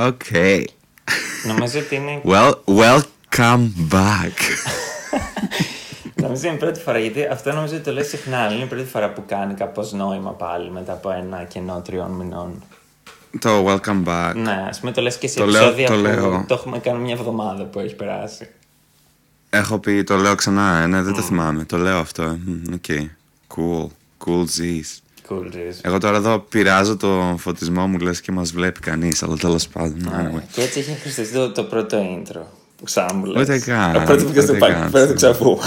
Okay. Νομίζω ότι είναι. Well, welcome back. νομίζω είναι η πρώτη φορά, γιατί αυτό νομίζω ότι το λέει συχνά, αλλά είναι η πρώτη φορά που κάνει κάπως νόημα πάλι μετά από ένα κενό τριών μηνών. το welcome back. Ναι, ας πούμε το λες και σε Το λέω- επεισόδια το που λέω. το έχουμε κάνει μια εβδομάδα που έχει περάσει. Έχω πει, το λέω ξανά, ε, ναι, δεν το θυμάμαι. Το λέω αυτό. ε. Μμ, Οκ. Cool. Cool cheese. Cool, Riz. Εγώ τώρα εδώ πειράζω το φωτισμό μου, λες και μας βλέπει κανείς, αλλά τέλος πάντων. anyway. Και έτσι είχε χρηστευτεί το, το πρώτο intro. Που ξανά μου λες. Ούτε καν, Το πρώτο που ούτε στο καν. πάλι, πρέπει να το ξαναπούμε.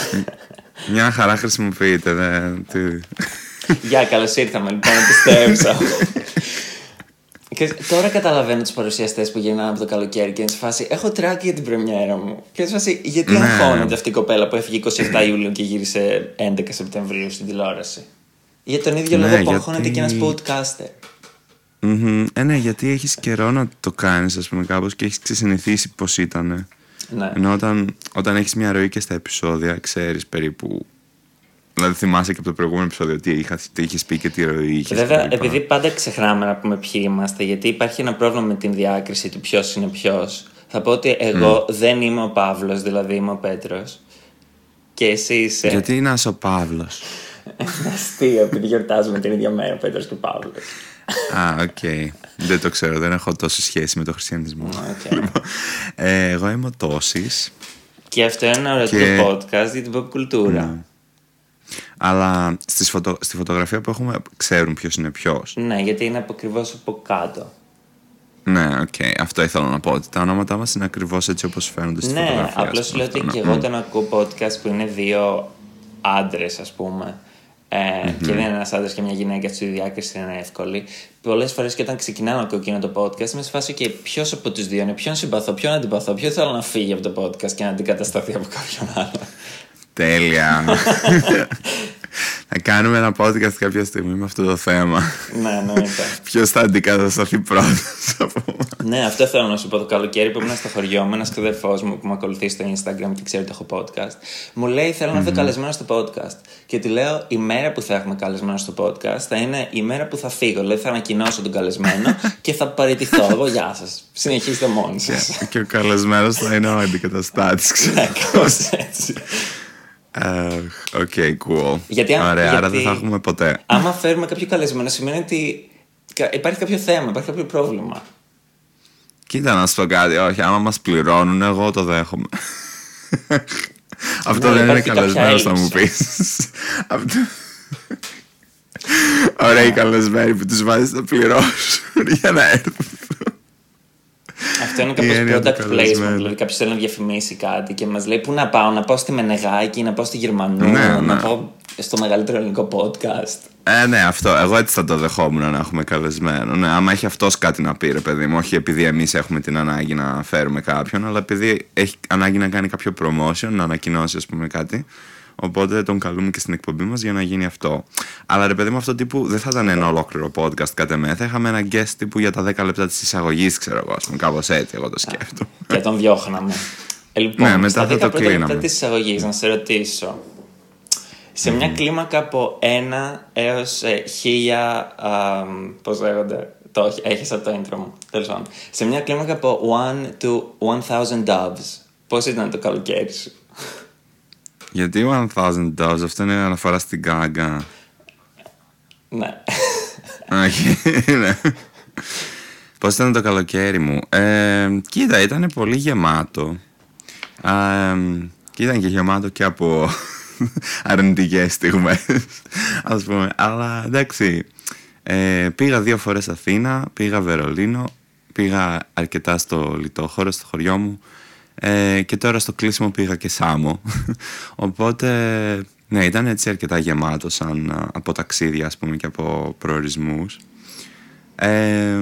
Μια χαρά χρησιμοποιείται, δεν... τι- Γεια, καλώς ήρθαμε λοιπόν, επιστρέψα. Και τώρα καταλαβαίνω τους παρουσιαστές που γυρνάνε από το καλοκαίρι και είναι σε φάση. Έχω τράκι για την πρεμιέρα μου. Και είναι σε φάση, γιατί Ναι. αγχώνεται αυτή η κοπέλα που έφυγε 27 Ιουλίου και γύρισε 11 Σεπτεμβρίου στην τηλεόραση; Για τον ίδιο Ναι, λόγο που γιατί- αγχώνεται και ένας podcaster. Μμμ. Ε, ναι, γιατί έχεις καιρό να το κάνεις, ας πούμε, κάπως και έχεις ξεσυνηθίσει πώς ήταν. Ναι. Ενώ όταν, όταν έχεις μια ροή και στα επεισόδια, ξέρεις περίπου... Δηλαδή θυμάσαι και από το προηγούμενο επεισόδιο τι, είχα, τι είχες πει και τι ροή είχες. Και βέβαια, και τα λοιπά. επειδή πάντα ξεχνάμε να πούμε ποιοι είμαστε, γιατί υπάρχει ένα πρόβλημα με την διάκριση του ποιος είναι ποιος. Θα πω ότι εγώ δεν είμαι ο Παύλος, δηλαδή είμαι ο Πέτρος. Και εσύ είσαι. Γιατί να είσαι ο Παύλος; Είναι αστείο, επειδή γιορτάζουμε την ίδια μέρα ο Πέτρος και ο Παύλο. Α, οκ. Δεν το ξέρω, δεν έχω τόση σχέση με το χριστιανισμό. Οκ. Ε, εγώ είμαι ο Τόσης, Και αυτό είναι ένα ωραίο Και- podcast για την pop κουλτούρα. αλλά στις φωτο... στη φωτογραφία που έχουμε ξέρουν ποιος είναι ποιος. Ναι, γιατί είναι ακριβώς από κάτω. Ναι, οκ. Αυτό ήθελα να πω. Ότι τα ονόματά μας είναι ακριβώς έτσι όπως φαίνονται στη Ναι, φωτογραφία. απλώς ας πούμε, λέω ότι αυτό, και ναι. εγώ Μμ. όταν ακούω podcast που είναι δύο άντρες, ας πούμε. Ε, Και δεν είναι ένας άντρας και μια γυναίκα, έτσι η διάκριση είναι εύκολη. Πολλές φορές και όταν ξεκινάω να ακούω εκείνο το podcast, είμαι σε φάση και ποιος από τους δύο είναι, ποιον συμπαθώ, ποιον αντιπαθώ, ποιο θέλω να φύγει από το podcast και να αντικατασταθεί από κάποιον άλλο. Τέλεια. θα κάνουμε ένα podcast κάποια στιγμή με αυτό το θέμα. ναι, εννοείται. Ποιος θα αντικατασταθεί πρώτος από ναι, αυτό θέλω να σου πω το καλοκαίρι που ήμουν στο χωριό μου. Ένας ξαδερφός μου που με ακολουθεί στο Instagram και ξέρει ότι έχω podcast. Μου λέει: Θέλω να έρθω καλεσμένο στο podcast. Και του λέω: Η μέρα που θα έχουμε καλεσμένο στο podcast θα είναι η μέρα που θα φύγω. Δηλαδή θα ανακοινώσω τον καλεσμένο και θα παραιτηθώ. Εγώ, γεια σας. Συνεχίστε μόνοι σας. και ο καλεσμένος θα είναι ο αντικαταστάτης. ξέρω. ναι, κάπως έτσι. Αχ, Οκ, cool. Γιατί αν- Ωραία, άρα γιατί- δεν θα έχουμε ποτέ. Άμα φέρουμε κάποιο καλεσμένο, σημαίνει ότι κα- υπάρχει κάποιο θέμα, υπάρχει κάποιο πρόβλημα. Κοίτα να σου πω κάτι, όχι, άμα μας πληρώνουν, εγώ το δέχομαι. Αυτό Ναι, δεν είναι υπάρχει κάποια καλεσμένος θα μου έλλειψη. πεις. Αυτό... Ωραίοι καλεσμένοι που τους βάζεις να πληρώσουν για να έρθουν. Αυτό είναι Η κάπως έννοια του product placement. καλεσμένου. Δηλαδή, κάποιος θέλει να διαφημίσει κάτι και μας λέει πού να πάω, να πάω στη Μενεγάκη, να πάω στη Γερμανού, Ναι, να ναι. πάω στο μεγαλύτερο ελληνικό podcast. Ε, ναι, αυτό. Εγώ έτσι θα το δεχόμουν να έχουμε καλεσμένο. Ναι, άμα έχει αυτός κάτι να πει, ρε παιδί μου. Όχι επειδή εμείς έχουμε την ανάγκη να φέρουμε κάποιον, αλλά επειδή έχει ανάγκη να κάνει κάποιο promotion, να ανακοινώσει, ας πούμε, κάτι. Οπότε τον καλούμε και στην εκπομπή μας για να γίνει αυτό. Αλλά ρε παιδί μου, αυτό τύπου δεν θα ήταν ένα ολόκληρο podcast κατ' εμέ. Θα είχαμε ένα guest τύπου για τα 10 λεπτά της εισαγωγής, ξέρω εγώ. ας πούμε, Κάπως έτσι, εγώ το σκέφτομαι. και τον διώχναμε. Ε, λοιπόν, Ναι, μετά στα θα 10 το πρώτα λεπτά κλείναμε. της εισαγωγής, να σε ρωτήσω. Σε μια κλίμακα από 1 έως 1000. Πώς λέγονται. Το έχεις από το intro μου. Τέλος πάντων. Σε μια κλίμακα από 1 to 1000 doves. Πώς ήταν το καλοκαίρι σου; Γιατί 1000 dollars, αυτό είναι αναφορά στην Gaga. ναι. Όχι, ναι. Πώς ήταν το καλοκαίρι μου. Ε, κοίτα, ήταν πολύ γεμάτο. Ε, και ήταν και γεμάτο και από αρνητικές στιγμές, ας πούμε. Αλλά εντάξει, ε, πήγα δύο φορές Αθήνα, πήγα Βερολίνο, πήγα αρκετά στο λιτόχωρο, στο χωριό μου ε, και τώρα στο κλείσιμο πήγα και Σάμο. Οπότε, ναι, ήταν έτσι αρκετά γεμάτο σαν α, από ταξίδια, ας πούμε, και από προορισμούς. Ε,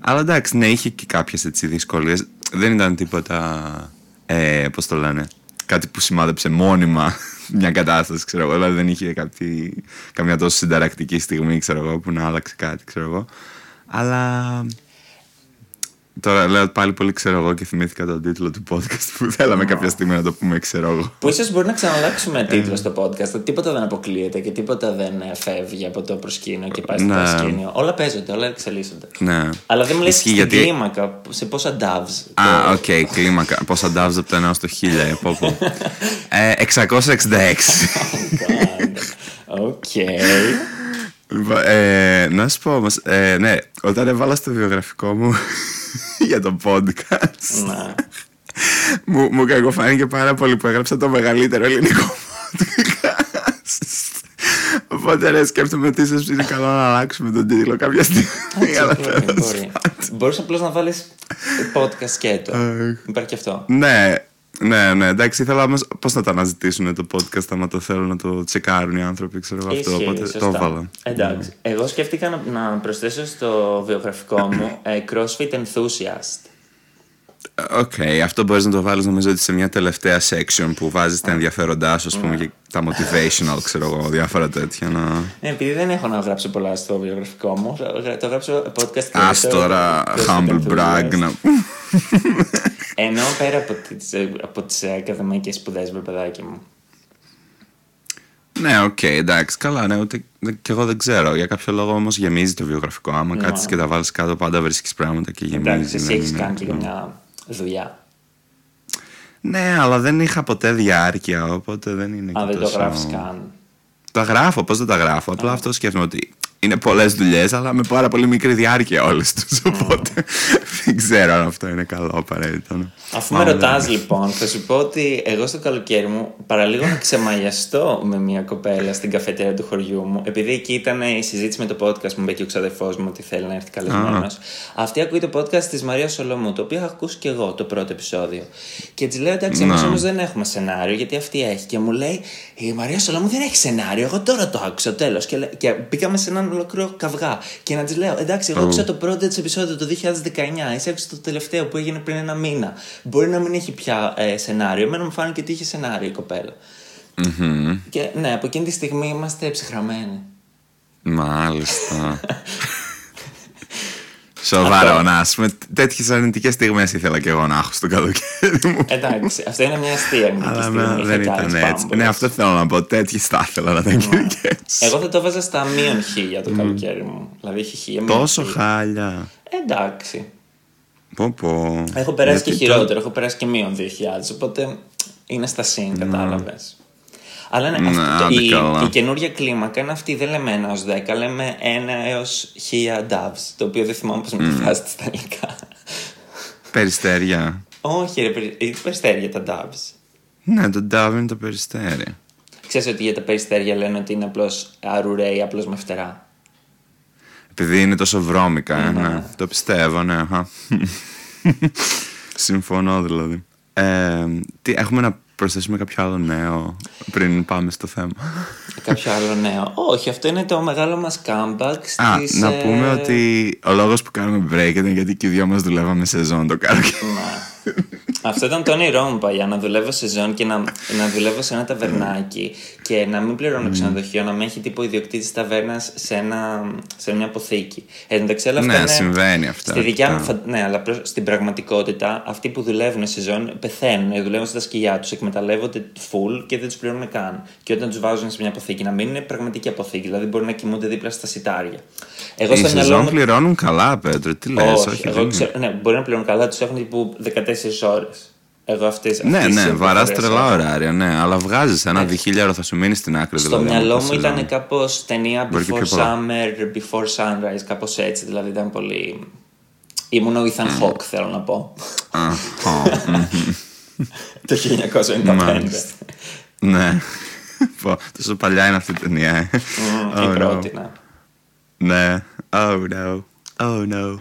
αλλά εντάξει, ναι, είχε και κάποιες έτσι δυσκολίες. Δεν ήταν τίποτα, ε, πώς το λένε, κάτι που σημάδεψε μόνιμα μια κατάσταση, ξέρω εγώ. Δηλαδή δεν είχε κάτι, καμιά τόσο συνταρακτική στιγμή, ξέρω εγώ, που να άλλαξε κάτι, ξέρω εγώ. Αλλά Τώρα λέω πάλι πολύ ξέρω εγώ και θυμήθηκα τον τίτλο του podcast που θέλαμε κάποια στιγμή να το πούμε ξέρω εγώ. Που ίσως μπορεί να ξαναλλάξουμε τίτλο στο podcast. Τίποτα δεν αποκλείεται και τίποτα δεν φεύγει από το προσκήνιο και πάει στο Ναι. προσκήνιο. Όλα παίζονται, όλα εξελίσσονται. Ναι. Αλλά δεν μου λες Ισχύει στην γιατί- κλίμακα, σε πόσα doves. Α, οκ, κλίμακα. Πόσα doves από το 1 στο 1000, ε, πω, πω. Ε, 666. Οκ. Λοιπόν, ε, να σου πω όμως, ε, ναι, όταν έβαλα στο βιογραφικό μου για το podcast, Να. μου, μου κακοφάνηκε πάρα πολύ που έγραψα το μεγαλύτερο ελληνικό podcast. Οπότε ρε, σκέφτομαι ότι ίσως είναι καλό να αλλάξουμε τον τίτλο κάποια στιγμή. αλλά Μπορεί, τέλος μπορεί. Μπορείς απλώς να βάλεις podcast σκέτο. Υπάρχει και αυτό. Ναι, ναι, ναι, εντάξει, ήθελα όμως πώς να το αναζητήσουν το podcast άμα το θέλουν να το τσεκάρουν οι άνθρωποι, ξέρω εγώ αυτό. Ισχύει, Οπότε σωστά. το έβαλα. Εντάξει. Εγώ σκέφτηκα να, να προσθέσω στο βιογραφικό μου ε, CrossFit Enthusiast. Οκ, αυτό μπορείς να το βάλεις νομίζω ότι σε μια τελευταία section που βάζεις τα ενδιαφέροντά σου, ας πούμε, και τα motivational, ξέρω εγώ, διάφορα τέτοια. Να... Ναι, επειδή δεν έχω να γράψω πολλά στο βιογραφικό μου, γρα- το γράψω podcast Α creator, τώρα, CrossFit humble brag. Enthusiast. Να... Ενώ πέρα από τις, ε, από τις ε, ακαδημαϊκές σπουδές, βρε παιδάκι μου. ναι, οκ, εντάξει, καλά, ναι, ούτε και εγώ δεν ξέρω. Για κάποιο λόγο όμως γεμίζει το βιογραφικό. Άμα Ναι. κάτσεις και τα βάλεις κάτω, πάντα βρίσκεις πράγματα και γεμίζει. Εντάξει, εσύ δεν έχεις είναι- κάνει και μια δουλειά. Ναι, αλλά δεν είχα ποτέ διάρκεια, οπότε δεν είναι Αν και δεν το τόσο... γράφεις καν. Τα γράφω, πώς δεν τα γράφω. Απλά αυτό σκέφτομαι ότι είναι πολλές δουλειές, αλλά με πάρα πολύ μικρή διάρκεια όλες τους. Οπότε δεν ξέρω αν αυτό είναι καλό απαραίτητο. ναι. Αφού με Μάλλον ρωτάς δεν. λοιπόν, θα σου πω ότι εγώ στο καλοκαίρι μου παραλίγο να ξεμαγιαστώ με μια κοπέλα στην καφετέρια του χωριού μου, επειδή εκεί ήταν η συζήτηση με το podcast μου, είπε και ο ξαδερφός μου ότι θέλει να έρθει καλεσμένος. Αυτή ακούει το podcast της Μαρία Σολομού, το οποίο είχα ακούσει και εγώ το πρώτο επεισόδιο. Και της λέω εντάξει, εμείς Να. όμως δεν έχουμε σενάριο, γιατί αυτή έχει. Και μου λέει η Μαρία Σολομού δεν έχει σενάριο, εγώ τώρα το άκουσα τέλος. Και, λέ- και μπήκαμε σε έναν ολόκληρο καυγά. Και να της λέω εντάξει, εγώ άκουσα το πρώτο της επεισόδιο το 2019, εσύ άκουσα το τελευταίο που έγινε πριν ένα μήνα. Μπορεί να μην έχει πια ε, σενάριο. Εμένα μου φάνηκε ότι είχε σενάριο η κοπέλα. Και ναι, από εκείνη τη στιγμή είμαστε ψυχρamenοι. Μάλιστα. Σοβαρό, να ας πούμε. Τέτοιες αρνητικές στιγμές ήθελα και εγώ να έχω στο καλοκαίρι μου. Εντάξει, αυτό είναι μια αστεία αρνητική Αλλά στιγμή. με- είχα δεν και ήταν άλλες έτσι. πάμπολες. Ναι, αυτό θέλω να πω. Τέτοιες θα ήθελα να ήταν κυρικέ. Εγώ θα το βάζα στα μείον χίλια το καλοκαίρι μου. Δηλαδή έχει χίλια. μείον Τόσο χίλια. χάλια. Εντάξει. Πω πω. Έχω περάσει και Γιατί το- χειρότερο. Έχω περάσει και μείον 2.000. Οπότε είναι στα συν, κατάλαβες. Αλλά ναι, Ναι, αυτό, άντε η, καλά. η καινούργια κλίμακα είναι αυτή. Δεν λέμε 1 έω 10, λέμε 1 έως 1000 doves. Το οποίο δεν θυμάμαι πώς μεταφράζεται στα ελληνικά. Περιστέρια. Όχι, ρε, περι- είναι περιστέρια τα doves. Ναι, το Dove είναι το περιστέρι. Ξέρεις ότι για τα περιστέρια λένε ότι είναι απλώς αρουρέ ή απλώς με φτερά. Επειδή είναι τόσο βρώμικα, ε, ναι. Το πιστεύω, ναι. αχα. Συμφωνώ δηλαδή. Ε, τι, έχουμε να προσθέσουμε κάποιο άλλο νέο πριν πάμε στο θέμα; Κάποιο άλλο νέο. Όχι, αυτό είναι το μεγάλο μας comeback στις, Α, να ε, πούμε ότι ο λόγος που κάνουμε break ήταν γιατί και οι δυο μας δουλεύαμε σεζόν το καλοκαίρι. Ναι. Αυτό ήταν το όνειρό μου παλιά, να δουλεύω σε ζώνη και να, να δουλεύω σε ένα ταβερνάκι και να μην πληρώνω ξενοδοχείο, να με έχει τύπο ιδιοκτήτης ταβέρνας σε, ένα, σε μια αποθήκη. Ε, Εν τω μεταξύ, όλα αυτά Ναι, είναι- συμβαίνει αυτό, Στη δικιά μου, αυτό. φα- ναι, αλλά προς- στην πραγματικότητα, αυτοί που δουλεύουν σε ζώνη πεθαίνουν, δουλεύουν στα σκυλιά τους, εκμεταλλεύονται full και δεν τους πληρώνουν καν. Και όταν τους βάζουν σε μια αποθήκη, να μην είναι πραγματική αποθήκη, δηλαδή μπορεί να κοιμούνται δίπλα στα σιτάρια. Εγώ Οι στο μυαλό σεζόν μου. πληρώνουν καλά, Πέτρο. Τι λες, όχι. Όχι, δεν εγώ είναι. ξέρω, ναι, μπορεί να πληρώνουν καλά, τους έχουν τύπου 14 ώρες. Εγώ αυτές, Ναι, αυτές ναι, οι βαράς πληροφορίες τρελά έχω. ωράρια, ναι. Αλλά βγάζεις ένα διχίλιαρο θα σου μείνει στην άκρη Στο δηλαδή. μυαλό από μου το ήταν σεζόν. κάπως ταινία Μπορεί και Before πιο πολλά. Summer, Before Sunrise, κάπως έτσι. Δηλαδή ήταν πολύ. Ήμουν ο Ethan Hawke, θέλω να πω. Α, α, μ, το 1995. Μάλιστα. Ναι. Πω, Τόσο παλιά είναι αυτή η ταινία. ε. Μμμ, Oh, Η no. πρώτη, ναι. Ναι. Oh no. Oh no.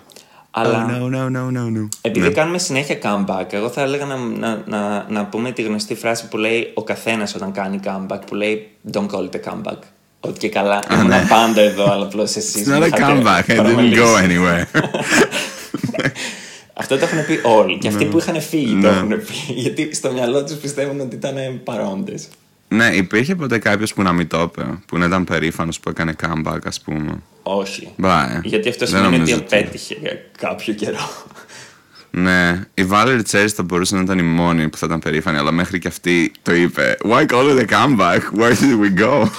Αλλά- Oh no, no, no, no, no. Επειδή Ναι. κάνουμε συνέχεια comeback, εγώ θα έλεγα να, να, να, να πούμε τη γνωστή φράση που λέει ο καθένας όταν κάνει comeback, που λέει Don't call it a comeback. Ότι και καλά, ήμουν ναι. πάντα εδώ, αλλά απλώς εσείς. It's not a comeback. I didn't go anywhere. Αυτό το έχουν πει όλοι. Και αυτοί που είχαν φύγει το Ναι. έχουν πει. Γιατί στο μυαλό τους πιστεύουν ότι ήταν παρόντες. ναι, υπήρχε ποτέ κάποιος που να μην το είπε, που να ήταν περήφανος που έκανε comeback, ας πούμε. Όχι. Μπα, ε. Γιατί αυτό Δεν σημαίνει ότι νομίζω ότι- απέτυχε για κάποιο καιρό. Ναι, η Valerie Chase θα μπορούσε να ήταν η μόνη που θα ήταν περήφανη, αλλά μέχρι και αυτή το είπε. Why call it a comeback? Where did we go?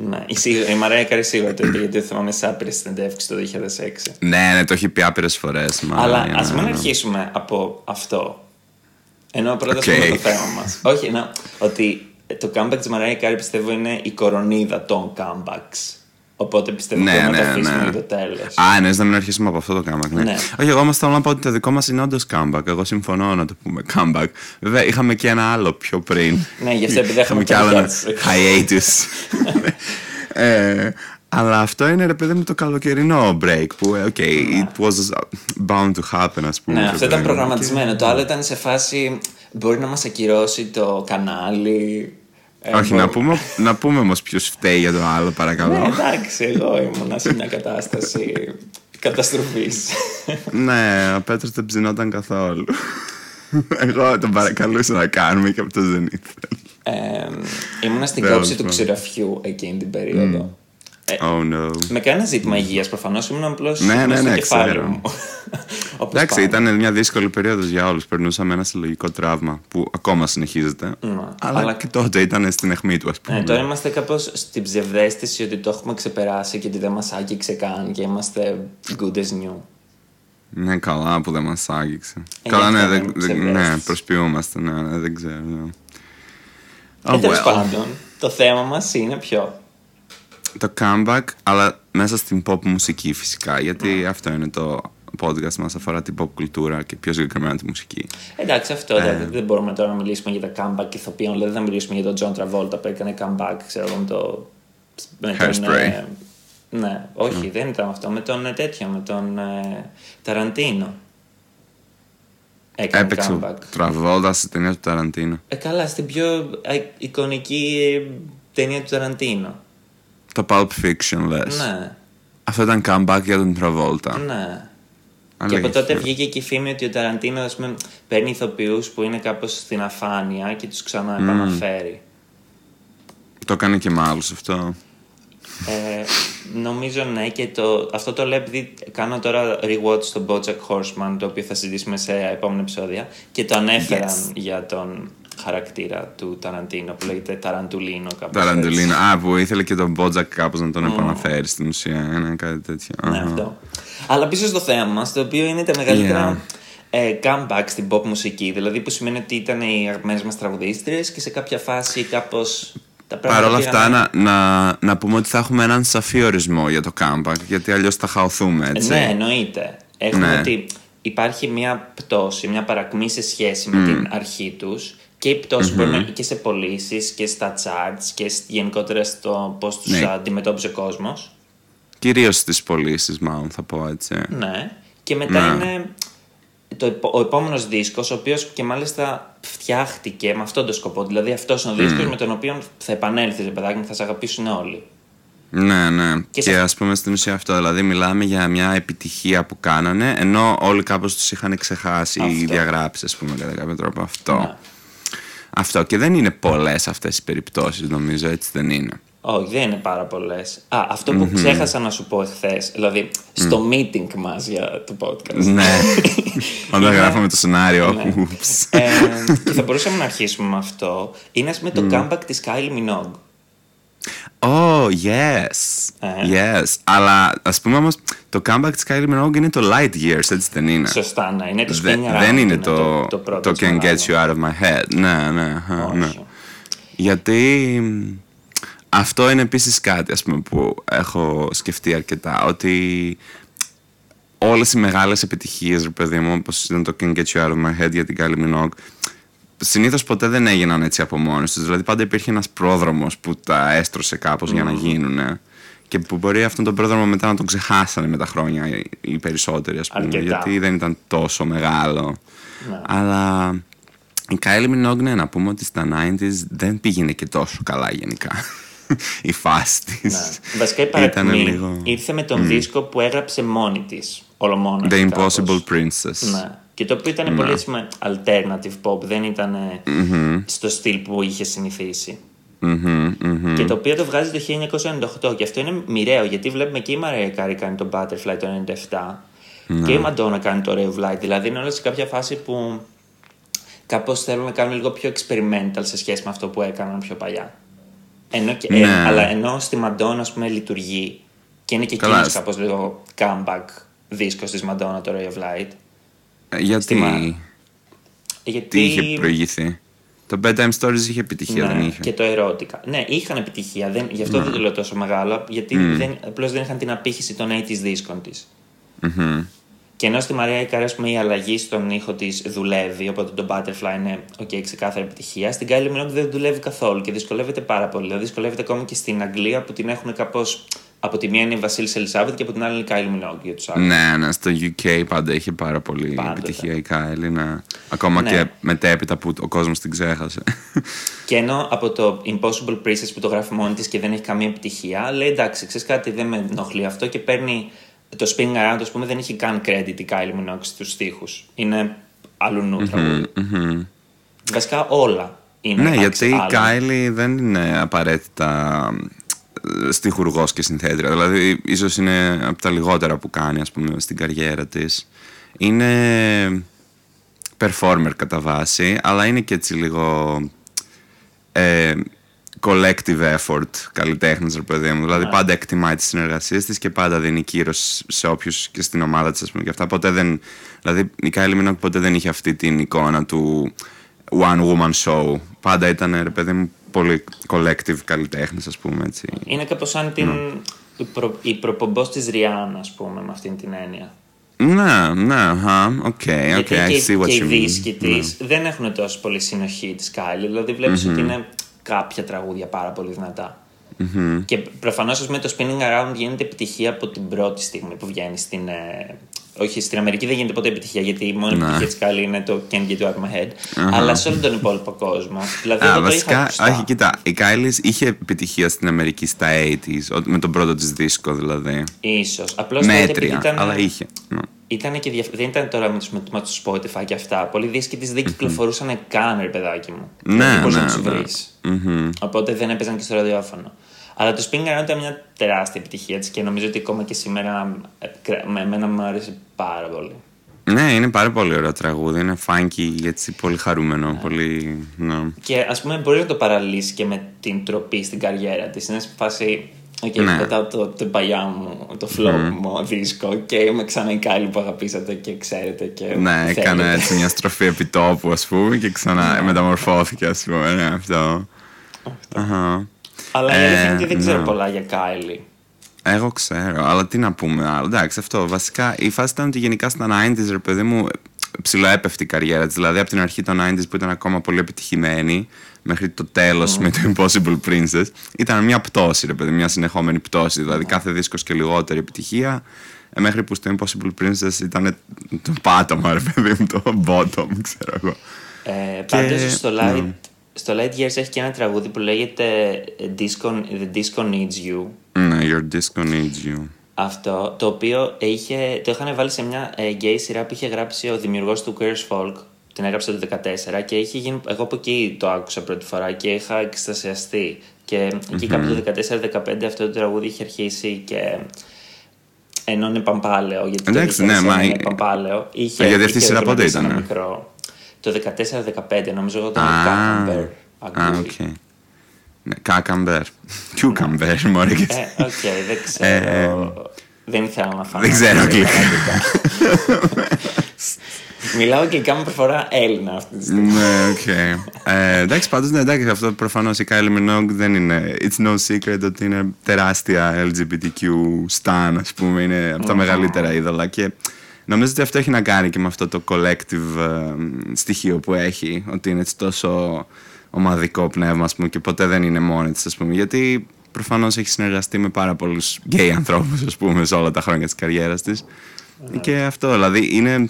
Ναι, η, σίγουρα- η Μαρέα Κάρη σίγουρα το είπε γιατί θυμάμαι σε άπειρες συνεντεύξει το 2006. ναι, ναι, το έχει πει άπειρες φορές. Αλλά ας μην αρχίσουμε από αυτό. Ενώ πρώτα Οκ. okay. πούμε το θέμα μας. Όχι, να, ότι το comeback της Mariah Carey πιστεύω είναι η κορωνίδα των comebacks. Οπότε πιστεύω Ναι, ότι να το ναι, αφήσουμε ναι. για το τέλος. Α, ναι, να μην αρχίσουμε από αυτό το comeback. Ναι. Ναι. Όχι, εγώ όμως θέλω να πω ότι το δικό μας είναι όντως comeback. Εγώ συμφωνώ να το πούμε comeback. Βέβαια, είχαμε και ένα άλλο πιο πριν. Ναι, γι' αυτό επειδή έχουμε Είχαμε και άλλο ένα παιδιά hiatus. ε, αλλά αυτό είναι ρε παιδί μου το καλοκαιρινό break που, ε, okay, it was bound to happen, ας πούμε. Ναι, ρε αυτό παιδί ήταν μου. προγραμματισμένο. Το άλλο ήταν σε φάση μπορεί να μας ακυρώσει το κανάλι. Ε, Όχι, μπορεί- να πούμε, να πούμε όμως ποιος φταίει για το άλλο, παρακαλώ. Ναι, εντάξει, εγώ ήμουνα σε μια κατάσταση καταστροφής. ναι, ο Πέτρος δεν ψινόταν καθόλου. Εγώ τον παρακαλούσα να κάνουμε και αυτός δεν ήθελε. Ε, ήμουνα στην Τέλος κόψη του πάντων. ξηραφιού εκείνη την περίοδο. Ε, Oh no. με κανένα ζήτημα υγείας προφανώς ήμουν απλώς Ναι, ναι, στο ναι, κεφάλι ξέρω. μου. Όπως Εντάξει, πάντα. ήταν μια δύσκολη περίοδος για όλους. Περνούσαμε ένα συλλογικό τραύμα που ακόμα συνεχίζεται. Αλλά, αλλά- και τότε ήταν στην αιχμή του, ας πούμε. Ναι, τώρα είμαστε κάπως στην ψευδέστηση ότι το έχουμε ξεπεράσει και ότι δεν μας άγγιξε καν και είμαστε good as new. Ναι, καλά που δεν μας άγγιξε. Ε, καλά, γι' ναι, αυτό δεν, είναι δεν- ναι, ψευδέστηση. προσποιούμαστε, ναι, ναι, δεν ξέρω. ναι. Και Oh, τέλος well. πάντων, το θέμα μας είναι ποιο; Το comeback, αλλά μέσα στην pop μουσική φυσικά. Γιατί αυτό είναι το podcast μας αφορά την pop κουλτούρα και πιο συγκεκριμένα τη μουσική. Εντάξει, αυτό Ε. δεν, δεν μπορούμε τώρα να μιλήσουμε για τα comeback ηθοποιών. Δηλαδή, δεν θα μιλήσουμε για τον John Travolta που έκανε comeback, ξέρω εγώ, με το. Με τον, Hairspray. ε, ναι, όχι, δεν ήταν αυτό. Με τον ε, τέτοιο, με τον ε, Ταραντίνο. Έκανε Έπαιξε ο comeback. Τραβόλτα στη ταινία του Ταραντίνο. Ε, καλά, στην πιο ε, εικονική ε, ταινία του Ταραντίνο. Το Pulp Fiction, λες. Ναι, Αυτό ήταν comeback για τον Τραβόλτα. ναι. Και Αλήθεια. από τότε βγήκε και η φήμη ότι ο Ταραντίνο ας πούμε, παίρνει ηθοποιούς που είναι κάπως στην αφάνεια και τους ξαναεπαναφέρει. Το έκανε και με άλλους αυτό. Ε, νομίζω ναι και το, αυτό το λέω επειδή κάνω τώρα rewatch στο Bojack Horseman το οποίο θα συζητήσουμε σε επόμενα επεισόδια και το ανέφεραν για τον χαρακτήρα του Ταραντίνο που λέγεται Ταραντουλίνο κάπως Ταραντουλίνο. Α, που ήθελε και τον Μπότζακ κάπως να τον επαναφέρει στην ουσία. Είναι κάτι τέτοιο. έτσι. Ναι, Αχα. αυτό. Αλλά πίσω στο θέμα μας, το οποίο είναι τα μεγαλύτερα ε, comeback στην pop μουσική. Δηλαδή που σημαίνει ότι ήταν οι αγαπημένες μας τραγουδίστρες και σε κάποια φάση κάπως τα πράγματα Παρ' όλα αυτά, πήγανε- να, να, να πούμε ότι θα έχουμε έναν σαφή ορισμό για το comeback, γιατί αλλιώς θα χαωθούμε, έτσι. Ναι, εννοείται. Έχουμε Ναι. ότι υπάρχει μια πτώση, μια παρακμή σε σχέση με την αρχή τους και η πτωση μπορεί να είναι και σε πωλήσεις και στα charts και σ- γενικότερα στο πώς τους Ναι. αντιμετώπιζε ο κόσμος. Κυρίως στις πωλήσεις, μάλλον θα πω έτσι. Ναι. Και μετά Ναι. είναι το, επο- ο επόμενος δίσκος, ο οποίος και μάλιστα φτιάχτηκε με αυτόν τον σκοπό. Δηλαδή αυτός είναι ο δίσκος με τον οποίο θα επανέλθεις, ρε παιδάκι μου, θα σε αγαπήσουν όλοι. Ναι, ναι. Και Και, σε- ας πούμε στην ουσία αυτό. Δηλαδή, μιλάμε για μια επιτυχία που κάνανε, ενώ όλοι κάπως τους είχαν ξεχάσει ή Αυτό. διαγράψει, ας πούμε, κατά κάποιο τρόπο. Αυτό. Ναι. Αυτό. Και δεν είναι πολλές αυτές οι περιπτώσεις, νομίζω, έτσι δεν είναι. Όχι, δεν είναι πάρα πολλές. Α, αυτό που ξέχασα να σου πω εχθές, δηλαδή στο meeting μας για το podcast. ναι. Όταν Είναι- γράφαμε το σενάριο. Ναι. ούψ. ε, και θα μπορούσαμε να αρχίσουμε με αυτό. Είναι ας πούμε το comeback της Kylie Minogue. Oh, yes. Ε. Yes. Αλλά ας πούμε όμως το comeback της Kylie Minogue είναι το Light Years, έτσι δεν είναι; Σωστά, ναι. Είναι το Δε- Spin Around. δεν είναι το, το, το, πρώτο Can Spin Get Around. You Out of My Head. Ναι, ναι, α, ναι. Όχι. Γιατί μ, αυτό είναι επίσης κάτι ας πούμε, που έχω σκεφτεί αρκετά. Ότι όλες οι μεγάλες επιτυχίες, ρε παιδί μου, όπως ήταν το Can Get You Out of My Head για την Kylie Minogue, συνήθως ποτέ δεν έγιναν έτσι από μόνοι τους. Δηλαδή πάντα υπήρχε ένας πρόδρομος που τα έστρωσε κάπως για να γίνουν. Και που μπορεί αυτόν τον πρόδρομο μετά να τον ξεχάσανε με τα χρόνια οι- οι περισσότεροι, ας πούμε. Αρκετά. Γιατί δεν ήταν τόσο μεγάλο. Ναι. Αλλά η Kylie Minogue, ναι, να πούμε ότι στα 90s δεν πήγαινε και τόσο καλά γενικά. η φάση της. Ναι. Βασικά η Ήταν παρακμή λίγο. ήρθε με τον δίσκο που έγραψε μόνη της. Ολομόνα. The Impossible Princess. Ναι. Και το οποίο ήταν πολύ έτσι, με alternative pop, δεν ήταν ε, στο στυλ που είχε συνηθίσει. Μμμ, μμμ. Και το οποίο το βγάζει το 1998. Και αυτό είναι μοιραίο, γιατί βλέπουμε και η Μαρία Κάρη κάνει το Butterfly το 97. Και η Μαντόνα κάνει το Ray of Light. Δηλαδή είναι όλα σε κάποια φάση που κάπως θέλουν να κάνουν λίγο πιο experimental σε σχέση με αυτό που έκαναν πιο παλιά. Ενώ και, Ναι. ε, αλλά ενώ στη Μαντόνα, ας πούμε, λειτουργεί και είναι και Καλά, εκείνος σ- κάπως λίγο comeback δίσκος της Μαντόνα το Ray of Light. Ε, Γιατί, Στη Μάρα. Γιατί... τι είχε προηγηθεί; Το Bedtime Stories είχε επιτυχία, Ναι, δεν είχε. Και το ερώτηκα. Ναι, είχαν επιτυχία. Δεν, γι' αυτό δεν το λέω τόσο μεγάλο. Γιατί δεν, απλώς δεν είχαν την απήχηση των 80s δίσκων της. Μμμ. Και ενώ στη Μαρία Ικαρέ, ας πούμε, η αλλαγή στον ήχο της δουλεύει, οπότε το Butterfly είναι ok, ξεκάθαρη επιτυχία. Στην Kylie Minogue δεν δουλεύει καθόλου και δυσκολεύεται πάρα πολύ. Δηλαδή δυσκολεύεται ακόμη και στην Αγγλία που την έχουν κάπως. Από τη μία είναι η Βασίλη Ελισάβετ και από την άλλη είναι η Kylie Minogue για τους άλλους. Ναι, ναι, στο UK πάντα είχε πάρα πολύ Πάντοτε. επιτυχία η Kylie. Ναι. Ακόμα Ναι. και μετέπειτα που ο κόσμος την ξέχασε. Και ενώ από το Impossible Princess που το γράφει μόνη της και δεν έχει καμία επιτυχία, λέει εντάξει, ξέρεις κάτι, δεν με ενοχλεί αυτό και παίρνει το Spinning Around, ας πούμε, δεν έχει καν credit η Kylie Minogue στους στίχους. Είναι αλλού τραγούδι. Μμμ. Βασικά όλα είναι. ναι, εντάξει, γιατί η άλλα. Kylie δεν είναι απαραίτητα ε, στιχουργός και συνθέτρια. Δηλαδή, ίσως είναι από τα λιγότερα που κάνει, ας πούμε, στην καριέρα της. Είναι performer κατά βάση, αλλά είναι και έτσι λίγο ε, collective effort καλλιτέχνης, ρε παιδί μου. Δηλαδή, πάντα εκτιμάει τις συνεργασίες της και πάντα δίνει κύρος σε όποιους και στην ομάδα της, ας πούμε, και αυτά. Ποτέ δεν... Δηλαδή, η Kylie Minogue ποτέ δεν είχε αυτή την εικόνα του one woman show. Πάντα ήταν, ρε παιδί μου, πολύ collective καλλιτέχνης, ας πούμε, έτσι. Είναι κάπως σαν την. Η, προ, η προπομπός της Rihanna, ας πούμε, με αυτήν την έννοια. Ναι, ναι, αχα, οκ, οκ, Γιατί I και, see what και οι you δίσκοι mean. Ναι. της δεν έχουν τόσο πολύ συνοχή της Kylie. Δηλαδή βλέπεις ότι είναι κάποια τραγούδια πάρα πολύ δυνατά. Και προφανώς, ας πούμε, το Spinning Around γίνεται επιτυχία από την πρώτη στιγμή που βγαίνει στην. ε, όχι, στην Αμερική δεν γίνεται ποτέ επιτυχία, γιατί η μόνη Ναι. επιτυχία της Kylie είναι το Can't Get You Out of My Head. Αλλά σε όλο τον υπόλοιπο κόσμο. Δηλαδή, Α, εγώ το είχα βασικά, ακουστά. όχι, κοίτα, η Kylie είχε επιτυχία στην Αμερική στα 80s, ο- με τον πρώτο της δίσκο δηλαδή. Ίσως. Απλώς τότε επειδή Μέτρια, ήταν, αλλά είχε. Ναι. Ήταν και διαφ- Δεν ήταν τώρα με τους, με, με τους Spotify και αυτά. Πολλοί δίσκοι της δεν κυκλοφορούσαν καν, ρε παιδάκι μου. Ναι, Δεν μπορούσες ναι, να τους ναι. βρεις. Μμμ. Οπότε δεν έπαιζαν και στο ραδιόφωνο. Αλλά το Spin Around ήταν μια τεράστια επιτυχία της και νομίζω ότι ακόμα και σήμερα ε, κρα- με εμένα μου άρεσε πάρα πολύ. Ναι, είναι πάρα πολύ ωραίο τραγούδι. Είναι funky, έτσι πολύ χαρούμενο. Πολύ. Ναι. Και ας πούμε μπορεί να το παραλληλίσεις και με την τροπή στην καριέρα της. Είναι σε φάση. Οκ, Ναι. πετάω το, το παλιό μου, το flop μου δίσκο και είμαι ξανά η Kylie που αγαπήσατε και ξέρετε και Ναι, θέλετε. έκανε έτσι μια στροφή επιτόπου, ας πούμε, και ξανά μεταμορφώθηκε, ας πούμε. Ναι, αυτό. Αχα. Αλλά η Ε, αλήθεια είναι ότι δεν ξέρω ναι. πολλά για Kylie. Εγώ ξέρω, αλλά τι να πούμε άλλο. Εντάξει, αυτό. Βασικά η φάση ήταν ότι γενικά στα 90s, ρε παιδί μου, ψηλοέπεφτε η καριέρα της. Δηλαδή από την αρχή των 90s που ήταν ακόμα πολύ επιτυχημένη, μέχρι το τέλος με το Impossible Princess, ήταν μια πτώση, ρε παιδί, μια συνεχόμενη πτώση. Δηλαδή κάθε δίσκος και λιγότερη επιτυχία. ε, Μέχρι που στο Impossible Princess ήταν το πάτωμα, ρε παιδί μου, το bottom, ξέρω εγώ. Ε, Πάντως στο ναι. Light, στο Light Years έχει και ένα τραγούδι που λέγεται ε, Disco, The Disco Needs You. Ναι, Your disco needs you. Αυτό, το οποίο είχε, το είχαν βάλει σε μια ε, gay σειρά που είχε γράψει ο δημιουργός του Queer's Folk. Την έγραψε το 2014 και είχε γίνει, εγώ από εκεί το άκουσα πρώτη φορά και είχα εκστασιαστεί. Και εκεί κάπου το 14-15 αυτό το τραγούδι είχε αρχίσει και ενώ είναι παμπάλαιο, γιατί το Εντάξει, 2001 ναι, μα- είναι παμπάλαιο. Είχε, Ε, γιατί αυτή η είχε σειρά πότε δοκιμάσει ένα ήτανε; Μικρό. Το 14-15 νομίζω εγώ ήταν Α, Cucumber. Α, ακούει. οκ. Ναι, Cucumber. Cucumber, μωρέ και εσύ. Ε, οκ, δεν ξέρω. δεν ήθελα να φάω. δεν ξέρω αγγλικά. Μιλάω αγγλικά με προφορά Έλληνα αυτή τη στιγμή. ναι, οκ. Ε, εντάξει, πάντως, ναι, εντάξει, αυτό προφανώς η Kylie Minogue δεν είναι. It's no secret ότι είναι τεράστια LGBTQ stan, ας πούμε. Είναι από τα μεγαλύτερα είδωλα. Και νομίζω ότι αυτό έχει να κάνει και με αυτό το collective ε, στοιχείο που έχει. Ότι είναι έτσι τόσο ομαδικό πνεύμα, ας πούμε, και ποτέ δεν είναι μόνη της, ας πούμε. Γιατί προφανώς έχει συνεργαστεί με πάρα πολλούς γκέι ανθρώπους, ας πούμε, σε όλα τα χρόνια της καριέρας της. Και αυτό, δηλαδή είναι.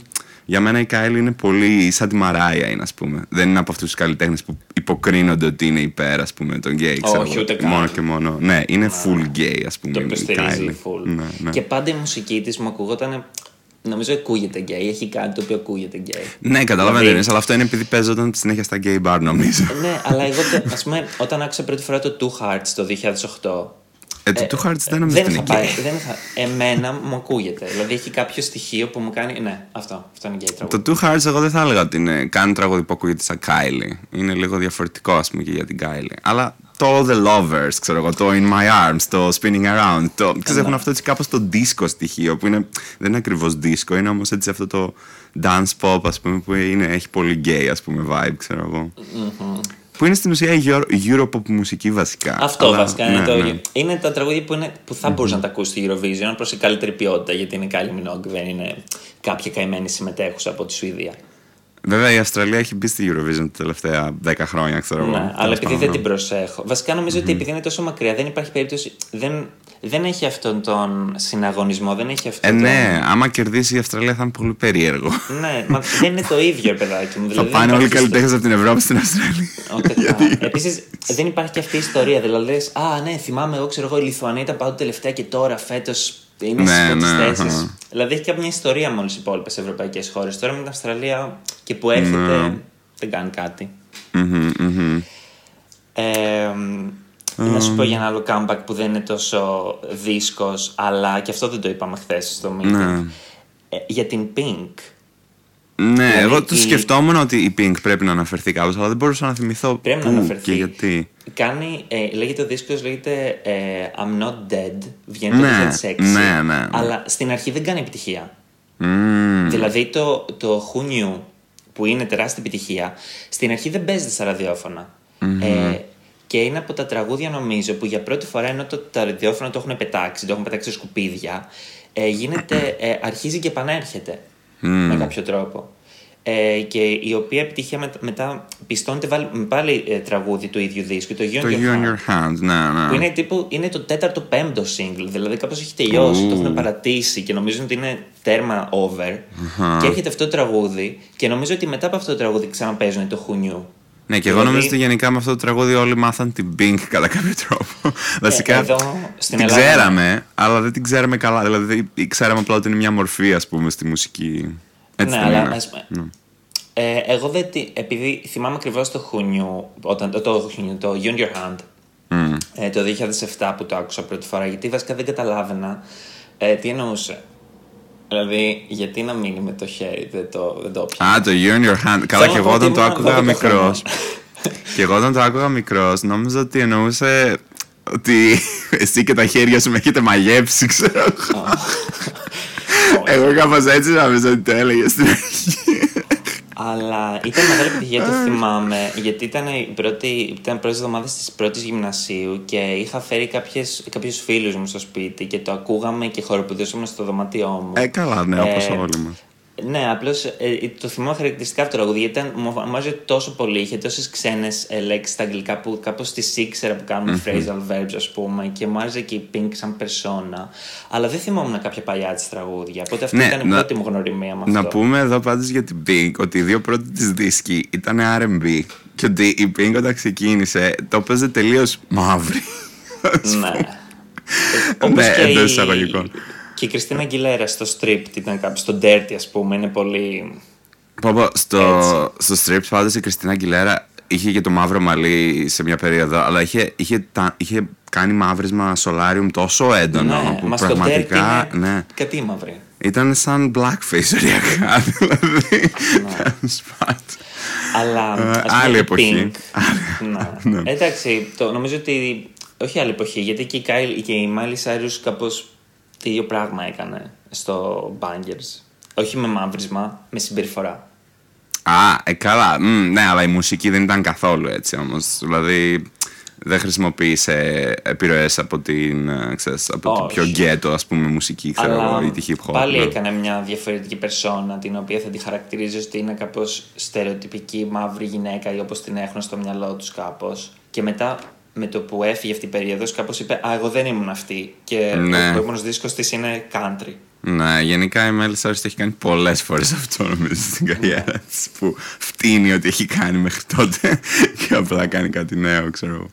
Για μένα η Kylie είναι πολύ σαν τη Mariah είναι, ας πούμε. Δεν είναι από αυτούς τους καλλιτέχνες που υποκρίνονται ότι είναι υπέρ, ας πούμε, των γκέι. ξέρω Όχι, εγώ. ούτε καν. Μόνο και μόνο. Ναι, είναι full γκέι, ας πούμε, Το η υποστηρίζει Kylie. full. Ναι, ναι. Και πάντα η μουσική της μου ακουγόταν. Νομίζω ακούγεται γκέι. Έχει κάτι το οποίο ακούγεται γκέι. Ναι, καταλαβαίνω, Δηλαδή- δηλαδή... αλλά αυτό είναι επειδή παίζονταν συνέχεια στα γκέι bar, νομίζω. ναι, αλλά εγώ, το- ας πούμε, όταν άκουσα πρώτη φορά το Two Hearts το 2008. Ε, το Ε, Two Hearts δεν νομίζω δεν ότι είχα είναι πάει. γκέι. Δεν είχα, εμένα μου ακούγεται. Δηλαδή έχει κάποιο στοιχείο που μου κάνει. Ναι, αυτό. Αυτό είναι γκέι τραγούδι. Το Two Hearts εγώ δεν θα έλεγα ότι είναι καν τραγούδι που ακούγεται σαν Kylie. Είναι λίγο διαφορετικό ας πούμε και για την Kylie. Αλλά το The Lovers, ξέρω εγώ, το In My Arms, το Spinning Around, το, ξέρεις, Ναι. έχουν αυτό έτσι κάπως το disco στοιχείο που είναι, δεν είναι ακριβώς disco, είναι όμως έτσι αυτό το dance pop ας πούμε που είναι, έχει πολύ gay ας πούμε vibe, ξέρω εγώ. Που είναι στην ουσία η Euro- Europop μουσική βασικά. Αυτό Αλλά, βασικά είναι ναι, το. ναι. Είναι τα τραγούδια που, είναι, που θα μπορούσε να τα ακούσεις στη Eurovision προς καλύτερη ποιότητα γιατί είναι Kylie Minogue, δεν είναι κάποια καημένη συμμετέχουσα από τη Σουηδία. Βέβαια η Αυστραλία έχει μπει στη Eurovision τα τελευταία 10 χρόνια, ξέρω εγώ. Ναι, αλλά Τέλος επειδή πάντων, δεν ναι. την προσέχω. Βασικά νομίζω ότι επειδή είναι τόσο μακριά δεν υπάρχει περίπτωση. Δεν, δεν έχει αυτόν τον συναγωνισμό, δεν έχει Ε, αυτόν τον. ναι, άμα κερδίσει η Αυστραλία θα είναι πολύ περίεργο. Ναι, μα δεν είναι το ίδιο, ρε παιδάκι μου. θα Δηλαδή, δεν πάνε όλοι οι υπάρχει στο- καλλιτέχνες από την Ευρώπη στην Αυστραλία. Επίσης, δεν υπάρχει και αυτή η ιστορία. Δηλαδή, λες, Α, ναι, θυμάμαι, εγώ ξέρω εγώ, η Λιθουανία ήταν πάντοτε τελευταία και τώρα φέτος είναι Ναι, στις πρώτε ναι, θέσει. αχα. Δηλαδή, έχει και μια ιστορία με όλε οι υπόλοιπες ευρωπαϊκές χώρες. Τώρα με την Αυστραλία και που έρχεται, Ναι. δεν κάνει κάτι. Μμμ, μμμ. Ε, να σου πω για ένα άλλο comeback που δεν είναι τόσο δίσκος, αλλά και αυτό δεν το είπαμε χθες στο meeting. Ναι. Ε, για την Pink. Ναι, Δηλαδή, εγώ το η- σκεφτόμουν ότι η Pink πρέπει να αναφερθεί κάπως, αλλά δεν μπορούσα να θυμηθώ Πρέπει πού να αναφερθεί. και γιατί. Κάνει, ε, λέγεται ο δίσκος, λέγεται ε, I'm Not Dead, βγαίνει Ναι, το 2006. ναι, ναι, ναι. Αλλά στην αρχή δεν κάνει επιτυχία. Μμμ. Δηλαδή το, το Who Knew, που είναι τεράστια επιτυχία, στην αρχή δεν παίζεται στα ραδιοφωνα Ε, και είναι από τα τραγούδια νομίζω που για πρώτη φορά ενώ το, τα ραδιόφωνα το έχουν πετάξει, το έχουν πετάξει σε σκουπίδια, ε, γίνεται, ε, αρχίζει και επανέρχεται με κάποιο τρόπο. Ε, και η οποία επιτυχία μετα- μετά πιστώνεται βάλει- με πάλι ε, τραγούδι του ίδιου δίσκου, το You Το and Your You in Hand. Your Hands, ναι, Που ναι. είναι, τύπου, είναι το τέταρτο πέμπτο single. Δηλαδή κάπως έχει τελειώσει, το Ου. έχουν παρατήσει και νομίζουν ότι είναι τέρμα over. Και έρχεται αυτό το τραγούδι και νομίζω ότι μετά από αυτό το τραγούδι ξαναπαίζουν το Who Knew. Ναι, και εγώ Δηλαδή- νομίζω ότι γενικά με αυτό το τραγούδι όλοι μάθαν την Pink κατά κάποιο τρόπο. Βασικά Ε, εδώ, στην την Ελλάδα, ξέραμε, αλλά δεν την ξέραμε καλά. Δηλαδή ξέραμε απλά ότι είναι μια μορφή, ας πούμε, στη μουσική. Έτσι ναι, δεν αλλά είναι. ας πούμε, ε, εγώ δεν. τη- Επειδή θυμάμαι ακριβώς το Who Knew, όταν, το, το, Who Knew, το You in Your Hand, Μμ. ε, το 2007 που το άκουσα πρώτη φορά, γιατί βασικά δεν καταλάβαινα ε, τι εννοούσε. Δηλαδή, γιατί να μείνει με το χέρι, δεν το, δεν το πιάνω. Α, το You in Your Hand. Καλά, Θέλω και να πω εγώ ότι όταν το ήμουν άκουγα 12 μικρό. χρονών. και εγώ όταν το άκουγα μικρός, νόμιζα ότι εννοούσε ότι εσύ και τα χέρια σου με έχετε μαγεύσει, ξέρω εγώ. Εγώ κάπως έτσι νόμιζα ότι το έλεγες στην αρχή. Αλλά ήταν μεγάλη επιτυχία, το θυμάμαι, γιατί ήταν οι πρώτη, ήταν πρώτες εβδομάδες της πρώτης γυμνασίου και είχα φέρει κάποιες, κάποιους φίλους μου στο σπίτι και το ακούγαμε και χοροπηδούσαμε στο δωμάτιό μου. Ε, καλά, ναι, όπως Ε, όλοι μας. Ναι, απλώς το θυμάμαι χαρακτηριστικά αυτό το τραγούδι γιατί ήταν, μου μου άρεσε τόσο πολύ. Είχε τόσες ξένες λέξεις στα αγγλικά που κάπως τις ήξερα που κάνουμε phrasal verbs, ας πούμε, και μου άρεσε και η Pink σαν persona. Αλλά δεν θυμόμουν κάποια παλιά της τραγούδια. Οπότε αυτή Ναι, ήταν η να- πρώτη μου γνωριμία με αυτό. Να πούμε εδώ πάντως για την Pink ότι οι δύο πρώτοι της δίσκοι ήταν RB. Και ότι η Pink όταν ξεκίνησε το έπαιζε τελείως μαύρη. Ναι. Όπως Ναι, και, εντός η... εισαγωγικών. και η Κριστίνα Αγγιλέρα στο Stripped ήταν κάπου στο Dirty, ας πούμε. Είναι πολύ. Πω, πω, στο, στο Strips πάντως η Κριστίνα Αγγιλέρα είχε και το μαύρο μαλλί σε μια περίοδο, αλλά είχε, είχε, τα, είχε κάνει μαύρισμα solarium τόσο έντονο ναι, που μα στο πραγματικά Dirty είναι ναι, κάτι μαύρη. ήταν σαν blackface οριακά. δηλαδή. Ναι. τέλος πάντων. Αλλά. Ε, ας πούμε, άλλη η εποχή. Pink, ναι. Εντάξει, το, νομίζω ότι. Όχι άλλη εποχή, γιατί και η, Kyle, και η Miley Cyrus κάπως το ίδιο πράγμα έκανε στο Bangers. Όχι με μαύρισμα, με συμπεριφορά. Α, ε, καλά. Μμ, ναι, αλλά η μουσική δεν ήταν καθόλου έτσι όμως. Δηλαδή δεν χρησιμοποίησε επιρροές από την, ε, ξέρεις, από την Όχι. πιο γκέτο ας πούμε μουσική, ξέρω εγώ, ή τη hip hop. πάλι ναι. έκανε μια διαφορετική περσόνα την οποία θα τη χαρακτηρίζει ότι είναι κάπως στερεοτυπική μαύρη γυναίκα ή όπως την έχουν στο μυαλό τους κάπως και μετά με το που έφυγε αυτή η περίοδος κάπως είπε «Α, εγώ δεν ήμουν αυτή» και Ναι. ο επόμενος δίσκος της είναι country. Ναι, γενικά η Μέλη Σάρις το έχει κάνει πολλές φορές αυτό νομίζω στην καριέρα της που φτύνει ότι έχει κάνει μέχρι τότε και απλά κάνει κάτι νέο, ξέρω εγώ.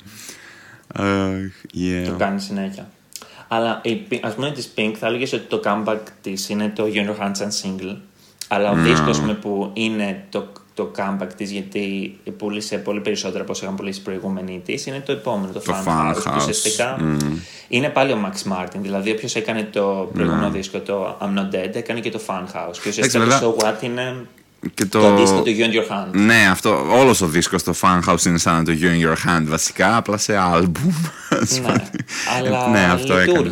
Αχ, yeah. Το κάνει συνέχεια. Αλλά η Pink- ας πούμε της Pink θα έλεγες ότι το comeback της είναι το You Know Hands and Single αλλά ο δίσκος με που είναι το, το comeback της γιατί πούλησε πολύ περισσότερα από όσο είχαν πουλήσει οι προηγούμενοι της είναι το επόμενο, το, Το Fun Fun House. που House. ουσιαστικά είναι πάλι ο Max Martin. Δηλαδή, όποιος έκανε το προηγούμενο δίσκο, το I'm Not Dead, έκανε και το Fun House. Και ουσιαστικά βέβαια, το So What είναι Και το, αντίστοιχο του You and Your Hand. Ναι, αυτό, όλος ο δίσκος στο Fun House είναι σαν το You in Your Hand βασικά, απλά σε άλμπουμ. ναι, αλλά ναι, αυτό έκανε.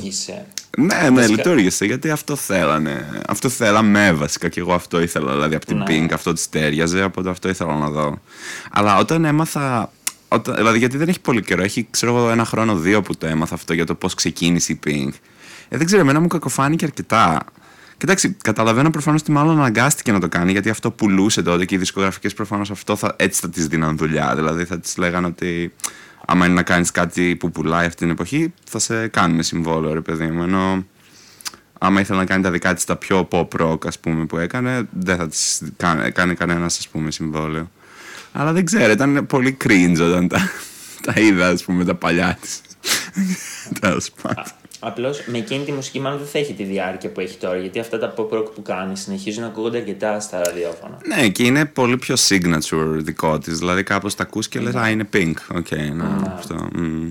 Λειτουργήσε. Ναι, ναι, Βασικά- λειτουργήσε γιατί αυτό θέλανε. Αυτό θέλαμε βασικά και εγώ αυτό ήθελα. Δηλαδή από την Ναι. Pink αυτό της τέριαζε, οπότε αυτό ήθελα να δω. Αλλά όταν έμαθα. Όταν, δηλαδή γιατί δεν έχει πολύ καιρό, έχει ξέρω εγώ ένα χρόνο, δύο που το έμαθα αυτό για το πώς ξεκίνησε η Pink. Ε, δεν ξέρω, εμένα μου κακοφάνηκε αρκετά. Κοιτάξτε, καταλαβαίνω προφανώς ότι μάλλον αναγκάστηκε να το κάνει γιατί αυτό πουλούσε τότε και οι δισκογραφικές προφανώς αυτό θα, έτσι θα της δίναν δουλειά. Δηλαδή θα της λέγανε ότι άμα είναι να κάνεις κάτι που πουλάει αυτή την εποχή, θα σε κάνουμε συμβόλαιο, ρε παιδί μου. Ενώ άμα ήθελε να κάνει τα δικά της τα πιο pop rock ας πούμε που έκανε δεν θα της κάνει, κάνει κανένας ας πούμε συμβόλαιο. Αλλά δεν ξέρω ήταν πολύ cringe όταν τα, τα είδα ας πούμε τα παλιά της. Τέλος πάντων Απλώς με εκείνη τη μουσική μάλλον δεν θα έχει τη διάρκεια που έχει τώρα. Γιατί αυτά τα pop rock που κάνει συνεχίζουν να ακούγονται αρκετά στα ραδιόφωνα. ναι και είναι πολύ πιο signature δικό της δηλαδή κάπως τα ακούς και λες α είναι Pink οκ ναι, αυτό μμ.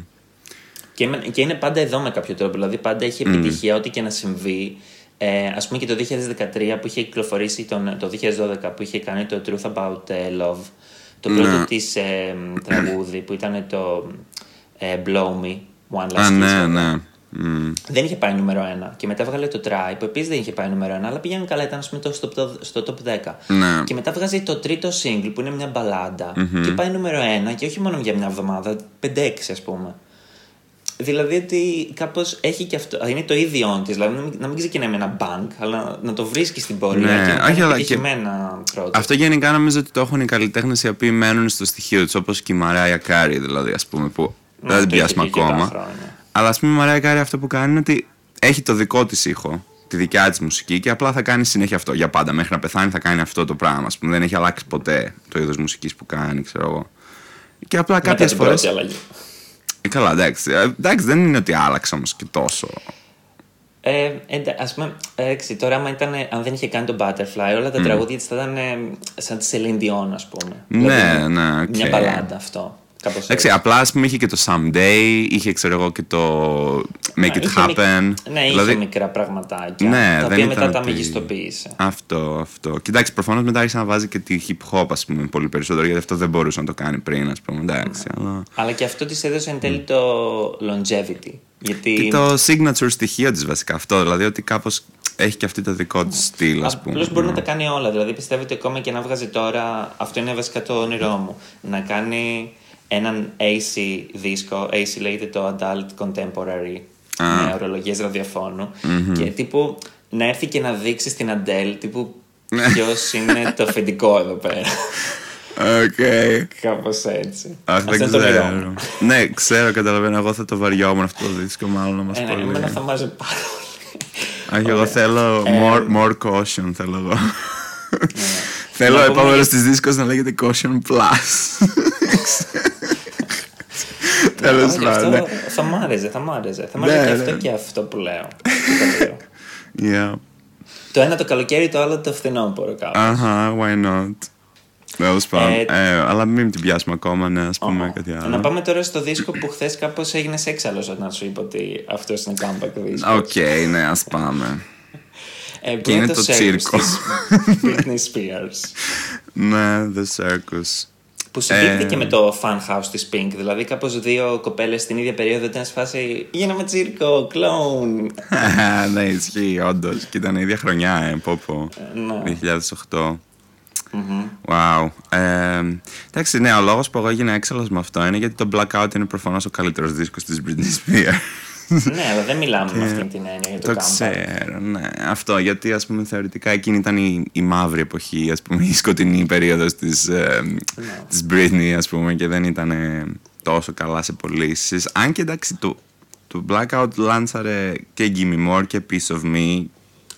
Και, με- και είναι πάντα εδώ με κάποιο τρόπο. Δηλαδή πάντα έχει επιτυχία ό,τι και να συμβεί. Ε, ας πούμε και το 2013 που είχε κυκλοφορήσει τον, το 2012 που είχε κάνει το Truth About ε, Love το πρώτο της ε, τραγούδι που ήταν το ε, Blow Me One Last α Kiss, ναι βέβαια. ναι Μμ. Δεν είχε πάει νούμερο 1. Και μετά βγάλε το Try που επίσης δεν είχε πάει νούμερο 1, αλλά πήγαινε καλά, ήταν ας πούμε, το- στο, στο top 10. Ναι. Και μετά βγάζει το τρίτο single που είναι μια μπαλαντα και πάει νούμερο 1 και όχι μόνο για μια εβδομάδα, 5-6 ας πούμε. Δηλαδή ότι κάπως έχει και αυτό. Είναι το ίδιο της. Δηλαδή να μην, να μην ξεκινάει με ένα bank, αλλά να το βρίσκει στην πορεία Ναι, και να όχι, κάνει αλλά και- επιτυχημένα project. Αυτό γενικά νομίζω ότι το έχουν οι καλλιτέχνες οι οποίοι μένουν στο στοιχείο τους, όπως και η Mariah Carey, δηλαδή, ας πούμε, που Ναι, δεν την το είχε πιάσουμε και αρκετά ακόμα. χρόνια. Αλλά ας πούμε η Mariah Carey αυτό που κάνει είναι ότι έχει το δικό της ήχο, τη δικιά της μουσική και απλά θα κάνει συνέχεια αυτό. Για πάντα. Μέχρι να πεθάνει θα κάνει αυτό το πράγμα. Ας πούμε. Δεν έχει αλλάξει ποτέ το είδος μουσικής που κάνει, ξέρω εγώ. Και απλά Μετά κάποιες την φορέ. πρώτη αλλαγή. καλά, εντάξει. Ε, εντάξει, δεν είναι ότι άλλαξε όμως και τόσο. Ε, εντα- ας πούμε, έξι, τώρα άμα ήταν, αν δεν είχε κάνει το Butterfly, όλα τα τραγούδια της θα ήταν ε, σαν της Celine Dion, ας πούμε. Ναι, ναι, οκ. Μια μπαλάντα αυτό. Κάπως Εντάξει, έτσι. απλά ας πούμε είχε και το Someday, είχε ξέρω εγώ και το Make it Είχε μικ- happen. Ναι, είχε Δηλαδή, μικρά πραγματάκια. Ναι, τα δεν οποία ήταν μετά τα ότι- μεγιστοποίησε. Αυτό, αυτό. Κοιτάξτε, προφανώς μετά άρχισε να βάζει και τη hip hop, ας πούμε, πολύ περισσότερο, γιατί αυτό δεν μπορούσε να το κάνει πριν, ας πούμε. Εντάξει, αλλά. Αλλά και αυτό της έδωσε εν τέλει το longevity. Γιατί Και το signature στοιχείο της βασικά αυτό, δηλαδή ότι κάπως έχει και αυτή το δικό της στυλ, ας πούμε. Απλώς μπορεί να τα κάνει όλα. Δηλαδή πιστεύω ότι ακόμα και να βγάζει τώρα. Αυτό είναι βασικά το όνειρό μου. Να κάνει έναν AC δίσκο. AC λέγεται το Adult Contemporary. Με ορολογίες ραδιοφώνου. Και τύπου να έρθει και να δείξει στην Adele τύπου ποιος είναι το αφεντικό εδώ πέρα. Οκ. Κάπως έτσι. Αχ, Αυτό δεν είναι το όνειρό μου. ξέρω. ναι, ξέρω, καταλαβαίνω. Εγώ θα το βαριόμουν αυτό το δίσκο, μάλλον να μας Ε, ναι, πολύ. Εμένα θα μ' άρεζε πάρα πολύ. Όχι, εγώ θέλω Ε, more, more caution, θέλω εγώ. Θέλω Να πούμε επόμενος για- της δίσκος να λέγεται caution plus. Τέλος Όχι, πάντων. ναι. αυτό θα μ' άρεσε, θα μ' άρεσε. Θα μ' Ναι, άρεσε και ναι. αυτό και αυτό που λέω. Και το δύο. Yeah. Το ένα το καλοκαίρι, το άλλο το φθινόπωρο κάπου. Αχα, why not; Τέλος πάντων. Ε, Ε, αλλά μην την πιάσουμε ακόμα, ναι, ας πούμε κάτι άλλο. Να πάμε τώρα στο δίσκο που χθες κάπως έγινε έξαλλο όταν σου είπα ότι αυτό είναι comeback δίσκος. Οκ, ναι, ας πάμε. Ε, που και είναι το Circus τσίρκο. της Britney Spears. ναι, The Circus. Που συγκρίθηκε Ε. με το Funhouse της Pink. Δηλαδή, κάπως δύο κοπέλες την ίδια περίοδο ήταν σε φάση Γίναμε τσίρκο, κλόουν. ναι, ισχύει, όντως. Και ήταν η ίδια χρονιά, ε, πω πω. ναι. 2008. Wow. Ε, εντάξει, ναι, ο λόγος που εγώ έγινα έξαλλος με αυτό είναι γιατί το Blackout είναι προφανώς ο καλύτερος δίσκος της Britney Spears. Ναι, αλλά δεν μιλάμε με αυτή την έννοια για το, Το comeback. ξέρω, ναι. Αυτό γιατί ας πούμε θεωρητικά εκείνη ήταν η, η μαύρη εποχή, ας πούμε, η σκοτεινή περίοδος της, ε, της Britney, ας πούμε, και δεν ήταν ε, τόσο καλά σε πωλήσεις. Αν και εντάξει, το, το Blackout λάνσαρε και Gimme More και Piece of Me.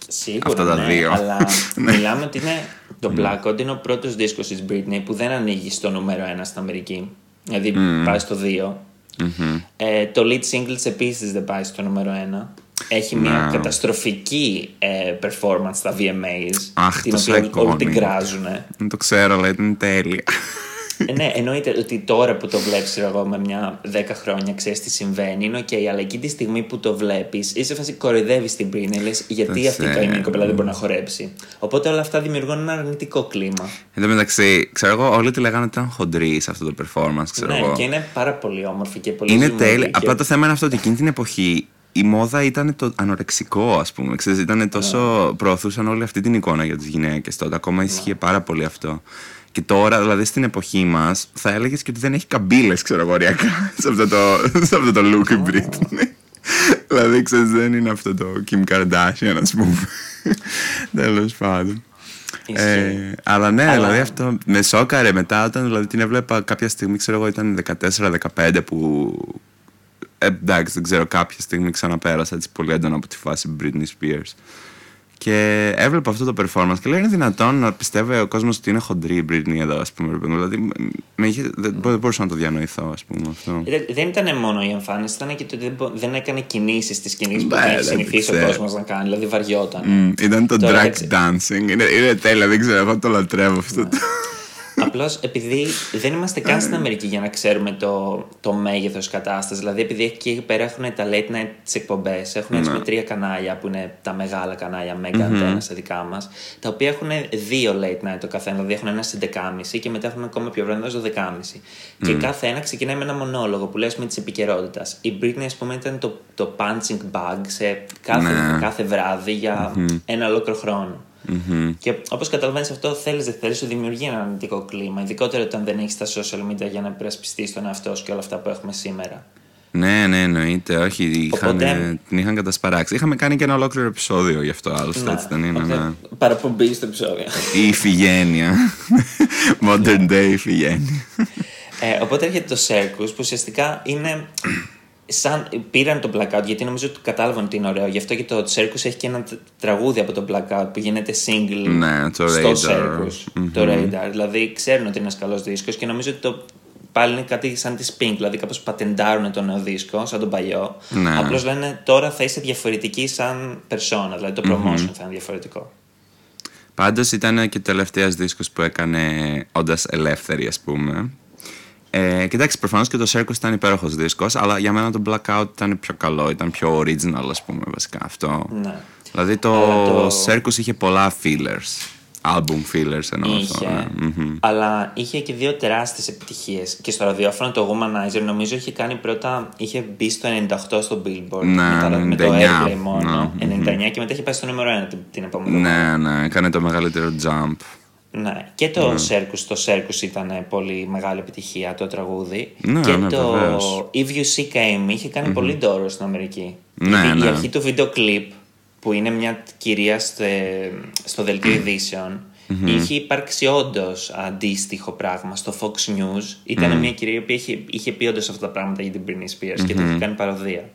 Σίγουρα, Αυτά τα ναι, δύο. αλλά Ναι. μιλάμε ότι είναι το Blackout είναι ο πρώτος δίσκος της Britney που δεν ανοίγει στο νούμερο 1 στην Αμερική. Δηλαδή πάει στο 2. Ε, το lead single της επίσης δεν πάει στο νούμερο 1. έχει μια Ναι. καταστροφική ε, performance στα VMAs. Αχ, την το οποία όλοι- όλοι την iconic. κράζουν. Δεν το ξέρω, αλλά ήταν τέλεια. Ε, ναι, εννοείται ότι τώρα που το βλέπεις, εγώ μετά 10 χρόνια, ξέρεις τι συμβαίνει. Είναι οκ, αλλά εκεί τη στιγμή που το βλέπεις, είσαι σε φάση κοροϊδεύεις την Britney, λες γιατί Δεν αυτή η ξέρω. καημένη κοπέλα δεν μπορεί να χορέψει. Οπότε όλα αυτά δημιουργούν ένα αρνητικό κλίμα. Εν τω μεταξύ, ξέρω εγώ, όλοι τη λέγανε ότι ήταν χοντρή σε αυτό το performance, ξέρω ναι, εγώ. και είναι πάρα πολύ όμορφη και πολύ Είναι ζουμερή τέλεια. και- Απλά το θέμα είναι αυτό ότι εκείνη την εποχή η μόδα ήταν το ανορεξικό, ας πούμε. Ξέρεις, ήταν τόσο. προωθούσαν όλη αυτή την εικόνα για τις γυναίκες τότε. Ακόμα ισχύει πάρα πολύ αυτό. Και τώρα, δηλαδή στην εποχή μας, θα έλεγες και ότι δεν έχει καμπύλες, ξέρω εγώ, ωριακά, σε αυτό το, σε αυτό το look η Britney. δηλαδή, ξέρεις, δεν είναι αυτό το Kim Kardashian, ας πούμε. Τέλος πάντων. Ισχύει. Ε, αλλά ναι, Αλλά- δηλαδή αυτό με σόκαρε μετά όταν δηλαδή, την έβλεπα κάποια στιγμή, ξέρω εγώ, ήταν 14-15 που. Ε, εντάξει, δεν ξέρω, κάποια στιγμή ξαναπέρασα έτσι πολύ έντονα από τη φάση Britney Spears. Και έβλεπα αυτό το performance και λέω είναι δυνατόν να πιστεύει ο κόσμος ότι είναι χοντρή η Britney εδώ, ας πούμε. ρε παιδί μου. Δηλαδή, με είχε, δεν, δεν μπορούσα να το διανοηθώ, ας πούμε αυτό. Ήταν- Δεν ήταν μόνο η εμφάνιση, ήταν και το ότι δεν μπο- δεν έκανε κινήσεις τις κινήσεις που Ναι, έχει δεν συνηθίσει ο ξέρω. κόσμος να κάνει. Δηλαδή βαριόταν. Μμ, ήταν το Τώρα, drag εντάξει. dancing. Είναι, είναι τέλεια, δεν ξέρω, εγώ το λατρεύω αυτό. Το- Απλώς επειδή δεν είμαστε καν στην Αμερική για να ξέρουμε το, το μέγεθος κατάστασης. Δηλαδή, επειδή εκεί πέρα έχουν τα late night τις εκπομπές, έχουν έτσι Ναι. με τρία κανάλια που είναι τα μεγάλα κανάλια, mega antenna στα δικά μας, τα οποία έχουν δύο late night το καθένα. Δηλαδή, έχουν ένα στις 11.30 και μετά έχουν ακόμα πιο βραδινό στο 10.30. Και κάθε ένα ξεκινάει με ένα μονόλογο που λε με της επικαιρότητας. Η Britney, ας πούμε, ήταν το, το punching bag σε κάθε, Ναι. κάθε βράδυ για ένα ολόκληρο χρόνο. Και όπως καταλαβαίνεις, αυτό θέλεις δεν θέλεις, σου δημιουργεί ένα αρνητικό κλίμα. Ειδικότερα όταν δεν έχεις τα social media για να υπερασπιστείς τον εαυτό σου και όλα αυτά που έχουμε σήμερα. Ναι, ναι, εννοείται. Όχι, είχαν, Οπότε- την είχαν κατασπαράξει. Είχαμε κάνει και ένα ολόκληρο επεισόδιο γι' αυτό, άλλωστε. έτσι δεν είναι. Οπότε, Ναι. Παραπομπή στο επεισόδιο. Η ηφηγένεια. Modern day ηφηγένεια. ε, οπότε έρχεται το Circus που ουσιαστικά είναι. Σαν πήραν το blackout γιατί νομίζω ότι κατάλαβαν ότι είναι ωραίο. Γι' αυτό και το Circus έχει και ένα τ- τραγούδι από το blackout που γίνεται single Ναι, το στο Radar. Circus. Το Radar. Δηλαδή ξέρουν ότι είναι ένας καλός δίσκος και νομίζω ότι το πάλι είναι κάτι σαν της Pink. Δηλαδή κάπως πατεντάρουν το νέο δίσκο, σαν τον παλιό. Ναι. Απλώς λένε τώρα θα είσαι διαφορετική σαν persona. Δηλαδή το promotion θα είναι διαφορετικό. Πάντως ήταν και ο τελευταίος δίσκος που έκανε όντας ελεύθερη, ας πούμε. Ε, κοιτάξτε, προφανώς και το Circus ήταν υπέροχος δίσκος, αλλά για μένα το Blackout ήταν πιο καλό, ήταν πιο original, ας πούμε, βασικά αυτό. Ναι. Δηλαδή το, Αλλά το- Circus είχε πολλά fillers. Album fillers εννοώ αυτό. Είχε, ναι. Μμμ. αλλά είχε και δύο τεράστιες επιτυχίες και στο ραδιόφωνο το Womanizer νομίζω είχε κάνει πρώτα είχε μπει στο 98 στο Billboard Ναι, με, τα- με το 99, Airplay μόνο ναι, 99 και μετά είχε πάει στο νούμερο 1 την, την επόμενη εβδομάδα. Ναι, ναι, έκανε το μεγαλύτερο jump. Ναι. Και το Circus, το Circus ήταν πολύ μεγάλη επιτυχία το τραγούδι. Ναι, και ναι, το βεβαίως. If You See Came είχε κάνει πολύ ντόρο στην Αμερική. Ναι, Γιατί ναι. Η αρχή του βίντεο κλιπ που είναι μια κυρία στο, στο δελτίο ειδήσεων είχε υπάρξει όντως αντίστοιχο πράγμα στο Fox News. Ήταν μια κυρία που είχε, είχε πει όντως αυτά τα πράγματα για την Britney Spears και το είχε κάνει παροδία.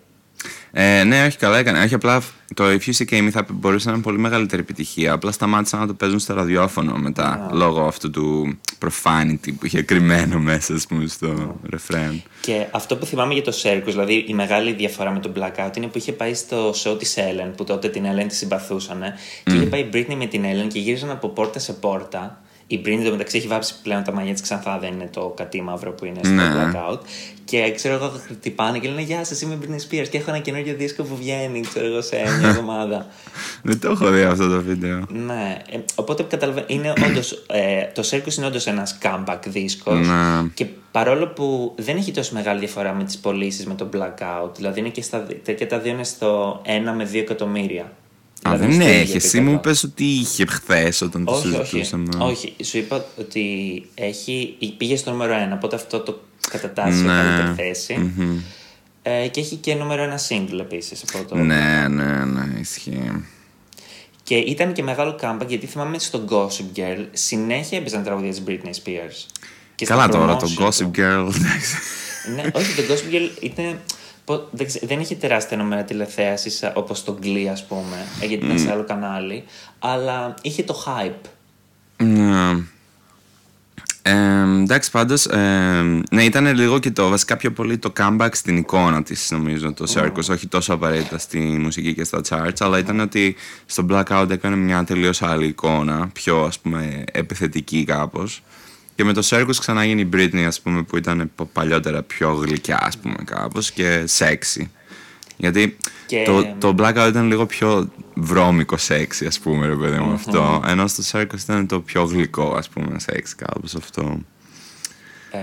Ε, ναι, όχι καλά έκανε. Όχι απλά το If You See Came θα μπορούσε να είναι πολύ μεγαλύτερη επιτυχία. Απλά σταμάτησαν να το παίζουν στο ραδιόφωνο μετά. Λόγω αυτού του profanity που είχε κρυμμένο μέσα, ας πούμε, στο ρεφρέν. Και αυτό που θυμάμαι για το Circus, δηλαδή η μεγάλη διαφορά με τον Blackout, είναι που είχε πάει στο show της Ellen, που τότε την Ellen τη συμπαθούσαν. Και είχε πάει η Britney με την Ellen και γύριζαν από πόρτα σε πόρτα. Η Britney το μεταξύ έχει βάψει πλέον τα μαλλιά τη ξανθά, δεν είναι το κατή μαύρο που είναι στο Ναι. Blackout. Και ξέρω εγώ, χτυπάνε και λένε Γεια σας, είμαι η Britney Spears και έχω ένα καινούργιο δίσκο που βγαίνει, ξέρω εγώ, σε μια εβδομάδα. Δεν το έχω δει αυτό το βίντεο. ναι, ε, οπότε καταλαβαίνω. Είναι όντως, ε, το Circus είναι όντως ένας comeback δίσκος. Ναι. Και παρόλο που δεν έχει τόσο μεγάλη διαφορά με τις πωλήσεις με το Blackout, δηλαδή είναι και, στα, και τα δύο είναι στο 1 με 2 εκατομμύρια. Α, Δηλαδή δεν στο ίδιο έχεις. Εσύ επίπεδο. μου είπες ότι είχε χθες όταν το όχι, όχι, συζητούσαμε. όχι. Σου είπα ότι έχει, πήγε στο νούμερο 1, οπότε αυτό το κατατάσσει σε Ναι. καλύτερη θέση. Ε, και έχει και νούμερο 1 single επίσης από το. Ναι, ναι, ναι, ισχύει. Και ήταν και μεγάλο comeback γιατί θυμάμαι στο Gossip Girl συνέχεια έπαιζαν τραγουδία της Britney Spears. Και στα Καλά τώρα, το promotion Gossip του. Girl. εντάξει. ναι, όχι, το Gossip Girl ήταν. Πο- Δεν, ξέ- δεν είχε τεράστια νούμερα τηλεθέασης όπως το Glee, ας πούμε, ε, γιατί ήταν σε άλλο κανάλι. Αλλά είχε το hype. Ναι. Ε, εντάξει, πάντως. ναι, ήταν λίγο και το βασικά πιο πολύ το comeback στην εικόνα της, νομίζω, το Circus. Όχι τόσο απαραίτητα στη μουσική και στα charts, αλλά ήταν ότι στο Blackout έκανε μια τελείως άλλη εικόνα, πιο ας πούμε επιθετική κάπως. Και με το Circus ξανά γίνει η Britney, ας πούμε, που ήταν παλιότερα πιο γλυκιά, ας πούμε, κάπως και sexy. Γιατί το, το Blackout ήταν λίγο πιο βρώμικο sexy, ας πούμε, ρε παιδί μου, αυτό. Ενώ στο Circus ήταν το πιο γλυκό, ας πούμε, sexy κάπως αυτό. Ε,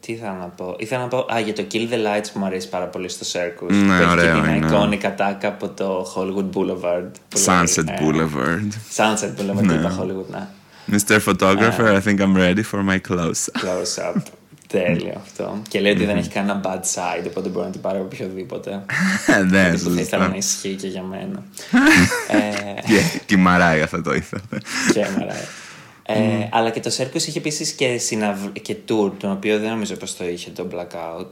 τι ήθελα να πω. Ήθελα να πω, α, για το Kill the Lights που μου αρέσει πάρα πολύ στο Circus. Ναι, που ωραίο, έχει και είναι. την εικόνικα τάκα από το Hollywood Boulevard. που Sunset λέει, ε, Boulevard. Sunset Boulevard, Ναι. ναι. είπα Hollywood, ναι. Mr. Photographer, I think I'm ready for my close. Close up. Τέλειο αυτό. Και λέει ότι δεν έχει κανένα bad side, οπότε μπορεί να την πάρει από οποιοδήποτε. Ναι, Που θα ήθελα να σωστά. ισχύει και για μένα. ε, Και- Και η Μαράια θα το ήθελε. και Μαράια. Ε, Αλλά και το Circus είχε επίσης και, συναυ... και tour, τον οποίο δεν νομίζω πως το είχε το Blackout.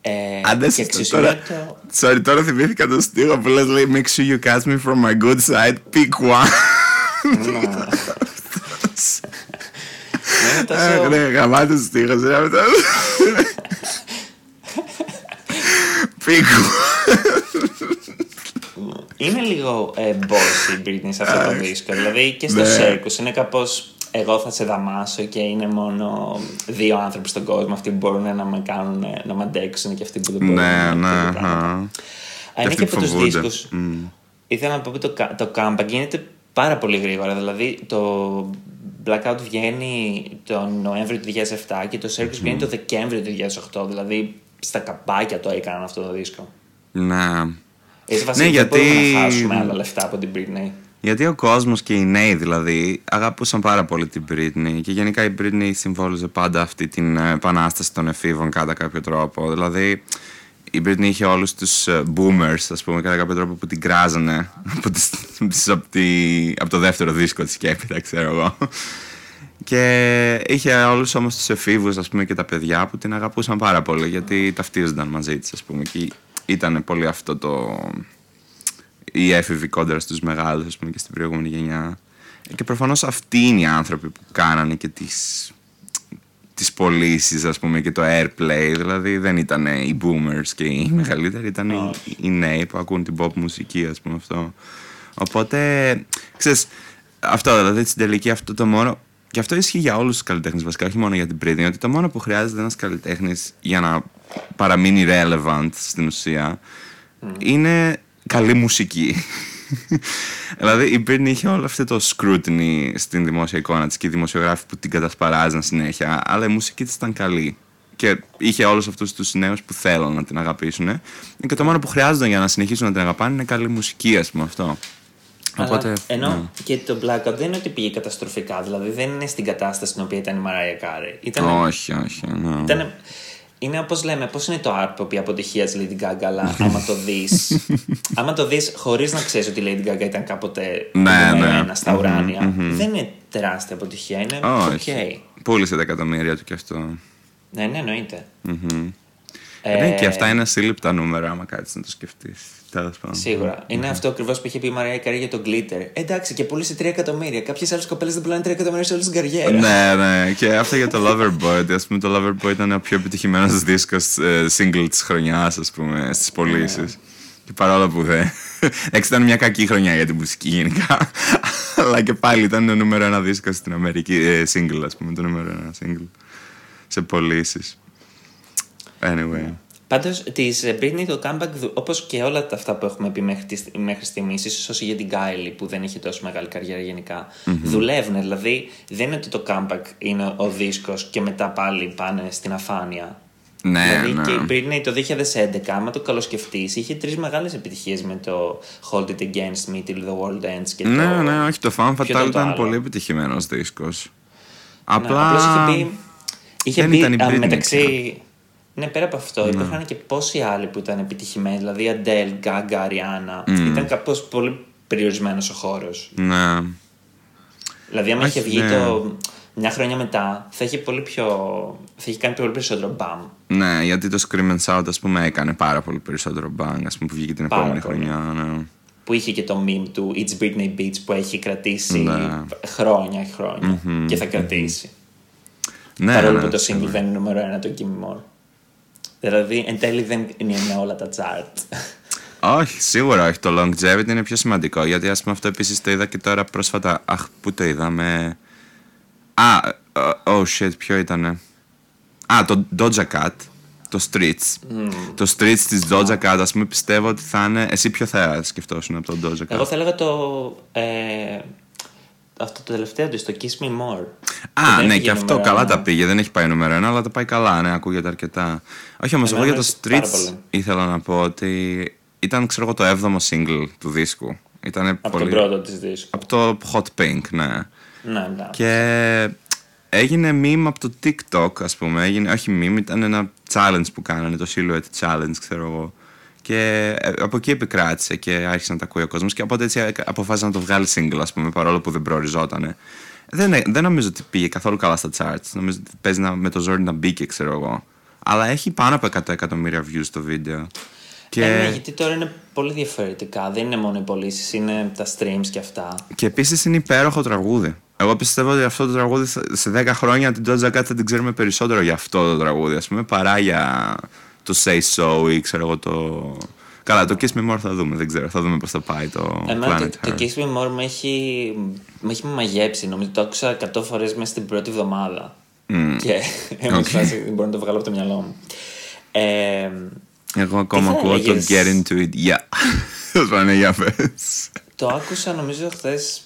Ε, Αν δεν και σας εξίσου τώρα, είναι το. sorry, τώρα θυμήθηκα το στίχο που λες λέει Make sure you catch me from my good side, pick one. Δεν είναι Αχ, τόσο. Ναι, γαμάτος στίχος, ρε αυτό. Pick one. Είναι λίγο ε, boss η Britney σε αυτό το δίσκο. Δηλαδή και στο Ναι. Circus είναι κάπως. Εγώ θα σε δαμάσω και είναι μόνο δύο άνθρωποι στον κόσμο. Αυτοί που μπορούν να με κάνουν, να με αντέξουν και αυτοί που δεν μπορούν. Ναι, να ναι. τέτοια πράγματα. α. Α, είναι αυτοί και που από τους φοβούνται. δίσκους. Ήθελα να πω ότι το, κα- το comeback γίνεται πάρα πολύ γρήγορα. Δηλαδή το Blackout βγαίνει τον Νοέμβριο του 2007 και το Circus βγαίνει το Δεκέμβριο του 2008. Δηλαδή στα καπάκια το έκαναν αυτό το δίσκο. Ναι. Έτσι βασικά Ναι, δεν γιατί- μπορούμε να χάσουμε άλλα λεφτά από την Britney. Γιατί ο κόσμος και οι νέοι δηλαδή αγαπούσαν πάρα πολύ την Britney και γενικά η Britney συμβόλιζε πάντα αυτή την ε, επανάσταση των εφήβων κατά κάποιο τρόπο. Δηλαδή η Britney είχε όλους τους boomers, ας πούμε, κατά κάποιο τρόπο που την κράζανε από, τις, τις- από, τη- από το δεύτερο δίσκο της και έπειτα, ξέρω εγώ. Και είχε όλους όμως τους εφήβους, ας πούμε, και τα παιδιά που την αγαπούσαν πάρα πολύ γιατί ταυτίζονταν μαζί της, ας πούμε. Και ήταν πολύ αυτό το οι έφηβοι κόντρα στους μεγάλους ας πούμε και στην προηγούμενη γενιά και προφανώς αυτοί είναι οι άνθρωποι που κάνανε και τις, τις πωλήσεις, ας πούμε και το airplay. Δηλαδή δεν ήταν οι boomers και οι μεγαλύτεροι ήταν οι, οι νέοι που ακούν την pop μουσική ας πούμε αυτό. Οπότε ξέρεις αυτό δηλαδή στην τελική αυτό το μόνο και αυτό ισχύει για όλους τους καλλιτέχνες βασικά όχι μόνο για την Britney ότι το μόνο που χρειάζεται ένας καλλιτέχνης για να παραμείνει relevant στην ουσία είναι καλή μουσική. Δηλαδή η Britney είχε όλο αυτό το scrutiny στην δημόσια εικόνα της και οι δημοσιογράφοι που την κατασπαράζαν συνέχεια, αλλά η μουσική της ήταν καλή. Και είχε όλους αυτούς τους νέους που θέλουν να την αγαπήσουν. Και το μόνο που χρειάζονταν για να συνεχίσουν να την αγαπάνε είναι καλή μουσική, ας πούμε αυτό. Οπότε, Αλλά, ενώ ναι. και το Blackout δεν είναι ότι πήγε καταστροφικά. Δηλαδή δεν είναι στην κατάσταση στην οποία ήταν η Mariah Carey. Ήταν, Όχι, όχι. ναι. ήταν, είναι όπως λέμε, πώς είναι το Artpop η αποτυχία της Lady Gaga, αλλά άμα το δεις. άμα το δεις χωρίς να ξέρεις ότι η Lady Gaga ήταν κάποτε Ναι, κουμπωμένη ναι. στα ουράνια, δεν είναι τεράστια αποτυχία. Είναι Όχι. οκ. Πούλησε τα εκατομμύρια του κι αυτό. Ναι, ναι, εννοείται. Ε, ναι, και αυτά είναι ασύλληπτα νούμερα, άμα κάτσεις να το σκεφτείς. Τέλος πάντων. Σίγουρα. Είναι αυτό ακριβώς που είχε πει η Μαρία Καρή για τον Glitter. Εντάξει, και πούλησε 3 εκατομμύρια. Κάποιες άλλες κοπέλες δεν πουλάνε 3 εκατομμύρια σε όλη την καριέρα. Ναι, ναι. Και αυτό για το Loverboy. ότι, ας πούμε, το Loverboy ήταν ο πιο επιτυχημένος δίσκος single της χρονιάς, ας πούμε, στις πωλήσεις. Και παρόλο που δεν. Εντάξει, ήταν μια κακή χρονιά για την μουσική γενικά. Αλλά και πάλι ήταν το νούμερο ένα δίσκος στην Αμερική. ε, single, ας πούμε, το νούμερο ένα single. Σε πωλήσεις. Anyway. Πάντως της Britney το comeback, όπως και όλα τα αυτά που έχουμε πει μέχρι, τη- μέχρι στιγμής, ίσως όσο για την Kylie που δεν είχε τόσο μεγάλη καριέρα γενικά, δουλεύουν. Δηλαδή δεν είναι ότι το comeback είναι ο δίσκος και μετά πάλι πάνε στην αφάνεια. Ναι, δηλαδή ναι. και η Britney το 2011, άμα το καλοσκεφτείς, είχε τρεις μεγάλες επιτυχίες με το Hold It Against Me Till the World Ends και Ναι, το. ναι, όχι. Το Fan Ποιο Fatal ήταν το ήταν άλλο; πολύ επιτυχημένος δίσκος. Ναι, Απλά. απλώς είχε πει. Είχε δεν πει ήταν η α, Britney μεταξύ. Ναι, πέρα από αυτό, υπήρχαν και πόσοι άλλοι που ήταν επιτυχημένοι. Δηλαδή, Adele, Gaga, Ariana. Ήταν κάπως πολύ περιορισμένος ο χώρος. Ναι. Δηλαδή, άμα Όχι, είχε βγει ναι. το μια χρονιά μετά, θα είχε πολύ πιο. θα είχε κάνει πολύ περισσότερο μπαμ. Ναι, γιατί το Scream and Shout, ας πούμε, έκανε πάρα πολύ περισσότερο bang, ας πούμε, που βγήκε την Πάρα επόμενη πολύ. χρονιά. Ναι. Που είχε και το meme του It's Britney Beach που έχει κρατήσει Ναι. χρόνια χρόνια και θα κρατήσει. Ναι, Παρόλο ναι, που το single σίγουρα. δεν είναι νούμερο ένα το Gimme More. Δηλαδή, εν τέλει δεν είναι όλα τα chart. Όχι, σίγουρα όχι. Το longevity είναι πιο σημαντικό. Γιατί ας πούμε αυτό επίσης το είδα και τώρα πρόσφατα. Αχ, πού το είδαμε; Α, ε, oh shit, ποιο ήτανε; Α, το Doja Cat. Το Streets. Το Streets της Doja Cat, ας πούμε, πιστεύω ότι θα είναι. Εσύ ποιο θα σκεφτόσουν από το Doja Cat; Εγώ θα έλεγα το. Ε, αυτό το τελευταίο του, το Kiss Me More. Α, Δεν ναι, πήγε και αυτό νούμερο καλά ένα. τα πήγε. Δεν έχει πάει νούμερο ένα, αλλά τα πάει καλά. Ναι, ακούγεται αρκετά. Όχι όμως, εγώ Εμένα για το μου αρέσει πάρα Streets πολύ. ήθελα να πω ότι ήταν, ξέρω εγώ, το 7ο single του δίσκου. Ήταν Από πολύ. τον πρώτο της δίσκου. Από το Hot Pink, ναι. Ναι, ναι. Και έγινε meme από το TikTok, ας πούμε. Έγινε, όχι meme, ήταν ένα challenge που κάνανε, το Silhouette Challenge, ξέρω εγώ. Και ε, από εκεί επικράτησε και άρχισε να τα ακούει ο κόσμος και οπότε έτσι ε, αποφάσισε να το βγάλει single, ας πούμε, παρόλο που δεν προοριζότανε. Δεν, ε- δεν νομίζω ότι πήγε καθόλου καλά στα charts. Νομίζω ότι παίζει να, με το ζόρι να μπήκε, ξέρω εγώ. Αλλά έχει πάνω από 100 εκατομμύρια views το βίντεο. Και... Ε, ναι, γιατί τώρα είναι πολύ διαφορετικά. Δεν είναι μόνο οι πωλήσεις, είναι τα streams και αυτά. Και επίσης είναι υπέροχο τραγούδι. Εγώ πιστεύω ότι αυτό το τραγούδι θα- σε 10 χρόνια την Doja Cat θα την ξέρουμε περισσότερο για αυτό το τραγούδι, ας πούμε, παρά για το Say So ή ξέρω εγώ το. Καλά, το Kiss Me More θα δούμε, δεν ξέρω. Θα δούμε πώς θα πάει το Εμένα Planet το, το Her. Kiss Me More με έχει, με έχει μαγέψει. Νομίζω το άκουσα 100 φορές μέσα στην πρώτη εβδομάδα. Και έμεινε Οκ. σε φάση, δεν μπορώ να το βγάλω από το μυαλό μου. Ε, Εγώ ακόμα θα ακούω το έλεγες; Get Into It. Yeah. Θα πάνε για πες. το άκουσα νομίζω χθες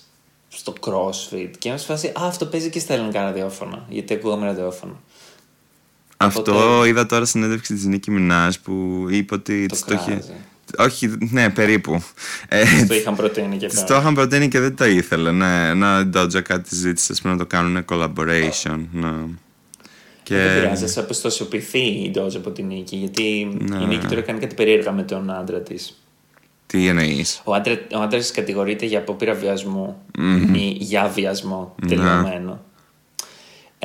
στο CrossFit και ήμουν σε φάση Α, αυτό παίζει και στα ελληνικά ραδιόφωνα. Γιατί ακούγαμε ραδιόφωνο. Αυτό είδα τώρα συνέντευξη της Νίκη Μινάς που είπε ότι Το της το είχε. κράζει. Όχι, ναι, περίπου. Ε, το είχαν προτείνει και Της πέρα. το είχαν προτείνει και δεν το ήθελε. Ναι, ένα Doja Cat τη ζήτησε ας πούμε, να το κάνουν collaboration. Ναι. Και... Δεν πειράζει, θα αποστασιοποιηθεί η Ντόζα από την Νίκη. Γιατί Ναι. η Νίκη τώρα κάνει κάτι περίεργα με τον άντρα της. Τι εννοείς; Ο άντρα ο άντρας της κατηγορείται για απόπειρα βιασμού ή για βιασμό Ναι. τελειωμένο.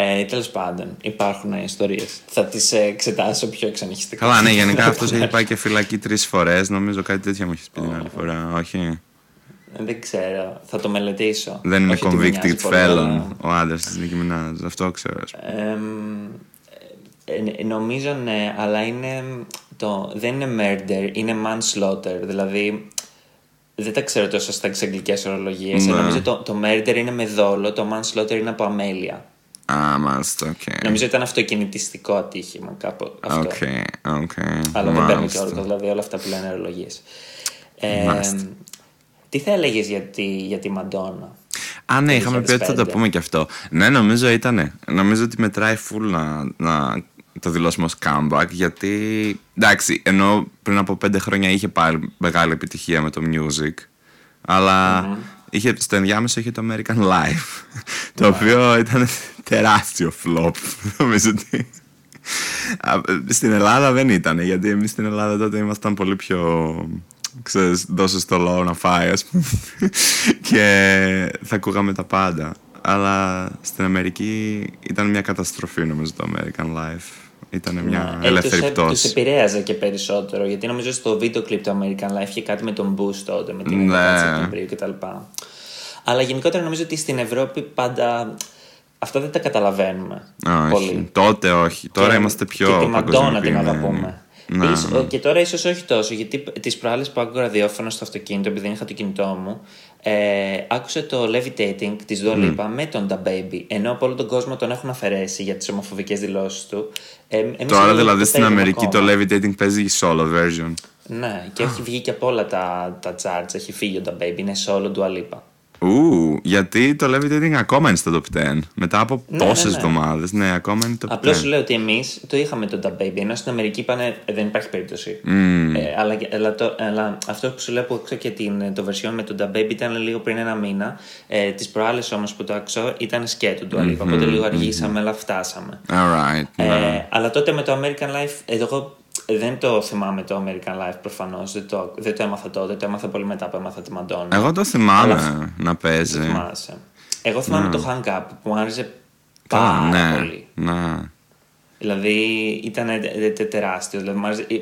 Ε, Τέλος πάντων, υπάρχουν ιστορίες. Θα τις εξετάσω πιο εξανυχιστικά. Καλά, ναι, γενικά αυτό έχει πάει και φυλακή τρεις φορές. Νομίζω κάτι τέτοιο μου έχεις πει την άλλη φορά. Όχι; Ε, Δεν ξέρω. Θα το μελετήσω. Δεν είναι Όχι ότι με νοιάζει convicted πολύ, felon αλλά- ο άντρας της Νίκη Μινάζ. Αυτό ξέρω. ας πούμε. Εμ, ε, ε, νομίζω ναι, αλλά είναι το, δεν είναι murder, είναι manslaughter. Δηλαδή, δεν τα ξέρω τόσο τις αγγλικές ορολογίες. Ναι. Νομίζω το, το murder είναι με δόλο, το manslaughter είναι από αμέλεια. Α, μάλιστα, οκ. Νομίζω ήταν αυτοκινητιστικό ατύχημα, κάπου αυτό. Οκ, οκ. Αλλά δεν παίρνει και μάλιστα. όρκο, δηλαδή όλα αυτά που λένε ορολογίες. Ε, Μάλιστα. τι θα έλεγες για τη, για τη Μαντόνα; Α, ναι, είχαμε πει ότι θα το 2005. πούμε και αυτό. Ναι, νομίζω ήτανε. Νομίζω ότι μετράει full να, να το δηλώσουμε ως comeback γιατί, εντάξει, ενώ πριν από πέντε χρόνια είχε πάλι μεγάλη επιτυχία με το music, αλλά είχε, στο ενδιάμεσο είχε το American Life, το οποίο ήταν τεράστιο flop, νομίζω ότι... Α, Στην Ελλάδα δεν ήταν, γιατί εμείς στην Ελλάδα τότε ήμασταν πολύ πιο ξέρεις, δώσες στο λόγο να φάει, ας πούμε. και θα ακούγαμε τα πάντα. Αλλά στην Αμερική ήταν μια καταστροφή, νομίζω, το American Life. Ήταν μια ελεύθερη Ε, τους, πτώση. επηρέαζε και περισσότερο γιατί νομίζω στο βίντεο κλιπ του American Life είχε κάτι με τον Bush τότε, με την Ναι. 11η Σεπτεμβρίου κτλ. Αλλά γενικότερα νομίζω ότι στην Ευρώπη πάντα αυτά δεν τα καταλαβαίνουμε. Όχι, πολύ. τότε όχι. Τώρα Και- είμαστε πιο Και τη Μαντόνα την παγκοσμιοποιημένοι. αγαπούμε. Ναι, Ίσως- ναι. Και τώρα ίσως όχι τόσο, γιατί τις προάλλες που άκουγα ραδιόφωνο στο αυτοκίνητο, επειδή δεν είχα το κινητό μου, ε, άκουσα το Levitating της Dua Lipa με τον Da Baby. Ενώ από όλο τον κόσμο τον έχουν αφαιρέσει για τις ομοφοβικές δηλώσεις του. Ε, εμείς Τώρα εδώ δηλαδή το στην θέλουμε Αμερική το ακόμα. Levitating παίζει solo version. Ναι, και έχει βγει και από όλα τα, τα charts. Έχει φύγει ο Da Baby, είναι solo Dua Lipa. Ου, γιατί το Levitating ακόμα είναι στο top 10. Μετά από Ναι, τόσες ναι, ναι. εβδομάδες. Ναι, ακόμα είναι top 10. Απλώς σου λέω ότι εμείς το είχαμε τον Da Baby, ενώ στην Αμερική είπανε «Ε, δεν υπάρχει περίπτωση. Mm. Ε, αλλά, αλλά, το, αλλά αυτό που σου λέω που άκουσα και την, το version με τον Da Baby ήταν λίγο πριν ένα μήνα. Ε, Τις προάλλες όμως που το άκουσα ήταν σκέτο του Alipha. Οπότε λίγο αργήσαμε, αλλά φτάσαμε. Alright. Ε, ναι. αλλά τότε με το American Life, ε, εγώ δεν το θυμάμαι το American Life προφανώς. Δεν το, δεν το έμαθα τότε, το έμαθα πολύ μετά που έμαθα τη Μαντόνα. Εγώ το θυμάμαι Αλλά- να παίζει. Θυμάσαι. Εγώ θυμάμαι το Hang Up που μου άρεσε Καλά, πάρα ναι. πολύ. ναι. Δηλαδή ήταν τε- τε- τεράστιο. Δηλαδή, μου άρεσε- ε,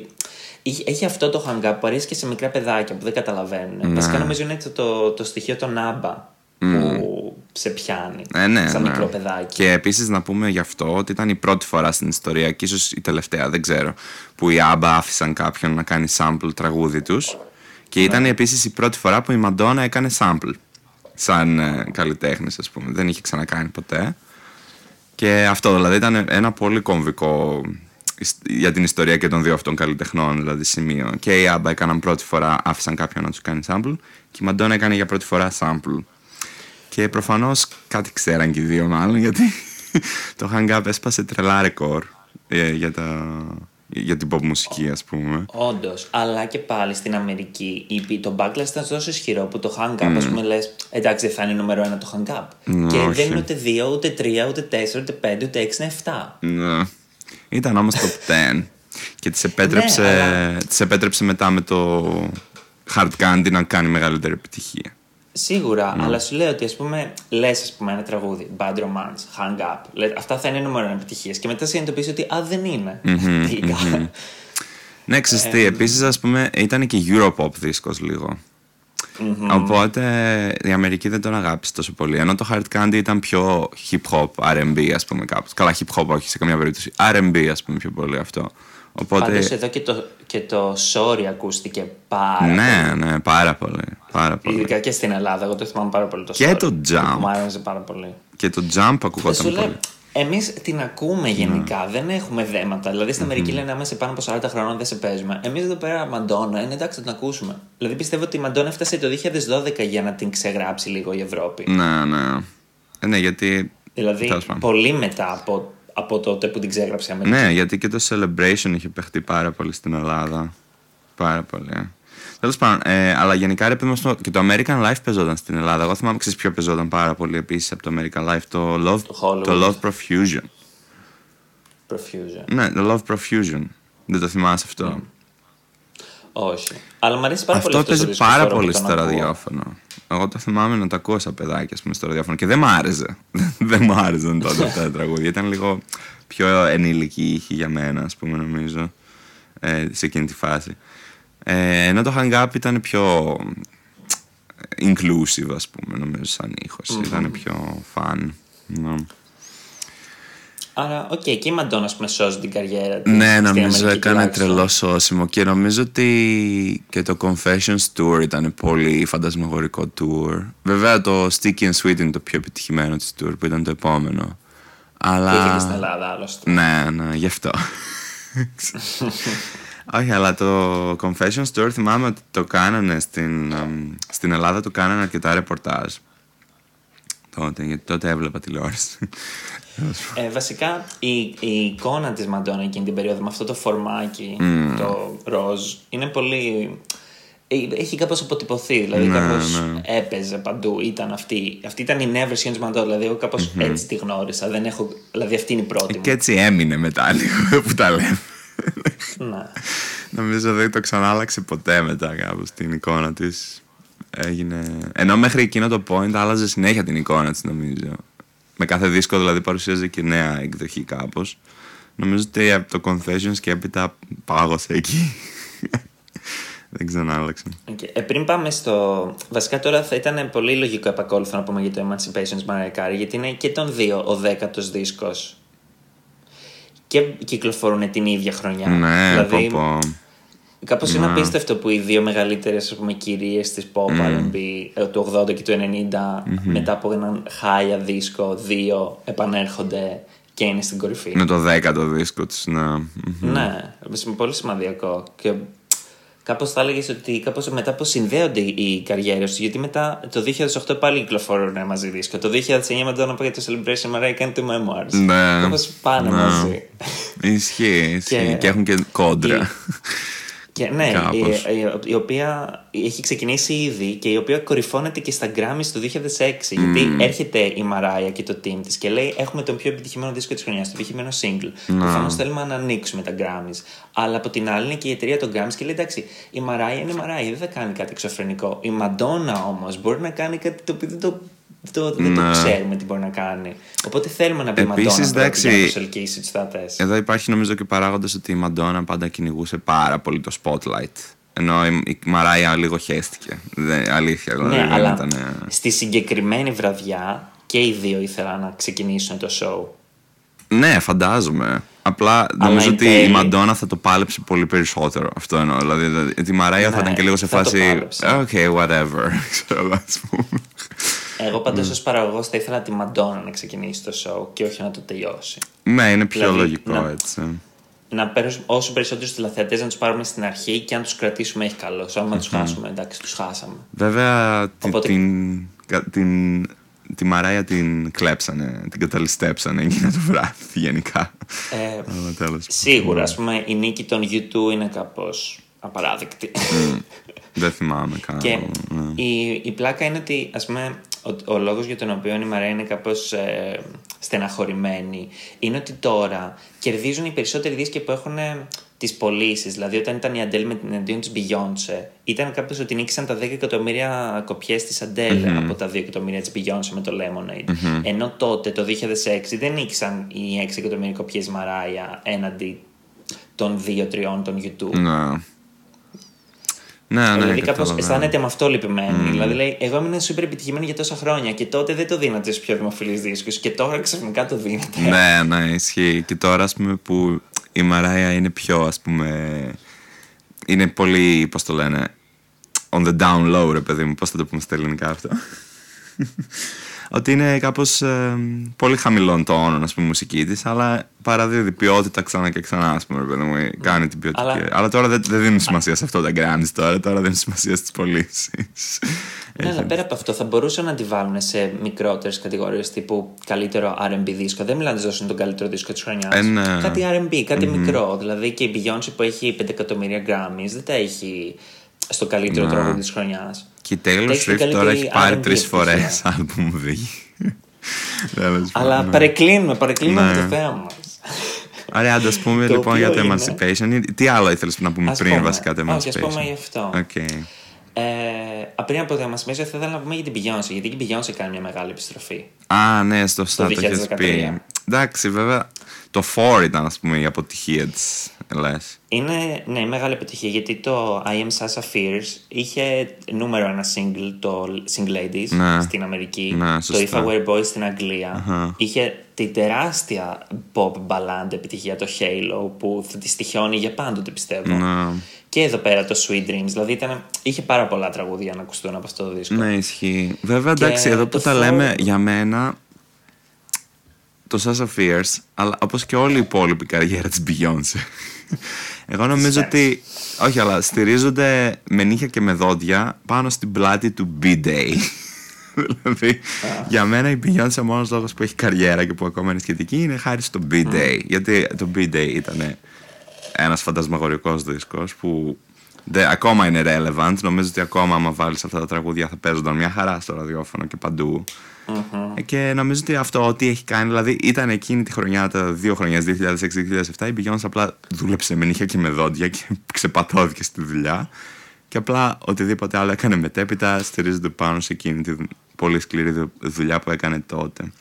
Είχε- Έχει αυτό το hang up που αρέσει και σε μικρά παιδάκια που δεν καταλαβαίνουν. Ναι. Βασικά νομίζω είναι το, το, το στοιχείο των άμπα που σε πιάνει. Ε, ναι, σαν ναι. μικρό παιδάκι. Και επίσης να πούμε γι' αυτό ότι ήταν η πρώτη φορά στην ιστορία και ίσως η τελευταία, δεν ξέρω, που οι Άμπα άφησαν κάποιον να κάνει sample τραγούδι τους. Και ήταν επίσης η πρώτη φορά που η Μαντόνα έκανε sample. Σαν ε, καλλιτέχνης, ας πούμε. Δεν είχε ξανακάνει ποτέ. Και αυτό δηλαδή ήταν ένα πολύ κομβικό ισ- για την ιστορία και των δύο αυτών καλλιτεχνών, δηλαδή σημείο. Και οι Άμπα έκαναν πρώτη φορά, άφησαν κάποιον να τους κάνει sample. Και η Μαντόνα έκανε για πρώτη φορά sample. Και προφανώς κάτι ξέραν και οι δύο, μάλλον, γιατί το Hang Up έσπασε τρελά ρεκόρ ε, για, τα, για την pop μουσική, ας πούμε. Όντως, αλλά και πάλι στην Αμερική η- το backlash ήταν τόσο ισχυρό που το hang up, ας πούμε, λες, εντάξει, δεν θα είναι νούμερο ένα το hang up. Ναι, και όχι. δεν είναι ούτε δύο, ούτε τρία, ούτε τέσσερα, ούτε πέντε, ούτε έξι, είναι εφτά. Ναι. Ήταν όμως top 10 και της επέτρεψε, Ναι, αλλά- της επέτρεψε μετά με το Hard Candy να κάνει μεγαλύτερη επιτυχία. Σίγουρα, Ναι. αλλά σου λέω ότι ας πούμε, λες, ας πούμε, ένα τραγούδι, Bad Romance, Hang Up, λες, αυτά θα είναι νούμερο ένα επιτυχίες. Και μετά συνειδητοποιήσει ότι, α, δεν είναι. τελικά. Ναι, ξέρεις τι, επίσης ας πούμε ήταν και Europop δίσκος λίγο. Οπότε η Αμερική δεν τον αγάπησε τόσο πολύ. Ενώ το Hard Candy ήταν πιο hip hop, RB, ας πούμε κάπως. Καλά, hip hop όχι σε καμία περίπτωση. RB, ας πούμε πιο πολύ αυτό. Οπότε. Πάντως εδώ και το, και το sorry ακούστηκε πάρα Ναι, ναι, πάρα πολύ. Πάρα πολύ. πολύ. Ειδικά και στην Ελλάδα, εγώ το θυμάμαι πάρα πολύ το Και sorry. το Jump. Μου άρεσε πάρα πολύ. Και το jump Δεν ακουγόταν σου πολύ. λέω, εμείς την ακούμε γενικά, δεν έχουμε δέματα. Δηλαδή στην Αμερική λένε άμα είσαι πάνω από 40 χρόνων δεν σε παίζουμε. Εμείς εδώ πέρα Μαντόνα είναι εντάξει να την ακούσουμε. Δηλαδή πιστεύω ότι η Μαντόνα έφτασε το 2012 για να την ξεγράψει λίγο η Ευρώπη. Ναι, ναι. Ε, ναι, γιατί. Δηλαδή τέλος πάντων. πολύ μετά από, από τότε που την ξέγραψε η Αμερική. Ναι, γιατί και το Celebration είχε παιχτεί πάρα πολύ στην Ελλάδα. Πάρα πολύ. ε. Τέλος πάντων, ε, αλλά γενικά ρε παιδί μου, στο- και το American Life παίζονταν στην Ελλάδα. Εγώ θυμάμαι ξέρεις ποιο παίζονταν πάρα πολύ επίσης από το American Life. Το Love, Το Hollywood. το Love Profusion. Profusion. Ναι, το Love Profusion. Δεν το θυμάσαι αυτό; Όχι. Αλλά μου αρέσει πάρα αυτό πολύ αυτός ο παίζει δίσκος πάρα τώρα που πολύ τον στο ακούω. ραδιόφωνο. Εγώ το θυμάμαι να το ακούω σαν παιδάκι, ας πούμε, στο ραδιόφωνο και δεν μ' άρεσε. δεν μ' άρεσαν τότε αυτά τα τραγούδια. Ήταν λίγο πιο ενήλικοι ήχοι για μένα, ας πούμε, νομίζω, ε, σε εκείνη τη φάση. Ε, ενώ το Hung Up ήταν πιο inclusive, ας πούμε, νομίζω, σαν ήχος. Ήταν πιο fun. Ναι. Άρα, οκ, και η Μαντόνα, ας πούμε, σώζει την καριέρα της. Ναι, στην νομίζω Αμερική έκανε τουλάχιστον. τρελό σώσιμο και νομίζω ότι και το Confessions Tour ήταν πολύ φαντασμαγορικό tour. Βέβαια το Sticky and Sweet είναι το πιο επιτυχημένο της tour που ήταν το επόμενο. Αλλά... Που είχε και στην Ελλάδα, άλλωστε. Ναι, ναι, γι' αυτό. Όχι, αλλά το Confessions Tour θυμάμαι ότι το κάνανε στην, εμ, στην Ελλάδα, το κάνανε αρκετά ρεπορτάζ. Τότε, γιατί τότε έβλεπα τηλεόραση. Ε, βασικά η, η εικόνα της Μαντόνα εκείνη την περίοδο με αυτό το φορμάκι, το ροζ, είναι πολύ... ε, Έχει κάπως αποτυπωθεί, δηλαδή Ναι, κάπως ναι. έπαιζε παντού, ήταν αυτή. Αυτή ήταν η νέα version της Μαντόνα, δηλαδή εγώ κάπως έτσι τη γνώρισα, δεν έχω, δηλαδή αυτή είναι η πρώτη μου. και έτσι έμεινε μετά λίγο που τα λέμε. Ναι. Νομίζω δεν το ξανά άλλαξε ποτέ μετά κάπως την εικόνα της. Έγινε... Ενώ μέχρι εκείνο το point άλλαζε συνέχεια την εικόνα της νομίζω. Με κάθε δίσκο δηλαδή παρουσίαζε και νέα εκδοχή κάπως. Νομίζω ότι από το Confessions και έπειτα πάγωσε εκεί. δεν ξανά άλλαξε. Οκ. Ε, πριν πάμε στο. Βασικά τώρα θα ήταν πολύ λογικό επακόλουθο να πούμε για το Emancipation της Mariah Carey, γιατί είναι και των δύο ο δέκατος δίσκος. Και κυκλοφορούν την ίδια χρονιά. Ναι, δηλαδή, πω, πω. Κάπως είναι απίστευτο που οι δύο μεγαλύτερες ας πούμε, κυρίες της pop R&B ε, του 80 και του 90 μετά από έναν χάλια δίσκο δύο επανέρχονται και είναι στην κορυφή. Με το δέκατο δίσκο της, ναι. Μμμ. Ναι, είναι πολύ σημαντικό. Και κάπως θα έλεγες ότι κάπως μετά που συνδέονται οι καριέρες του, γιατί μετά το 2008 πάλι κυκλοφορούν μαζί δίσκο. Το 2009 μετά να πω για το Celebration Mariah κάνει το Memoirs. Ναι. Κάπως πάνε Ναι. μαζί. Ισχύει, ισχύει. Και- Και, έχουν και κόντρα. Και ναι, η, Κάπως. η- η οποία έχει ξεκινήσει ήδη και η οποία κορυφώνεται και στα Grammys του 2006. Γιατί έρχεται η Μαράια και το team της και λέει: Έχουμε τον πιο επιτυχημένο δίσκο της χρονιάς, το πιο επιτυχημένο single. Προφανώς θέλουμε να ανοίξουμε τα Grammys. Αλλά από την άλλη είναι και η εταιρεία των Grammys και λέει: Εντάξει, η Μαράια είναι η Μαράια, δεν θα κάνει κάτι εξωφρενικό. Η Μαντόνα όμως μπορεί να κάνει κάτι το οποίο δεν το. Το- δεν το Ναι. ξέρουμε τι μπορεί να κάνει. Οπότε θέλουμε να μπει η Επίσης, Μαντόνα πρώτη εντάξει, για να προσελκύσει τους θεατέ. Εδώ υπάρχει νομίζω και παράγοντας ότι η Μαντόνα πάντα κυνηγούσε πάρα πολύ το spotlight. Ενώ η, η Μαράια λίγο χέστηκε. Δεν, αλήθεια, δηλαδή. Ναι, δεν αλλά ήταν... στη συγκεκριμένη βραδιά και οι δύο ήθελαν να ξεκινήσουν το show. Ναι, φαντάζομαι. Απλά νομίζω ότι η Μαντόνα θα το πάλεψε πολύ περισσότερο. Αυτό εννοώ. Δηλαδή, τη Μαράια θα ήταν και λίγο σε φάση. OK, whatever. Εγώ πάντως ως παραγωγός θα ήθελα τη Μαντόνα να ξεκινήσει το show και όχι να το τελειώσει. Ναι, είναι πιο δηλαδή, λογικό να, έτσι. Να παίρνουμε όσο περισσότερους τηλεθεατές να τους πάρουμε στην αρχή και αν τους κρατήσουμε έχει καλό. Αν τους χάσουμε, εντάξει, τους χάσαμε. Βέβαια, Οπότε... την, την, τη Μαράια την κλέψανε, την καταλυστέψανε εκείνο το βράδυ γενικά. Ε, σίγουρα, ας πούμε, η νίκη των U2 είναι κάπως απαράδεκτη. Δεν θυμάμαι καν. Και ναι. η, η πλάκα είναι ότι, ας πούμε, ο, ο λόγος για τον οποίο η Μαρέα είναι κάπως ε, στεναχωρημένη είναι ότι τώρα κερδίζουν οι περισσότεροι δίσκοι που έχουν ε, τις πωλήσεις. Δηλαδή, όταν ήταν η Αντέλ με την εναντίον της Beyoncé, ήταν κάπως ότι νίκησαν τα 10 εκατομμύρια κοπιές της Αντέλ mm-hmm. από τα 2 εκατομμύρια της Beyoncé με το Lemonade. Mm-hmm. Ενώ τότε, το 2006, δεν νίκησαν οι 6 εκατομμύρια κοπιές Μαράια έναντι των 2-3 των YouTube. Ναι. Ναι, ναι, δηλαδή κάπως αισθάνεται με αυτό λυπημένη. Mm. Δηλαδή λέει, εγώ ήμουν super επιτυχημένη για τόσα χρόνια και τότε δεν το δίνατε στου πιο δημοφιλείς δίσκους και τώρα ξαφνικά το δίνετε. Ναι, ναι, ισχύει. Και τώρα ας πούμε που η Μαράια είναι πιο ας πούμε. Είναι πολύ, πώς το λένε, on the down low, ρε παιδί μου. Πώς θα το πούμε στα ελληνικά αυτό; Ότι είναι κάπως ε, πολύ χαμηλών τόνων ας πούμε, μουσική της, αλλά παραδίδει ποιότητα ξανά και ξανά, ας πούμε, παιδί μου, κάνει την ποιότητα. Αλλά, αλλά τώρα δεν, δεν δίνουν σημασία σε αυτό τα Grammys τώρα, τώρα δίνουν σημασία στις πωλήσεις. Ναι, αλλά πέρα από αυτό θα μπορούσαν να τη βάλουν σε μικρότερες κατηγορίες τύπου καλύτερο RB δίσκο. Δεν μιλάνε να δώσουν τον καλύτερο δίσκο της χρονιάς. Ε, ναι. Κάτι RB, κάτι mm-hmm. μικρό. Δηλαδή και η Beyoncé που έχει 5 εκατομμύρια Grammys δεν τα έχει στο καλύτερο ναι. τραγούδι της χρονιάς. Και η Taylor Swift τώρα έχει πάρει τρεις φορές άλμπουμ βγει. Αλλά ναι. παρεκκλίνουμε, παρεκκλίνουμε ναι. το θέμα μας. Ωραία, ας πούμε λοιπόν για το Emancipation. Τι άλλο ήθελες να πούμε πριν βασικά το Emancipation. Όχι, ας πούμε γι' αυτό. Ε, πριν από το Emancipation θα ήθελα να πούμε για την Beyoncé. Γιατί η Beyoncé κάνει μια μεγάλη επιστροφή. Α, ναι, στο το έχεις πει. Εντάξει, βέβαια. Το 4 ήταν, ας πούμε, η αποτυχία της λες. Είναι ναι, μεγάλη επιτυχία γιατί το I Am Sasha Fierce είχε νούμερο ένα single, το Single Ladies ναι. στην Αμερική, ναι, το If I Were Boys στην αγγλια uh-huh. είχε τη τεράστια pop ballad επιτυχία το Halo που θα τη στοιχιώνει για πάντοτε πιστεύω. Ναι. Και εδώ πέρα το Sweet Dreams, δηλαδή ήταν, είχε πάρα πολλά τραγούδια να ακουστούν από αυτό το δίσκο. Ναι, ισχύει. Βέβαια, εντάξει, εδώ που τα λέμε για μένα, το Sasha Fierce, αλλά όπως και όλη η υπόλοιπη καριέρα της Beyoncé. Εγώ νομίζω ότι. Όχι, αλλά στηρίζονται με νύχια και με δόντια πάνω στην πλάτη του B-Day. δηλαδή, για μένα η Beyoncé ο μόνος λόγος που έχει καριέρα και που ακόμα είναι σχετική είναι χάρη στο B-Day. Γιατί το B-Day ήταν ένας φαντασμαγορικός δίσκος που ακόμα είναι relevant. Νομίζω ότι ακόμα, άμα βάλεις αυτά τα τραγούδια, θα παίζονταν μια χαρά στο ραδιόφωνο και παντού. Mm-hmm. Και νομίζω ότι αυτό ό,τι έχει κάνει, δηλαδή ήταν εκείνη τη χρονιά, τα δύο χρονιά, 2006-2007, η Beyoncé απλά δούλεψε με νύχια και με δόντια και ξεπατώθηκε στη δουλειά. Και απλά οτιδήποτε άλλο έκανε μετέπειτα στηρίζεται πάνω σε εκείνη τη πολύ σκληρή δουλειά που έκανε τότε.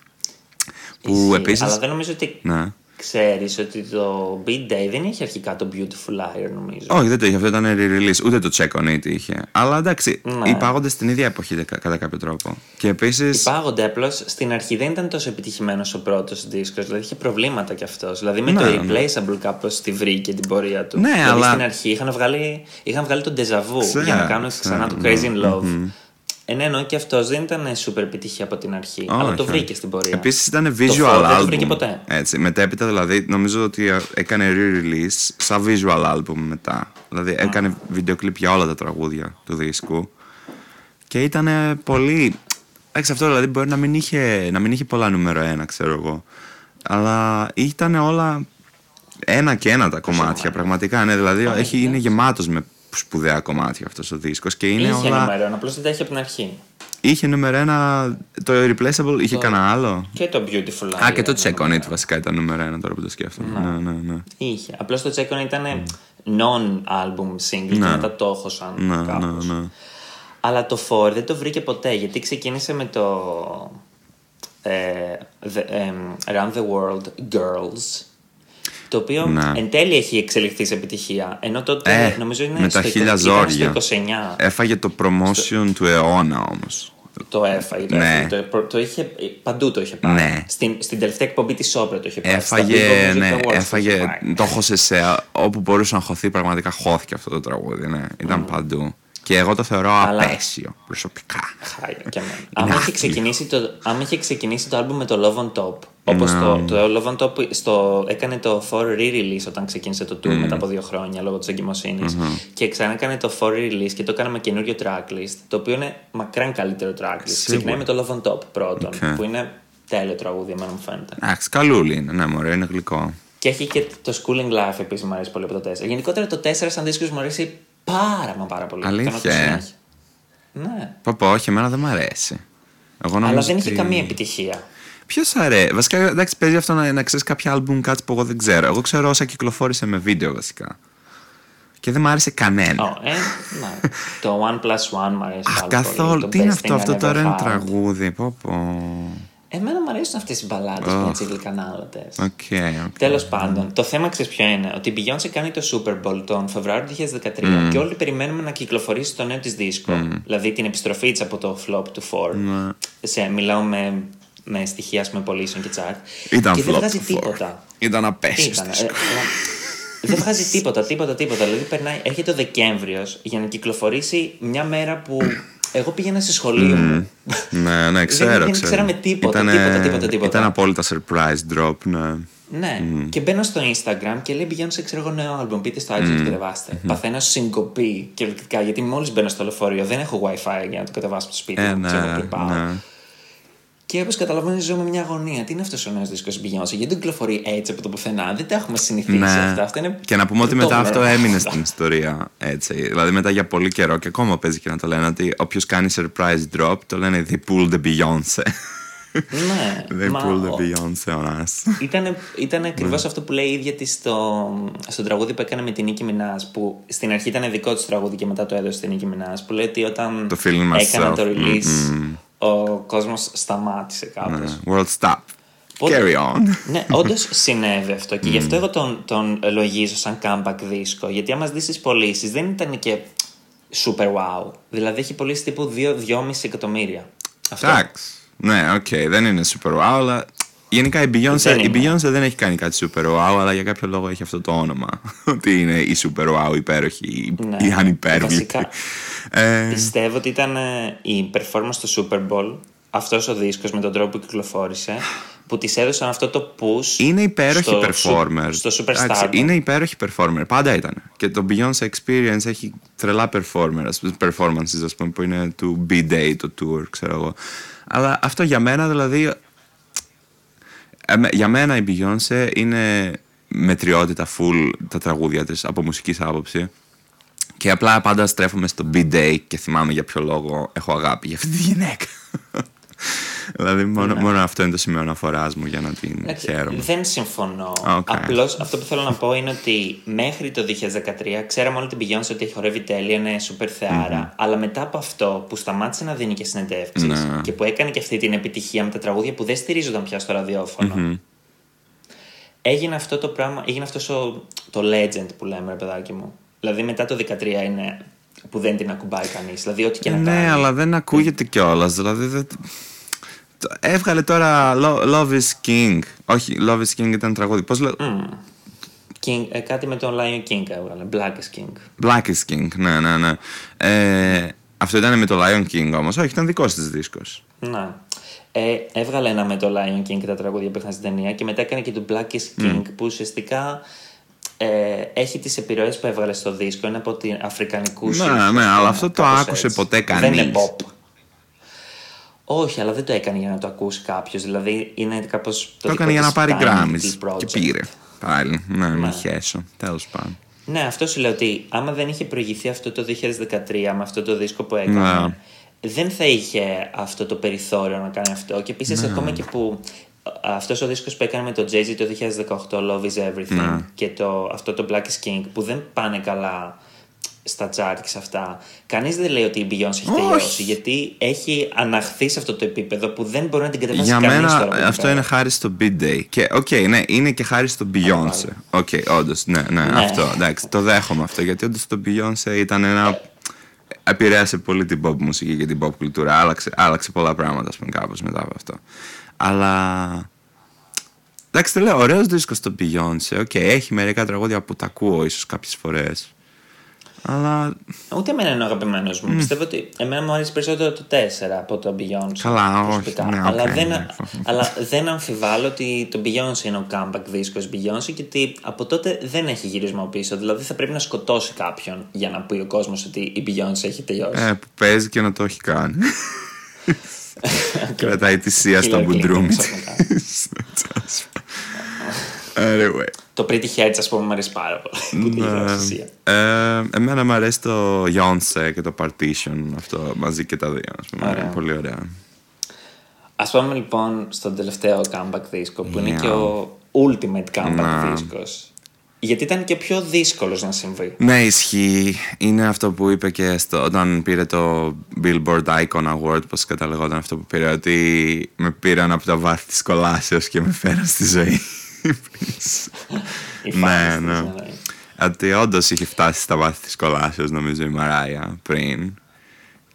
Που επίσης... Αλλά δεν νομίζω ότι. Ναι ξέρεις ότι το Beat Day δεν είχε αρχικά το Beautiful Liar, νομίζω. Όχι, δεν το είχε. Αυτό ήταν re-release. Ούτε το Check On It είχε. Αλλά εντάξει, ναι. υπάγονται στην ίδια εποχή κατά κάποιο τρόπο. Και επίση. Υπάγονται, απλώς στην αρχή δεν ήταν τόσο επιτυχημένος ο πρώτος δίσκος. Δηλαδή είχε προβλήματα κι αυτός. Δηλαδή με ναι, το ναι. Replaceable ναι. κάπως τη βρήκε την πορεία του. Ναι, δηλαδή αλλά... στην αρχή είχαν βγάλει, είχαν βγάλει τον Deja Vu για να κάνουν ξανά το Crazy in Love. Mm-hmm. Ε, ναι, ενώ και αυτός δεν ήταν super επιτυχία από την αρχή. αλλά το βρήκε στην πορεία. Επίσης ήταν visual album. Δεν το βρήκε ποτέ. Έτσι, μετέπειτα δηλαδή νομίζω ότι έκανε re-release σαν visual album μετά. Δηλαδή έκανε mm. βίντεο κλιπ για όλα τα τραγούδια του δίσκου. Και ήταν πολύ. Εντάξει, αυτό δηλαδή μπορεί να μην, είχε, να μην είχε πολλά νούμερο ένα, ξέρω εγώ. Αλλά ήταν όλα ένα και ένα τα κομμάτια, πραγματικά. Ναι, δηλαδή έχει, είναι γεμάτος με σπουδαία κομμάτια αυτός ο δίσκος. Είχε όλα... νούμερο ένα, απλώς δεν τα είχε από την αρχή. Είχε νούμερο ένα. Το Replaceable είχε το... κανένα άλλο; Και το Beautiful Life. Α, και το Check On It βασικά ήταν νούμερο ένα τώρα που το σκέφτομαι. Ναι, ναι, ναι. ναι. Είχε. Απλώς το Check On It ήταν non-album single και μετά το έχωσαν ναι, κάπως. Ναι, ναι. Αλλά το 4 δεν το βρήκε ποτέ γιατί ξεκίνησε με το. Ε, the, um, Around the World Girls το οποίο ναι. εν τέλει έχει εξελιχθεί σε επιτυχία. Ενώ τότε ε, νομίζω είναι με στο, τα χίλια ζόρια. 29. Έφαγε το promotion στο... του αιώνα όμως. το έφαγε. Το, Ναι. έφαγε, το, το είχε, παντού το είχε πάει. Ναι. Στην, στην τελευταία εκπομπή της Όπρα το είχε πάει. Στα Έφαγε, Billboard Music ναι, Awards το είχε έφαγε, πάει. το χώσε σε όπου μπορούσε να χωθεί, πραγματικά χώθηκε αυτό το τραγούδι, ναι, ήταν παντού. Και εγώ το θεωρώ Αλλά- απαίσιο, προσωπικά. Χάλια και εμένα. Άμα είχε, άθλιο. ξεκινήσει το, άμα είχε ξεκινήσει το album με το Love on Top, όπως Ναι. το, το Love on Top στο, έκανε το 4 re-release όταν ξεκίνησε το tour μετά από δύο χρόνια λόγω της εγκυμοσύνης και ξανά έκανε το 4 re-release και το έκανε με καινούριο tracklist, το οποίο είναι μακράν καλύτερο tracklist. Σίγουρα. Ξεκινάει με το Love on Top πρώτον, Οκ. που είναι τέλειο τραγούδι, εμένα μου φαίνεται. Εντάξει, καλούλι είναι, ναι, μωρέ, είναι γλυκό. Και έχει και το Schooling Life επίσης μου αρέσει πολύ από το 4. Γενικότερα το 4 σαν δίσκος μου αρέσει πάρα μα πάρα πολύ. Αλήθεια, Το ακούω ε; συνέχεια. Ναι. Πω πω, όχι, εμένα δεν μ' αρέσει. Εγώ Αλλά νομίζω δεν είχε ότι- καμία επιτυχία. Ποιος αρέσει. Βασικά, εντάξει, παίζει αυτό να, να ξέρεις κάποια album κάτι που εγώ δεν ξέρω. Εγώ ξέρω όσα κυκλοφόρησε με βίντεο βασικά. Και δεν μ' άρεσε κανένα. Ω, ε, ναι. το One Plus One μου αρέσει Αχ, πάρα καθόλου. πολύ. Το Τι είναι Best αυτό, Thing αυτό I τώρα Ever είναι Had. τραγούδι. Πω πω. Εμένα μου αρέσουν αυτές οι μπαλάντε που είναι έτσι γλυκανάλατε. OK, OK. Τέλος πάντων, το θέμα ξέρεις ποιο είναι; Ότι η Beyoncé κάνει το Super Bowl τον Φεβρουάριο του 2013 Mm. και όλοι περιμένουμε να κυκλοφορήσει το νέο της δίσκο. Δηλαδή την επιστροφή της από το flop του 4. Ναι. Σε, μιλάω με, με στοιχεία ας πούμε, πωλήσεων και chart. Ήταν και δεν flop βγάζει του τίποτα. Ήταν απαίσιο. Ήταν, ε, ε, δεν βγάζει τίποτα, τίποτα, τίποτα. Δηλαδή περνάει, έρχεται ο Δεκέμβριος για να κυκλοφορήσει μια μέρα που εγώ πήγαινα σε σχολείο μου. ναι, ναι, ξέρω. δεν ξέρω. ξέραμε τίποτα, Ήτανε- τίποτα, τίποτα, τίποτα. Ήταν απόλυτα surprise drop, ναι. Ναι. Και μπαίνω στο Instagram και λέει Beyoncé, ξέρω εγώ, νέο album. Πείτε στο iTunes και κατεβάστε. Παθαίνω συγκοπή κυριολεκτικά γιατί μόλις μπαίνω στο λεωφορείο δεν έχω WiFi για να το κατεβάσω στο σπίτι Ε, μου. ναι, ξέρω εγώ, και πάω. ναι. Και όπως καταλαβαίνεις, ζω με μια αγωνία. Τι είναι αυτός ο νέος δίσκος Beyoncé, γιατί δεν κυκλοφορεί έτσι από το πουθενά; Δεν τα έχουμε συνηθίσει Ναι. αυτά. αυτά είναι Και να πούμε ότι μετά πρωτόγνωρα αυτό έμεινε πράγματα. στην ιστορία. Έτσι. Δηλαδή μετά για πολύ καιρό και ακόμα παίζει και να το λένε ότι όποιος κάνει surprise drop το λένε They pulled the Beyoncé. Ναι, They μα pulled the ο- Beyoncé on us. Ήταν, ήταν ακριβώς Ναι. αυτό που λέει η ίδια της στο, στο τραγούδι που έκανε με την Νίκη Μινά. Που στην αρχή ήταν δικό της τραγούδι και μετά το έδωσε στην Νίκη Μινά. Που λέει ότι όταν Το Feeling έκανα Myself. το release, Mm-mm. Ο κόσμος σταμάτησε κάπως. Ναι. World stop. Πότε- Carry on. ναι, όντως συνέβη αυτό και γι' αυτό εγώ τον, τον λογίζω σαν comeback δίσκο. Γιατί άμα δεις τις πωλήσεις, δεν ήταν και super wow. Δηλαδή έχει πωλήσει τύπου 2-2,5 εκατομμύρια. Αυτό. Εντάξει. Ναι, οκ, δεν είναι super wow, αλλά γενικά η Beyoncé, Δεν η είναι. Beyoncé δεν έχει κάνει κάτι super wow, αλλά για κάποιο λόγο έχει αυτό το όνομα. Ότι είναι η super wow, υπέροχη, η, Ναι. η ανυπέρβλητη. Βασικά, Ε, Πιστεύω ότι ήταν ε, η performance στο Super Bowl, αυτός ο δίσκος με τον τρόπο που κυκλοφόρησε, που της έδωσαν αυτό το push. είναι υπέροχη στο performer. Στο Εντάξει, Superstar. είναι υπέροχη performer. Πάντα ήταν. Και το Beyoncé Experience έχει τρελά performer, ας πούμε, performances, ας πούμε, που είναι του B-Day, το tour, ξέρω εγώ. Αλλά αυτό για μένα, δηλαδή, εμέ- για μένα η Beyoncé είναι μετριότητα full τα τραγούδια της από μουσικής άποψη. Και απλά πάντα στρέφομαι στο B-Day και θυμάμαι για ποιο λόγο έχω αγάπη για αυτή τη γυναίκα. δηλαδή, μόνο, μόνο αυτό είναι το σημείο αναφοράς μου για να την Εντάξει, χαίρομαι. Δεν συμφωνώ. Οκ. Απλώς αυτό που θέλω να πω είναι ότι μέχρι το 2013 ξέραμε όλη την Beyoncé ότι χορεύει τέλεια, είναι super θεάρα. Αλλά μετά από αυτό που σταμάτησε να δίνει και συνεντεύξεις Ναι. και που έκανε και αυτή την επιτυχία με τα τραγούδια που δεν στηρίζονταν πια στο ραδιοφωνο Έγινε αυτό το πράγμα, έγινε αυτός το legend που λέμε, ρε παιδάκι μου. Δηλαδή μετά το 2013 είναι που δεν την ακουμπάει κανείς. Δηλαδή, ό,τι και να ναι, κάνει. αλλά δεν ακούγεται κιόλας. Δηλαδή, δεν... το- Έβγαλε τώρα Lo- Love is King. Όχι, Love is King ήταν τραγούδι. Πώς λέω. King, ε, κάτι με τον Lion King έβγαλε. Black is King. Black is King, ναι, ναι, ναι. Ε, αυτό ήταν με το Lion King όμως. Όχι, ήταν δικός της δίσκος. Ναι. Ε, έβγαλε ένα με το Lion King και τα τραγούδια που είχαν στην ταινία και μετά έκανε και το Black is King που ουσιαστικά ε, έχει τις επιρροές που έβγαλε στο δίσκο. Είναι από την Αφρικανικούς Ναι, ήχους, ναι, ας πούμε, αλλά αυτό το κάπως άκουσε έτσι. ποτέ Δεν είναι κανείς. pop. Όχι, αλλά δεν το έκανε για να το ακούσει κάποιος. Δηλαδή είναι κάπως. Το, Το έκανε για να πάρει Grammys. project. Και πήρε. Πάλι. Ναι, μη χέσω. Τέλος πάντων. Ναι, αυτό σου λέω ότι άμα δεν είχε προηγηθεί αυτό το 2013 με αυτό το δίσκο που έκανε, Ναι. δεν θα είχε αυτό το περιθώριο να κάνει αυτό. Και επίσης Ναι. ακόμα και που αυτός ο δίσκος που έκανε με τον Jay-Z το 2018, Love is Everything, Ναι. και το, αυτό το Black is King, που δεν πάνε καλά στα chart και σε αυτά. Κανείς δεν λέει ότι η Beyoncé έχει Όχι. τελειώσει, γιατί έχει αναχθεί σε αυτό το επίπεδο που δεν μπορεί να την κατεβάσει Για κανείς μένα τώρα από εκεί αυτό πέρα. είναι χάρη στο B-Day. Και οκ, ναι, είναι και χάρη στο Beyoncé. OK, όντως, ναι, ναι, Ναι. αυτό. Εντάξει, το δέχομαι αυτό. Γιατί όντως το Beyoncé ήταν ένα. επηρέασε πολύ την pop μουσική και την pop κουλτούρα. Άλλαξε, άλλαξε πολλά πράγματα, ας πούμε, κάπως μετά από αυτό. Αλλά. Εντάξει, το λέω, ωραίος δίσκος το Beyoncé. OK, okay, έχει μερικά τραγούδια που τα ακούω ίσως κάποιες φορές. Αλλά. Ούτε εμένα είναι ο αγαπημένος μου. Mm. Πιστεύω ότι εμένα μου αρέσει περισσότερο το 4 από το Beyoncé. Καλά, όχι. Ναι, αλλά, okay, δεν, ναι. αλλά δεν αμφιβάλλω ότι το Beyoncé είναι ο comeback δίσκος Beyoncé και ότι από τότε δεν έχει γύρισμα πίσω. Δηλαδή θα πρέπει να σκοτώσει κάποιον για να πει ο κόσμος ότι η Beyoncé έχει τελειώσει. Ε, που παίζει και να το έχει κάνει. Κρατάει τη σία στο μπουντρούμι Anyway. Το Pretty Heads, ας πούμε, μου αρέσει πάρα πολύ. Που ε, εμένα μου αρέσει το Yonce και το Partition. Αυτό μαζί και τα δύο. Ας πούμε. Ωραία. Πολύ ωραία. Α πάμε λοιπόν στον τελευταίο comeback δίσκο που yeah. είναι και ο ultimate comeback nah. δίσκος. Γιατί ήταν και πιο δύσκολος να συμβεί. Ναι, ισχύει. Είναι αυτό που είπε και στο, όταν πήρε το Billboard Icon Award, πώς καταλεγόταν αυτό που πήρε, ότι με πήραν από τα βάθη της κολάσεως και με φέραν στη ζωή ναι, ναι. Ότι όντως είχε φτάσει στα βάθη της κολάσεως, νομίζω η Μαράια πριν.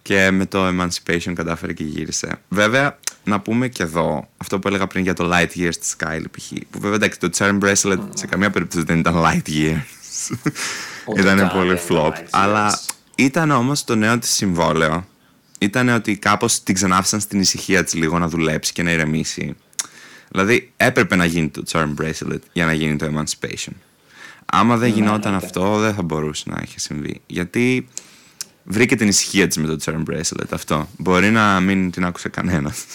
Και με το Emancipation κατάφερε και γύρισε. Βέβαια, να πούμε και εδώ αυτό που έλεγα πριν για το Light Years της Sky π.χ. Που βέβαια εντάξει, το Charm Bracelet σε καμία περίπτωση δεν ήταν Light Years. ήταν πολύ flop. Αλλά ήταν όμως το νέο της συμβόλαιο. Ήταν ότι κάπως την ξανάφησαν στην ησυχία της λίγο να δουλέψει και να ηρεμήσει. Δηλαδή έπρεπε να γίνει το Charm Bracelet για να γίνει το Emancipation. Άμα δεν ναι, γινόταν ναι, ναι. αυτό, δεν θα μπορούσε να έχει συμβεί. Γιατί βρήκε την ησυχία της με το Charm Bracelet αυτό. Μπορεί να μην την άκουσε κανένας.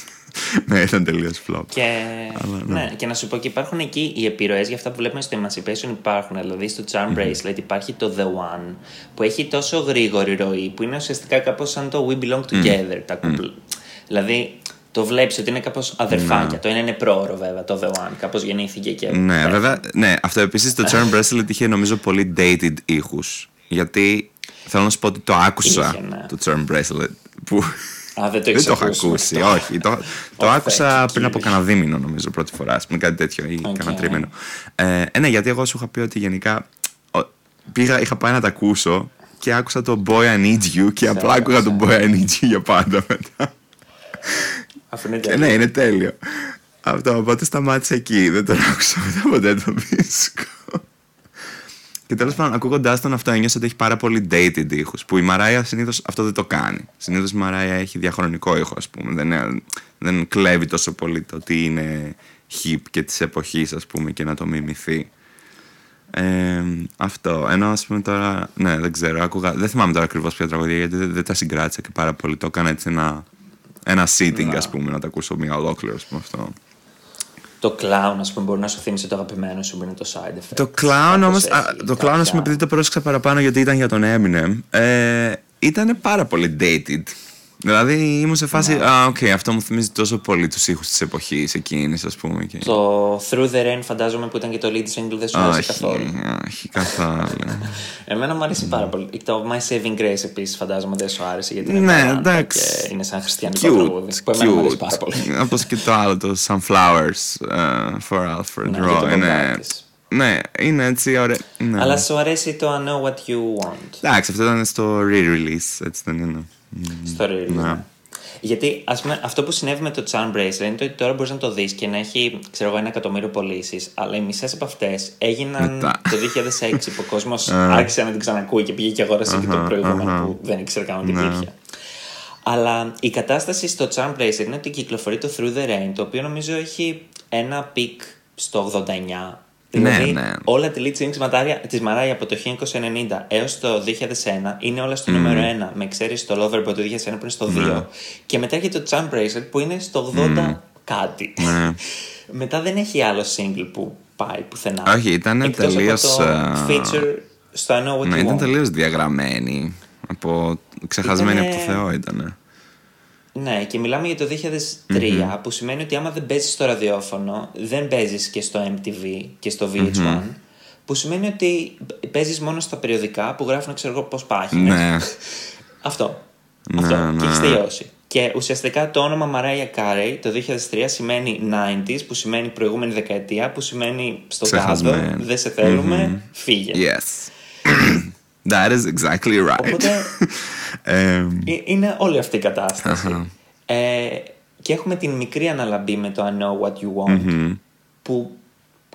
ναι, ήταν τελείως flop. Και, Αλλά, ναι. ναι. και να σου πω και υπάρχουν εκεί οι επιρροές για αυτά που βλέπουμε στο Emancipation υπάρχουν. Δηλαδή στο Charm Bracelet υπάρχει το The One που έχει τόσο γρήγορη ροή που είναι ουσιαστικά κάπως σαν το We Belong Together. Τα mm. Δηλαδή το βλέπεις ότι είναι κάπως αδερφάκια. Ναι. Το ένα είναι πρόωρο βέβαια, το The One. Κάπως γεννήθηκε και. Ναι, βέβαια. Ναι, αυτό επίσης το Charm Bracelet είχε νομίζω πολύ dated ήχους. Γιατί θέλω να σου πω ότι το άκουσα είχε, ναι. το Charm Bracelet. Που... Α, δεν το, δεν το έχω ακούσει, όχι. Το, το άκουσα πριν από κανένα δίμηνο, νομίζω, πρώτη φορά. Με κάτι τέτοιο ή okay. κανένα τρίμηνο. Ε, ε, ναι, γιατί εγώ σου είχα πει ότι γενικά πήγα, είχα πάει να τα ακούσω και άκουσα το Boy I Need You και απλά άκουγα το Boy I Need You για πάντα μετά. Αφού είναι τέλειο. ναι, είναι τέλειο. Αυτό, οπότε σταμάτησε εκεί. Δεν τον άκουσα μετά ποτέ το δίσκο. Και τέλος πάντων, ακούγοντάς τον αυτό, ένιωσα ότι έχει πάρα πολύ dated ήχους. Που η Μαράια συνήθως αυτό δεν το κάνει. Συνήθως η Μαράια έχει διαχρονικό ήχο, ας πούμε. Δεν, δεν κλέβει τόσο πολύ το ότι είναι hip και της εποχής, ας πούμε, και να το μιμηθεί. Ε, αυτό. Ενώ ας πούμε τώρα. Ναι, δεν ξέρω. Άκουγα, δεν θυμάμαι τώρα ακριβώς ποια τραγωδία γιατί δεν, δεν τα συγκράτησα και πάρα πολύ. Το έκανα έτσι ένα ένα sitting, ας πούμε, να τα ακούσω μία ολόκληρο, ας πούμε αυτό. Το clown, ας πούμε, μπορεί να σου θύμισε το αγαπημένο σου που είναι το side effect. Το clown όμως. Το clown, ας πούμε, επειδή το πρόσεξα παραπάνω γιατί ήταν για τον Eminem, ε, ήταν πάρα πολύ dated. Δηλαδή ήμουν σε φάση. Ναι. Α, OK, okay, αυτό μου θυμίζει τόσο πολύ τους ήχους της εποχής εκείνης, ας πούμε. Και... Το Through the Rain, φαντάζομαι που ήταν και το lead single, δεν σου άρεσε καθόλου. Όχι, καθόλου. Εμένα μου αρέσει πάρα πολύ. Το My Saving Grace επίσης φαντάζομαι δεν σου άρεσε γιατί είναι ναι, εντάξει. Και είναι σαν χριστιανικό τραγούδι. Που εμένα μου αρέσει πάρα πολύ. Όπως και το άλλο, το Sunflowers uh, for Alfred ναι, Roy. Είναι... Ναι, είναι έτσι ωραία. Ναι. Αλλά σου αρέσει το I know what you want. Εντάξει, αυτό ήταν στο re-release, έτσι δεν είναι. Στο release. Ναι. ναι. Γιατί ας πούμε, αυτό που συνέβη με το Charm Bracelet είναι ότι τώρα μπορείς να το δεις και να έχει ξέρω εγώ, ένα εκατομμύριο πωλήσεις. Αλλά οι μισές από αυτές έγιναν Μετά. το 2006 που ο κόσμος άρχισε να την ξανακούει και πήγε και αγόρασε και το προηγούμενο που δεν ήξερε καν ότι ναι. υπήρχε. Αλλά η κατάσταση στο Charm Bracelet είναι ότι κυκλοφορεί το Through the Rain, το οποίο νομίζω έχει ένα peak στο 89 Δηλαδή, ναι, ναι. όλα τα lead singles τη Μαράια από το 1990 έως το 2001 είναι όλα στο mm. νούμερο 1, με εξαίρεση το Loverboy από το 2001 που είναι στο 2. Ναι. Και μετά έχει το Charm Bracelet που είναι στο 80 κάτι. Ναι. μετά δεν έχει άλλο single που πάει πουθενά. Όχι, ήταν τελείως. feature στο I know what ναι, you ήταν τελείως διαγραμμένη. Από ξεχασμένη από το Θεό ήταν. Ναι, και μιλάμε για το 2003, που σημαίνει ότι άμα δεν παίζεις στο ραδιόφωνο, δεν παίζεις και στο MTV και στο VH1. Που σημαίνει ότι παίζεις μόνο στα περιοδικά που γράφουν, ξέρω εγώ, πώς πάει. Ναι. Αυτό. Ναι, Αυτό. Ναι. Και έχεις τελειώσει. Και ουσιαστικά το όνομα Mariah Carey το 2003 σημαίνει 90s, που σημαίνει προηγούμενη δεκαετία, που σημαίνει στο κάτω, δεν σε θέλουμε, φύγε. Yes. That is exactly right. Οπότε, Ε, Ε, Είναι όλη αυτή η κατάσταση. Ε, και έχουμε την μικρή αναλαμπή με το I know what you want, που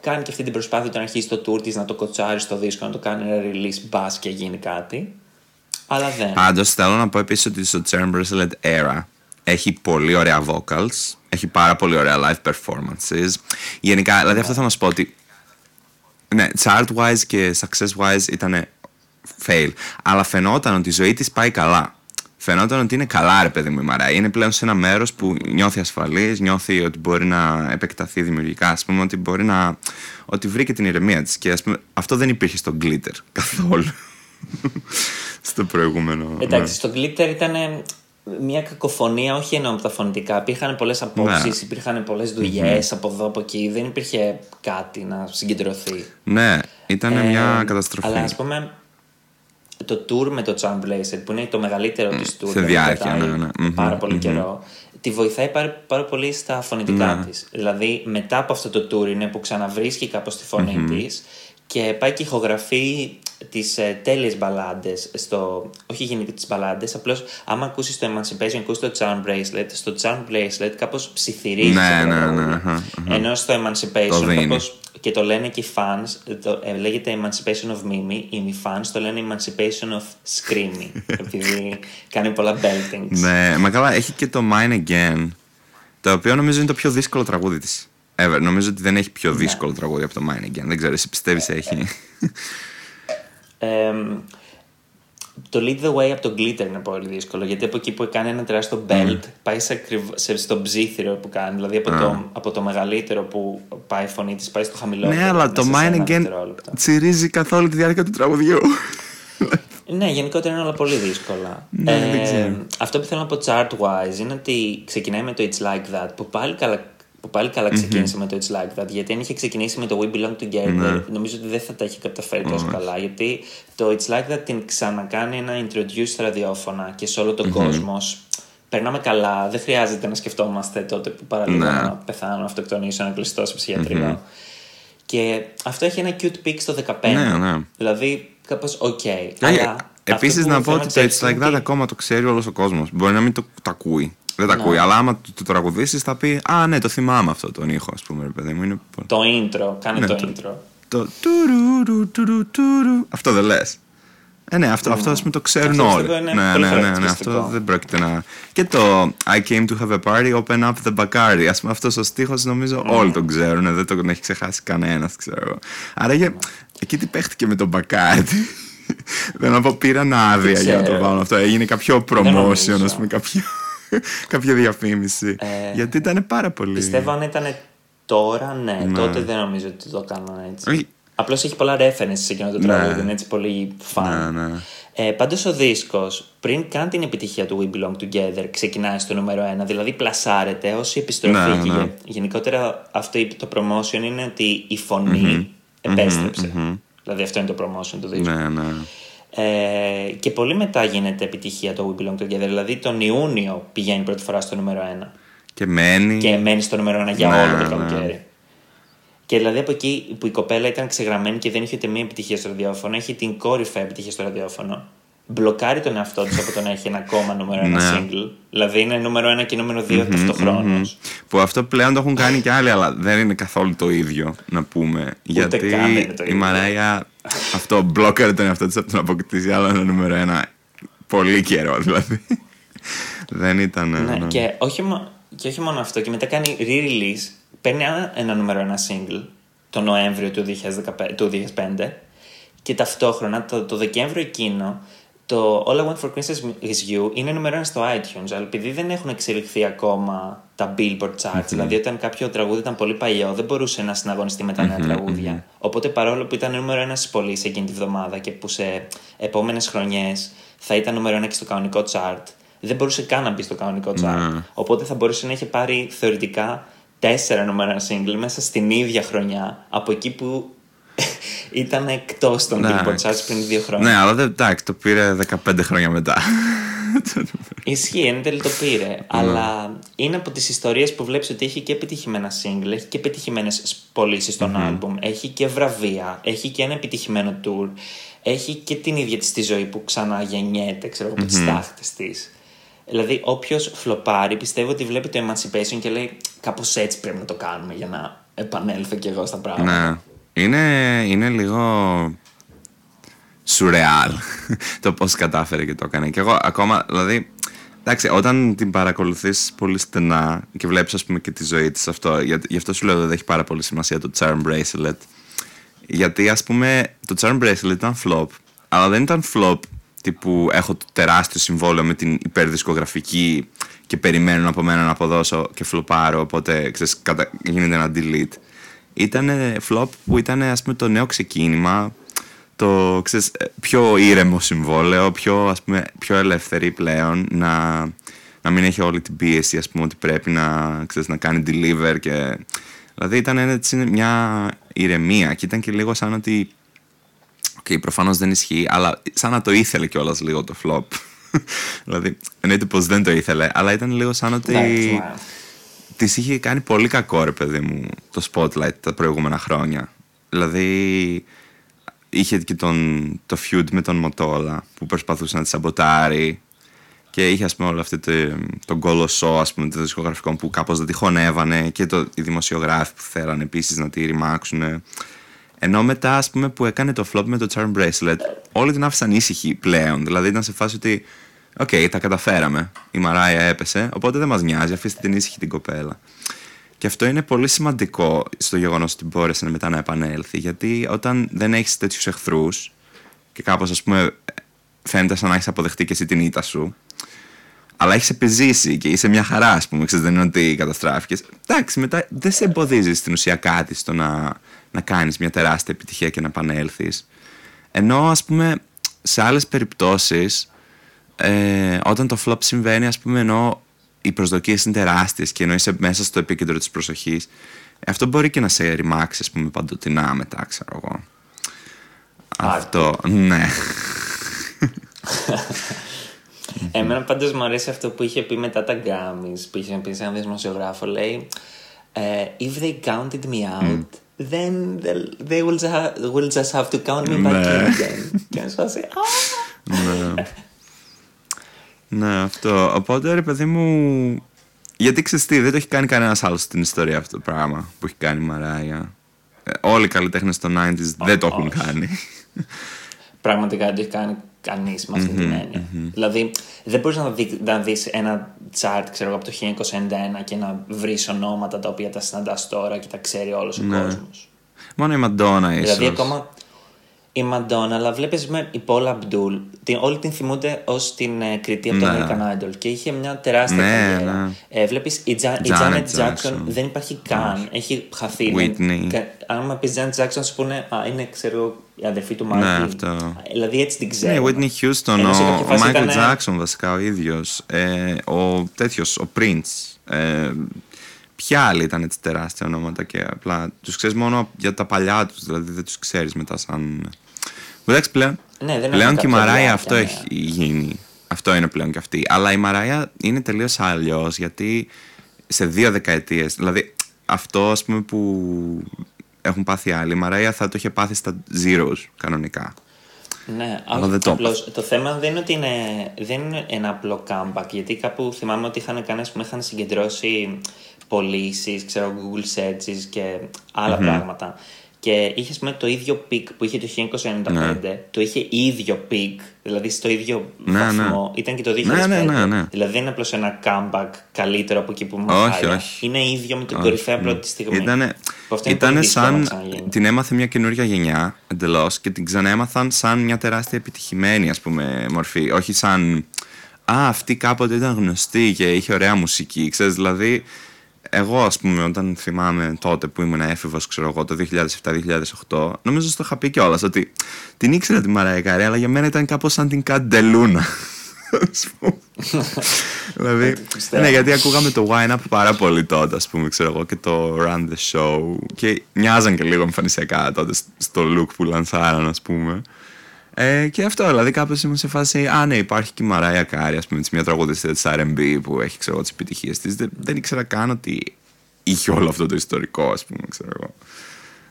κάνει και αυτή την προσπάθεια όταν αρχίσει το tour της να το κοτσάρεις στο δίσκο, να το κάνει ένα release bass και γίνει κάτι. Αλλά δεν. Πάντως θέλω να πω επίσης ότι στο Cherry Bracelet Era έχει πολύ ωραία vocals, έχει πάρα πολύ ωραία live performances. Γενικά, δηλαδή αυτό θα να σου πω ότι. Ναι, chart-wise και success-wise ήταν fail. Αλλά φαινόταν ότι η ζωή της πάει καλά. Φαινόταν ότι είναι καλά, ρε παιδί μου, η Μαράη. Είναι πλέον σε ένα μέρος που νιώθει ασφαλής, νιώθει ότι μπορεί να επεκταθεί δημιουργικά. Α πούμε, ότι μπορεί να. ότι βρήκε την ηρεμία της. Και ας πούμε, αυτό δεν υπήρχε στο Glitter καθόλου. στο προηγούμενο. Εντάξει, στο Glitter ήταν μια κακοφωνία, όχι εννοώ από τα φωνητικά. Υπήρχαν πολλές απόψεις, Ναι. υπήρχαν πολλές δουλειές από εδώ, από εκεί. Δεν υπήρχε κάτι να συγκεντρωθεί. Ναι, ήταν Ε, μια καταστροφή. Αλλά ας πούμε, το tour με το Charm Blazer, που είναι το μεγαλύτερο της tour, σε δηλαδή διάρκεια, κρατάει ναι, ναι. Μμμ, πάρα πολύ μμμ. καιρό, τη βοηθάει πάρα, πάρα πολύ στα φωνητικά Ναι. της. Δηλαδή, μετά από αυτό το tour είναι που ξαναβρίσκει κάπως τη φωνή της και πάει και ηχογραφεί τις ε, τέλειες μπαλάντες στο... όχι γενικά τις μπαλάντες, απλώς άμα ακούσεις το Emancipation, ακούσεις το Charm Bracelet, στο Charm Bracelet κάπως ψιθυρίζει Ναι, το ναι, τραγούδι. ναι, αχα, αχα. Ενώ στο Το Emancipation δίνει. κάπως και το λένε και οι fans, το, ε, λέγεται Emancipation of Mimi, οι μη fans το λένε Emancipation of Screamy, επειδή κάνει πολλά beltings. Ναι, μα καλά, έχει και το Mine Again, το οποίο νομίζω είναι το πιο δύσκολο τραγούδι της. Ever. Νομίζω ότι δεν έχει Ναι. πιο δύσκολο τραγούδι από το Mine Again. Δεν ξέρω, εσύ πιστεύεις έχει; Εμ, το Lead the Way από το Glitter είναι πολύ δύσκολο γιατί από εκεί που κάνει ένα τεράστιο belt πάει σε, ακριβ- σε, στο ψήθυρο που κάνει. Δηλαδή από, το, από το μεγαλύτερο που πάει η φωνή της πάει στο χαμηλότερο. ναι, αλλά το μέσα σε Mine ένα Again δευτερόλεπτο. τσιρίζει καθ' όλη τη διάρκεια του τραγουδιού. Ναι, γενικότερα είναι όλα πολύ δύσκολα. Ναι, δεν ξέρω. αυτό που θέλω να πω chart-wise είναι ότι ξεκινάει με το It's Like That που πάλι καλά, που πάλι καλά ξεκίνησε με το It's Like That. Γιατί αν είχε ξεκινήσει με το We Belong Together, Ναι. νομίζω ότι δεν θα τα είχε καταφέρει τόσο καλά. Γιατί το It's Like That την ξανακάνει ένα introduce στα ραδιόφωνα και σε όλο τον κόσμο. Περνάμε καλά, δεν χρειάζεται να σκεφτόμαστε τότε που παραλίγο Ναι. να πεθάνω, να αυτοκτονήσω, να κλειστώ σε ψυχιατριο Και αυτό έχει ένα cute peak στο 15. Ναι, ναι. Δηλαδή, κάπως οκ. Αλλά Επίσης αυτό που να πω θέλω ότι το ξέρεις It's Like είναι That ότι- ακόμα το ξέρει όλος ο κόσμος. Μπορεί να μην το, το ακούει. Δεν το Ναι. ακούει, αλλά άμα το, το τραγουδήσεις θα πει Α, ναι, το θυμάμαι αυτό τον ήχο, ας πούμε, ρε παιδί μου. Είναι... πολύ- Το intro, κάνε Ναι, το το- intro. Το τουρουρου, τουρου, τουρου. Αυτό δεν λες. Ε, ναι, αυτό, αυτό ας πούμε το ξέρουν Αυτό όλοι. πιστεύω είναι ναι, πολύ ναι, ναι, ναι, χαρακτηριστικό. αυτό δεν πρόκειται να. Και το I came to have a party, open up the Bacardi. Α πούμε, αυτός ο στίχος νομίζω Ναι. όλοι τον ξέρουν, δεν τον έχει ξεχάσει κανένας, ξέρω εγώ. Άρα για... εκεί τι παίχτηκε με τον Bacardi. Δεν να πω, πήραν άδεια για να το ξέρω. βάλουν αυτό. Έγινε κάποιο promotion, νομίζω. ας πούμε, κάποιο, κάποια διαφήμιση. Ε, Γιατί ήταν πάρα πολύ. Πιστεύω αν ήταν τώρα, ναι. Ναι. Τότε δεν νομίζω ότι το έκαναν έτσι. Όχι. Απλώς έχει πολλά references σε εκείνο το Ναι. τραγούδι. Είναι έτσι πολύ fun. Ναι, ναι. Ε, Πάντως ο δίσκος, πριν καν την επιτυχία του We Belong Together, ξεκινάει στο νούμερο 1. Δηλαδή πλασάρεται ως η επιστροφή. Ναι, και ναι. γε- Γενικότερα αυτό το promotion είναι ότι η φωνη επέστρεψε. Δηλαδή αυτό είναι το promotion του δίσκου. Ναι, ναι. Ε, και πολύ μετά γίνεται επιτυχία το We Belong Together. Δηλαδή τον Ιούνιο πηγαίνει πρώτη φορά στο νούμερο 1. Και μένει. Και μένει στο νούμερο 1 για Ναι, όλο το ναι. καλοκαίρι. Και δηλαδή από εκεί που η κοπέλα ήταν ξεγραμμένη και δεν είχε ούτε μία επιτυχία στο ραδιόφωνο, έχει την κόρυφα επιτυχία στο ραδιόφωνο. Μπλοκάρει τον εαυτό της από το να έχει ένα ακόμα νούμερο 1 Ναι. single. Δηλαδή είναι νούμερο 1 και νούμερο 2 ταυτοχρόνως. Που αυτό πλέον το έχουν κάνει και άλλοι, αλλά δεν είναι καθόλου το ίδιο να πούμε. γιατί καν είναι το η ίδιο. Μαράια αυτό μπλόκαρε τον εαυτό τη από το να αποκτήσει άλλο ένα νούμερο ένα πολύ καιρό δηλαδή. δεν ήταν. Ναι, ναι. και, όχι, μο- και όχι μόνο αυτό, και μετά κάνει re-release, παίρνει ένα, ένα νούμερο ένα single το Νοέμβριο του 2015, του 2005 και ταυτόχρονα το, το Δεκέμβριο εκείνο το All I Want for Christmas is You είναι νούμερο ένα στο iTunes, αλλά επειδή δεν έχουν εξελιχθεί ακόμα τα Billboard Charts, δηλαδή όταν κάποιο τραγούδι ήταν πολύ παλιό, δεν μπορούσε να συναγωνιστεί με τα νέα τραγούδια. Οπότε παρόλο που ήταν νούμερο ένα στις πωλήσει εκείνη τη βδομάδα και που σε επόμενες χρονιές θα ήταν νούμερο ένα και στο κανονικό chart, δεν μπορούσε καν να μπει στο κανονικό chart. Οπότε θα μπορούσε να έχει πάρει θεωρητικά τέσσερα νούμερα single μέσα στην ίδια χρονιά από εκεί που ήταν εκτός των Ναι. Billboard Charts πριν δύο χρόνια. Ναι, αλλά δεν, εντάξει, το πήρε 15 χρόνια μετά. Ισχύει, εν τέλει το πήρε. Ναι. Αλλά είναι από τις ιστορίες που βλέπεις ότι έχει και επιτυχημένα single, έχει και επιτυχημένες πωλήσεις στον άλμπουμ, έχει και βραβεία, έχει και ένα επιτυχημένο tour, έχει και την ίδια της τη ζωή που ξαναγεννιέται, ξέρω εγώ, από τις τάχτες της. Δηλαδή, όποιος φλοπάρει, πιστεύω ότι βλέπει το Emancipation και λέει κάπως έτσι πρέπει να το κάνουμε για να επανέλθω κι εγώ στα πράγματα. Ναι. Είναι, είναι λίγο σουρεάλ το πώς κατάφερε και το έκανε. Και εγώ ακόμα, δηλαδή, εντάξει, όταν την παρακολουθείς πολύ στενά και βλέπεις ας πούμε και τη ζωή της αυτό, για, γι' αυτό σου λέω ότι έχει πάρα πολύ σημασία το Charm Bracelet. Γιατί ας πούμε το Charm Bracelet ήταν flop, αλλά δεν ήταν flop τύπου έχω το τεράστιο συμβόλαιο με την υπερδισκογραφική και περιμένουν από μένα να αποδώσω και φλοπάρω, οπότε ξέρεις, κατα... γίνεται ένα delete. Ήταν flop που ήταν ας πούμε το νέο ξεκίνημα, το ξέρεις, ε, πιο ήρεμο συμβόλαιο, πιο, ας πούμε, πιο ελεύθερη πλέον, να, να μην έχει όλη την πίεση ας πούμε ότι πρέπει να, ξέρεις, να κάνει deliver και... Δηλαδή ήταν έτσι μια ηρεμία και ήταν και λίγο σαν ότι OK, okay, προφανώς δεν ισχύει, αλλά σαν να το ήθελε κιόλας λίγο το flop. δηλαδή, εννοείται πως δεν το ήθελε, αλλά ήταν λίγο σαν ότι της είχε κάνει πολύ κακό, ρε παιδί μου, το spotlight τα προηγούμενα χρόνια. Δηλαδή, είχε και τον, το feud με τον Μοτόλα που προσπαθούσε να τη σαμποτάρει και είχε ας πούμε όλο αυτό το, τον κολοσσό ας πούμε των δισκογραφικών που κάπως δεν τη χωνεύανε και το, οι δημοσιογράφοι που θέλανε επίσης να τη ρημάξουν ενώ μετά, ας πούμε, που έκανε το flop με το Charm Bracelet, όλοι την άφησαν ήσυχη πλέον. Δηλαδή ήταν σε φάση ότι, OK, okay, τα καταφέραμε. Η Μαράια έπεσε, οπότε δεν μας νοιάζει, αφήστε την ήσυχη την κοπέλα. Και αυτό είναι πολύ σημαντικό στο γεγονός ότι μπόρεσε μετά να επανέλθει, γιατί όταν δεν έχεις τέτοιους εχθρούς και κάπως, ας πούμε, φαίνεται σαν να έχεις αποδεχτεί και εσύ την ήττα σου, αλλά έχεις επιζήσει και είσαι μια χαρά, ας πούμε, ξέρεις, δεν είναι ότι καταστράφηκες. Εντάξει, μετά δεν σε εμποδίζει στην ουσία κάτι στο να να κάνεις μια τεράστια επιτυχία και να επανέλθεις. Ενώ ας πούμε σε άλλες περιπτώσεις ε, όταν το flop συμβαίνει ας πούμε ενώ οι προσδοκίες είναι τεράστιες και ενώ είσαι μέσα στο επίκεντρο της προσοχής αυτό μπορεί και να σε ρημάξει ας πούμε παντοτινά μετά ξέρω εγώ. Αυτό, ναι. Εμένα πάντως μου αρέσει αυτό που είχε πει μετά τα γκάμις που είχε πει σε έναν δημοσιογράφο λέει ε, If they counted me out then they will just, will just have to count me back in again. και να σου ναι. ναι, αυτό. Οπότε ρε παιδί μου. Γιατί ξέρεις τι, δεν το έχει κάνει κανένας άλλος στην ιστορία αυτό το πράγμα που έχει κάνει η Μαράια. Ε, όλοι οι καλλιτέχνες των 90s δεν το έχουν κάνει. Πραγματικά δεν το έχει κάνει κανείς με αυτή την εννοια Δηλαδή, δεν μπορείς να, δει, να δεις ένα chart ξέρω, από το 1991 και να βρεις ονόματα τα οποία τα συναντάς τώρα και τα ξέρει όλος ο ναι. κόσμος. Μόνο η Μαντόνα ίσως. Δηλαδή, ακόμα η Μαντόνα, αλλά βλέπεις με η Paula Abdul, την, όλοι την θυμούνται ως την ε, κριτή από το ναι. American Idol και είχε μια τεράστια ναι, καριέρα. Ναι. Ε, βλέπεις η, Τζα, η Janet Jackson δεν υπάρχει καν. Έχει χαθεί. Whitney. Αν με πεις Janet Jackson, σου πούνε Α, είναι ξέρω η αδερφή του Μάικλ. Ναι, αυτό. Δηλαδή έτσι την ξέρω. Ναι, Whitney Houston, ο, ο Michael ήταν... Jackson βασικά ο ίδιος. Ε, ο τέτοιος, ο Prince. Ε, Ποια άλλοι ήταν έτσι τεράστια ονόματα και απλά τους ξέρεις μόνο για τα παλιά τους, δηλαδή δεν τους ξέρεις μετά σαν. Εντάξει, πλέον, ναι, δεν πλέον και η Μαράια αυτό ναι. έχει γίνει. Αυτό είναι πλέον και αυτή. Αλλά η Μαράια είναι τελείως αλλιώς γιατί σε δύο δεκαετίε. Δηλαδή αυτό ας πούμε που έχουν πάθει άλλοι. Η Μαράια θα το είχε πάθει στα zeros κανονικά. Ναι, αλλά το... Απλώς, το θέμα δεν είναι ότι είναι, δεν είναι ένα απλό comeback. Γιατί κάπου θυμάμαι ότι είχαν κάνει, πούμε, είχαν συγκεντρώσει πωλήσεις, ξέρω, Google searches και άλλα πράγματα. Και είχες πούμε, το ίδιο peak που είχε το 1995, ναι. το είχε ίδιο peak, δηλαδή στο ίδιο ναι, βαθμό, ναι. ήταν και το 2005. Ναι, ναι, ναι, ναι. Δηλαδή δεν είναι απλώς ένα comeback καλύτερο από εκεί που μου όχι, όχι. Είναι ίδιο με την κορυφαία πρώτη στιγμή. Ήτανε, ήτανε σαν την έμαθε μια καινούργια γενιά εντελώς και την ξανέμαθαν σαν μια τεράστια επιτυχημένη ας πούμε, μορφή. Όχι σαν. Α, αυτή κάποτε ήταν γνωστή και είχε ωραία μουσική. Ξέρεις, δηλαδή εγώ, ας πούμε, όταν θυμάμαι τότε που ήμουν έφηβος, ξέρω εγώ, το 2007-2008, νομίζω στο είχα πει κιόλας ότι την ήξερα τη Μαράια Καρέ, αλλά για μένα ήταν κάπως σαν την Καντελούνα. δηλαδή, ναι, γιατί ακούγαμε το Wine Up πάρα πολύ τότε, ας πούμε, ξέρω εγώ, και το Run the Show. Και μοιάζαν και λίγο εμφανισιακά τότε στο look που λανσάραν, ας πούμε. Ε, και αυτό, δηλαδή κάπως ήμουν σε φάση. Α, ναι, υπάρχει και η Μαράια Κάρη, ας πούμε, μια τραγουδίστρια της RB που έχει ξέρω, τις επιτυχίες της. Δεν, δεν ήξερα καν ότι είχε όλο αυτό το ιστορικό, ας πούμε, ξέρω εγώ.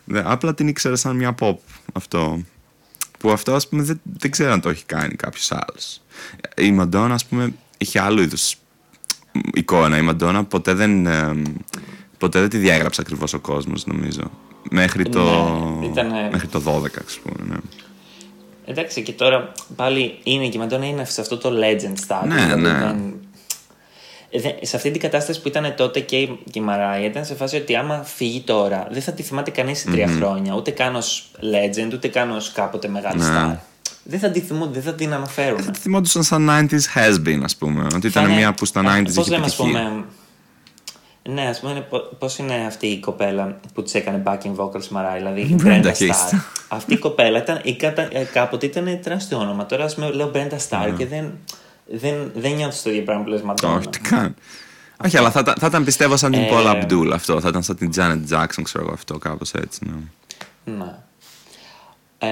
Δε, απλά την ήξερα σαν μια pop αυτό. Που αυτό, ας πούμε, δεν, δεν ξέρω αν το έχει κάνει κάποιος άλλος. Η Μαντόνα, ας πούμε, είχε άλλο είδους εικόνα. Η Μαντόνα ποτέ δεν, ε, ποτέ δεν τη διάγραψε ακριβώς ο κόσμος, νομίζω. Μέχρι το, Ναι, ήτανε- μέχρι το 12, ας πούμε. Ναι. Εντάξει, και τώρα πάλι είναι και η Μαντόνα είναι σε αυτό το legend status. Ναι, δηλαδή ναι. δεν- δεν- σε αυτή την κατάσταση που ήταν τότε και η, και η Μαράια ήταν σε φάση ότι άμα φύγει τώρα δεν θα τη θυμάται κανείς σε τρία χρόνια. Ούτε καν ως legend, ούτε καν ως κάποτε μεγάλη Ναι. star. Δεν θα τη θυμούνται, δεν θα την αναφέρουν. Θα τη θυμόντουσαν σαν 90s has been, ας πούμε. Ότι ήταν Θα είναι- μια που στα 90s Πώς είχε λέμε, ας επιτυχία. πούμε, ναι, ας πούμε, πώς είναι αυτή η κοπέλα που της έκανε backing vocals Μαράη, δηλαδή η Brenda Brenda Case. Starr. αυτή η κοπέλα ήταν, η κατα- ε, κάποτε ήταν τεράστιο όνομα. Τώρα, ας πούμε, λέω Brenda Starr και δεν, δεν, δεν νιώθω το ίδιο πράγμα που λες Μαντόνα. Ναι. Όχι, τι καν. Όχι, αλλά θα, ήταν- θα ήταν πιστεύω σαν την Ε, Paula Abdul αυτό. Θα ήταν σαν την Janet Jackson, ξέρω εγώ αυτό, κάπως έτσι. Ναι. Ναι. Ε,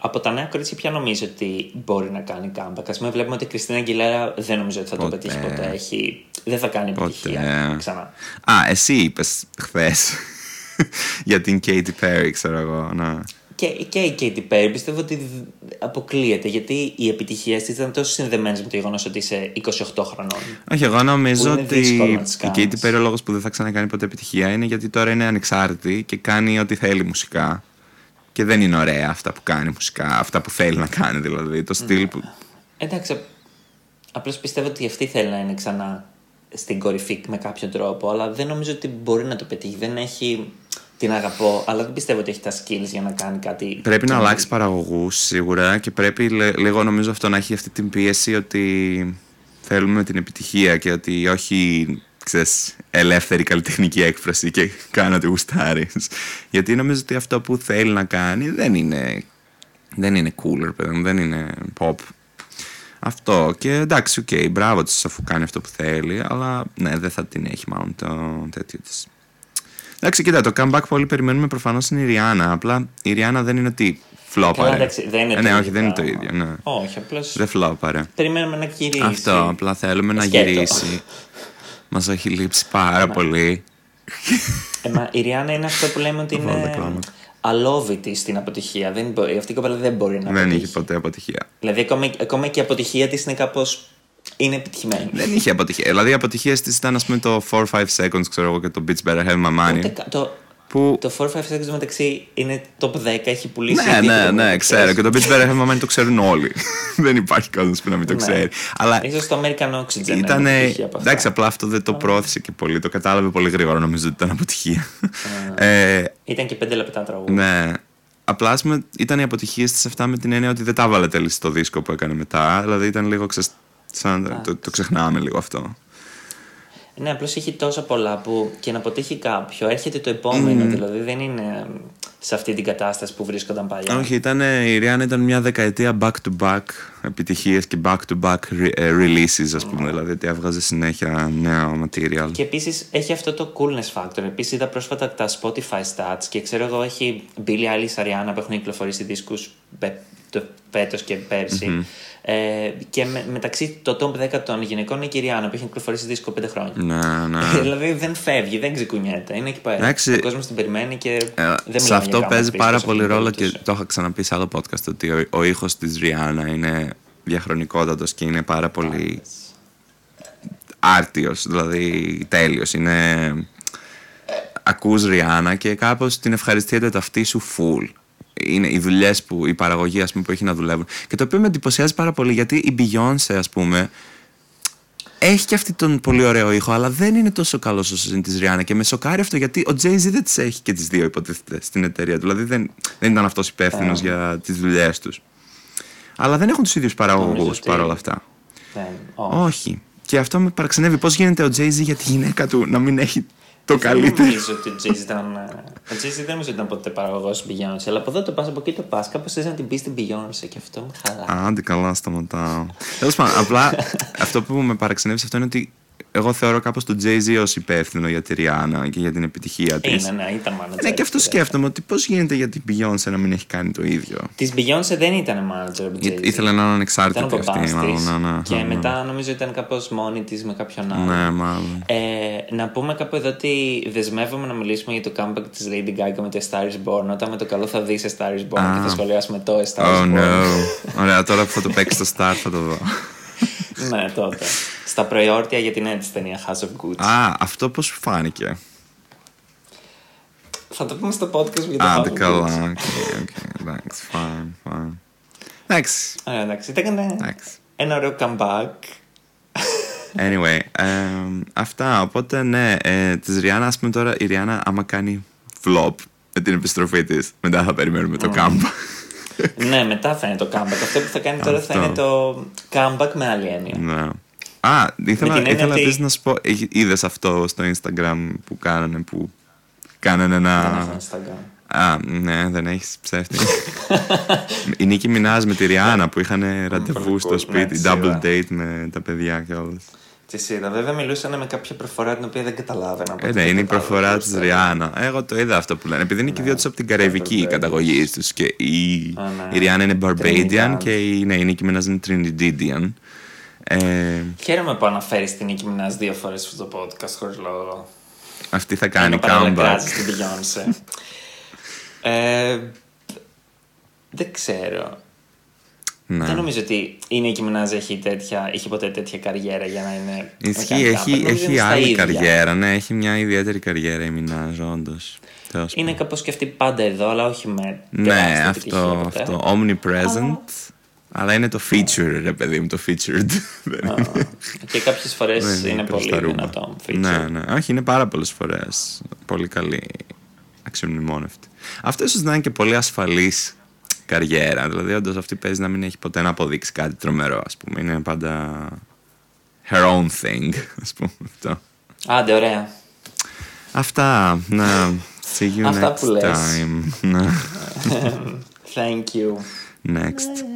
από τα νέα κορίτσια, ποια νομίζω ότι μπορεί να κάνει comeback; Α πούμε, βλέπουμε ότι η Κριστίνα Αγγιλέρα δεν νομίζω ότι θα Ποτέ. το πετύχει ποτέ. Έχει, δεν θα κάνει επιτυχία Ποτέ. ξανά. Α, εσύ είπες χθες για την Katy Perry, ξέρω εγώ. Να. Και, και η Katy Perry πιστεύω ότι δ- αποκλείεται γιατί οι επιτυχίες της ήταν τόσο συνδεμένες με το γεγονός ότι είσαι 28 χρονών. Όχι, εγώ νομίζω Που είναι ότι δύσκολο να τις η κάνεις. Katy Perry ο λόγος που δεν θα ξανακάνει ποτέ επιτυχία είναι γιατί τώρα είναι ανεξάρτητη και κάνει ό,τι θέλει μουσικά. Και δεν είναι ωραία αυτά που κάνει μουσικά, αυτά που θέλει να κάνει δηλαδή. Το στυλ που. Εντάξει, απλώς πιστεύω ότι αυτή θέλει να είναι ξανά στην κορυφή με κάποιο τρόπο, αλλά δεν νομίζω ότι μπορεί να το πετύχει. Δεν έχει. Την αγαπώ, αλλά δεν πιστεύω ότι έχει τα skills για να κάνει κάτι. Πρέπει να καινούργιο. αλλάξει παραγωγούς σίγουρα και πρέπει λε- λίγο νομίζω αυτό να έχει αυτή την πίεση ότι θέλουμε την επιτυχία και ότι όχι ξέρεις, ελεύθερη καλλιτεχνική έκφραση και κάνω ό,τι γουστάρεις. Γιατί νομίζω ότι αυτό που θέλει να κάνει δεν είναι, δεν είναι cool, ρε παιδί μου, δεν είναι pop. Αυτό και εντάξει, οκ, μπράβο της αφού κάνει αυτό που θέλει, αλλά ναι, δεν θα την έχει μάλλον το τέτοιο της. Εντάξει, κοίτα, το comeback που όλοι περιμένουμε προφανώς είναι η Ριάννα. Απλά η Ριάννα δεν είναι ότι Καλά, φλόπαρε. εντάξει, δεν είναι Ε, το ναι, ίδιο όχι, δεν είναι το πράγμα. ίδιο. Ναι. Όχι, απλώ. Δεν φλόπαρε. Περιμένουμε να γυρίσει. Αυτό, απλά θέλουμε να Σκέτο. γυρίσει. Μας έχει λείψει πάρα πολύ. Ε, μα η Ριάννα είναι αυτό που λέμε ότι Βάλτε είναι κλάματα. αλόβητη στην αποτυχία. Δεν μπορεί, αυτή η κοπέλα δεν μπορεί να Δεν αποτύχει. είχε ποτέ αποτυχία. Δηλαδή, ακόμα, ακόμα και η αποτυχία της είναι κάπω. είναι επιτυχημένη. Δεν είχε αποτυχία. Δηλαδή, οι αποτυχίες της ήταν, ας πούμε, το 4-5 seconds, ξέρω εγώ, και το Beats Better Have My Money. Ούτε κα- το, Που. το 4-5 seconds μεταξύ είναι top 10, έχει πουλήσει. Ναι, ήδη ναι, το ναι, μόνο ξέρω. που Και το Beats Better Have My Money το ξέρουν όλοι. Δεν υπάρχει κόσμος που να μην το Ναι. ξέρει. Αλλά Ίσως το American Oxygen είναι Ήταν. επιτυχία από αυτά. Εντάξει, απλά αυτό δεν το πρόθεσε και πολύ. Το κατάλαβε πολύ γρήγορα. Νομίζω ότι ήταν αποτυχία. ε, Ήταν και 5 λεπτά τραγούδι. ναι. Απλά ας πούμε, ήταν οι αποτυχίε τη αυτά με την έννοια ότι δεν τα βάλε τέλει στο δίσκο που έκανε μετά. Δηλαδή ήταν λίγο. Ξε... Σαν... Το, το ξεχνάμε λίγο αυτό. Ναι, απλώς έχει τόσα πολλά που και να αποτύχει κάποιο έρχεται το επόμενο. Δηλαδή δεν είναι σε αυτή την κατάσταση που βρίσκονταν παλιά. Όχι, ήταν, η Ριάννα ήταν μια δεκαετία back-to-back επιτυχίες και back-to-back re- ε, releases, ας πούμε. Δηλαδή ότι έβγαζε συνέχεια νέο material. Και επίσης έχει αυτό το coolness factor. Επίσης είδα πρόσφατα τα Spotify stats και ξέρω εγώ έχει Billie Eilish, Ariana που έχουν κυκλοφορήσει δίσκους φέτος και περσι Ε, και με, μεταξύ το top 10 των γυναικών είναι η Κυριάννα που έχει κυκλοφορήσει δίσκο 5 χρόνια. Ναι, ναι. δηλαδή δεν φεύγει, δεν ξεκουνιέται. Είναι εκεί πέρα. Εντάξει. Ο κόσμος την περιμένει και Ε, δεν σε μιλάμε αυτό για παίζει drama πάρα queens, σε πολύ αυτή την ρόλο και περίπτωση. το είχα ξαναπεί σε άλλο podcast ότι ο, ο ήχος της Ριάννα είναι διαχρονικότατος και είναι πάρα πολύ άρτιος, δηλαδή τέλειος. Είναι... Ακούς Ριάννα και κάπως την ευχαριστιέται ταυτή σου full. Είναι οι δουλειές που, η παραγωγή ας πούμε, που έχει να δουλεύουν. Και το οποίο με εντυπωσιάζει πάρα πολύ γιατί η Beyoncé, ας πούμε, έχει και αυτή τον πολύ ωραίο ήχο, αλλά δεν είναι τόσο καλός όσο είναι της Ριάννα. Και με σοκάρει αυτό γιατί ο Jay-Z δεν τι έχει και τις δύο, υποτίθεται, στην εταιρεία του. Δηλαδή δεν, δεν ήταν αυτός υπεύθυνος για τις δουλειές τους. Αλλά δεν έχουν τους ίδιους παραγωγούς Νομίζω ότι- παρόλα αυτά. Δεν, όχι. Όχι. Και αυτό με παραξενεύει. Πώς γίνεται ο Jay-Z για τη γυναίκα του να μην έχει το Δεν καλύτερο. νομίζω ότι ο Jay-Z ήταν. ε, Ο Jay-Z δεν νομίζω ότι ήταν ποτέ παραγωγός στην Beyoncé. Αλλά από εδώ το πας, από εκεί το πας. Κάπως θες να την πεις στην Beyoncé και αυτό με χαλά. Άντε καλά, σταματάω. Τέλος πάντων, απλά αυτό που με παραξενεύει σε αυτό είναι ότι εγώ θεωρώ κάπως τον Jay-Z ως υπεύθυνο για τη Ριάννα και για την επιτυχία της. Είναι, ναι, ήταν manager. Ναι, και αυτό της, σκέφτομαι ότι πώς γίνεται για την Beyoncé να μην έχει κάνει το ίδιο. Της Beyoncé δεν ήταν manager ο Ή- Jay-Z. Ήθελε να είναι Ήταν ο ανεξάρτητη παπάς αυτή. της μάλλον, ναι, ναι, και ναι, ναι. μετά νομίζω ήταν κάπως μόνη της με κάποιον άλλο. Ναι, μάλλον. Ε, να πούμε κάπου εδώ ότι δεσμεύομαι να μιλήσουμε για το comeback της Lady Gaga με το A Star is Born όταν με το καλό θα δεις A Star is Born και θα σχολιάσουμε το A Star is Oh Born. now. Ωραία, τώρα που θα το παίξεις στο start θα το δω. ναι, τότε. Στα προεόρτια για την νέα της ταινία House of Gucci. Α, αυτό πώς σου φάνηκε; Θα το πούμε στο podcast για το Άντε House of καλά, Gucci. OK, OK, εντάξει, fine, fine. Εντάξει, Ωραία, εντάξει. Ήταν εντάξει. ένα ωραίο comeback. Anyway, εμ, αυτά, οπότε ναι, ε, της Ριάννα, ας πούμε τώρα, η Ριάννα άμα κάνει flop με την επιστροφή της, μετά θα περιμένουμε το comeback. ναι, μετά θα είναι το comeback. Αυτό που θα κάνει τώρα θα Αυτό. είναι το comeback με άλλη έννοια. Ναι. Α, ήθελα, την έννοια ήθελα ότι- επίσης να σου πω, είδες αυτό στο Instagram που κάνανε, που κάνανε Δεν ένα... έχω Instagram. Α, ναι, δεν έχεις ψεύτη. η Νίκη Μινάζ με τη Ριάννα που είχαν ραντεβού πολύ στο cool. σπίτι, Ναι, τις double είδα. date με τα παιδιά και όλες. Τι είδα. Βέβαια μιλούσαν με κάποια προφορά την οποία δεν καταλάβαινα. Ε, οπότε ναι, δεν είναι η κατάλαβα προφορά πώς της θα- Ριάννα. Εγώ το είδα αυτό που λένε. Επειδή είναι και οι δύο τους από την καραϊβική Double καταγωγής τους. Και η, Α, ναι. η Ριάννα είναι Barbadian Trinidad. και η, ναι, η Νίκη Μινάζ είναι Trinidadian. Ε, Χαίρομαι που αναφέρεις την Νίκη Μινάζ δύο φορές στο podcast χωρίς λόγο. αυτή θα κάνει Ενώ comeback. παραλακράζει την Beyoncé. ε, δεν ξέρω. Ναι. Δεν νομίζω ότι η Νίκη Μινάζ έχει, τέτοια, έχει ποτέ τέτοια καριέρα για να είναι. να Ισχύει, κάνει έχει, comeback. Νομίζω έχει είναι στα άλλη ίδια. καριέρα. Ναι, έχει μια ιδιαίτερη καριέρα η Μινάζ, όντως. Είναι κάπως και αυτή πάντα εδώ, αλλά όχι με Ναι, τεράστια επιτυχία αυτό, ποτέ. αυτό. Omnipresent. Αλλά είναι το feature, ρε παιδί μου, το featured. Δεν Α, είναι- και κάποιες φορές δεν είναι προς πολύ τα ρούμπα. δυνατό. feature. Ναι, ναι. Όχι, είναι πάρα πολλές φορές. Πολύ καλή. Αξιομνημόνευτη. Αυτός ίσως να είναι και πολύ ασφαλής καριέρα. Δηλαδή, όντως αυτή παίζει να μην έχει ποτέ να αποδείξει κάτι τρομερό, ας πούμε. Είναι πάντα her own thing, ας πούμε. Αυτό. Άντε, ωραία. Αυτά. Να. See you Αυτά next που λες. time. Να. Thank you. Next.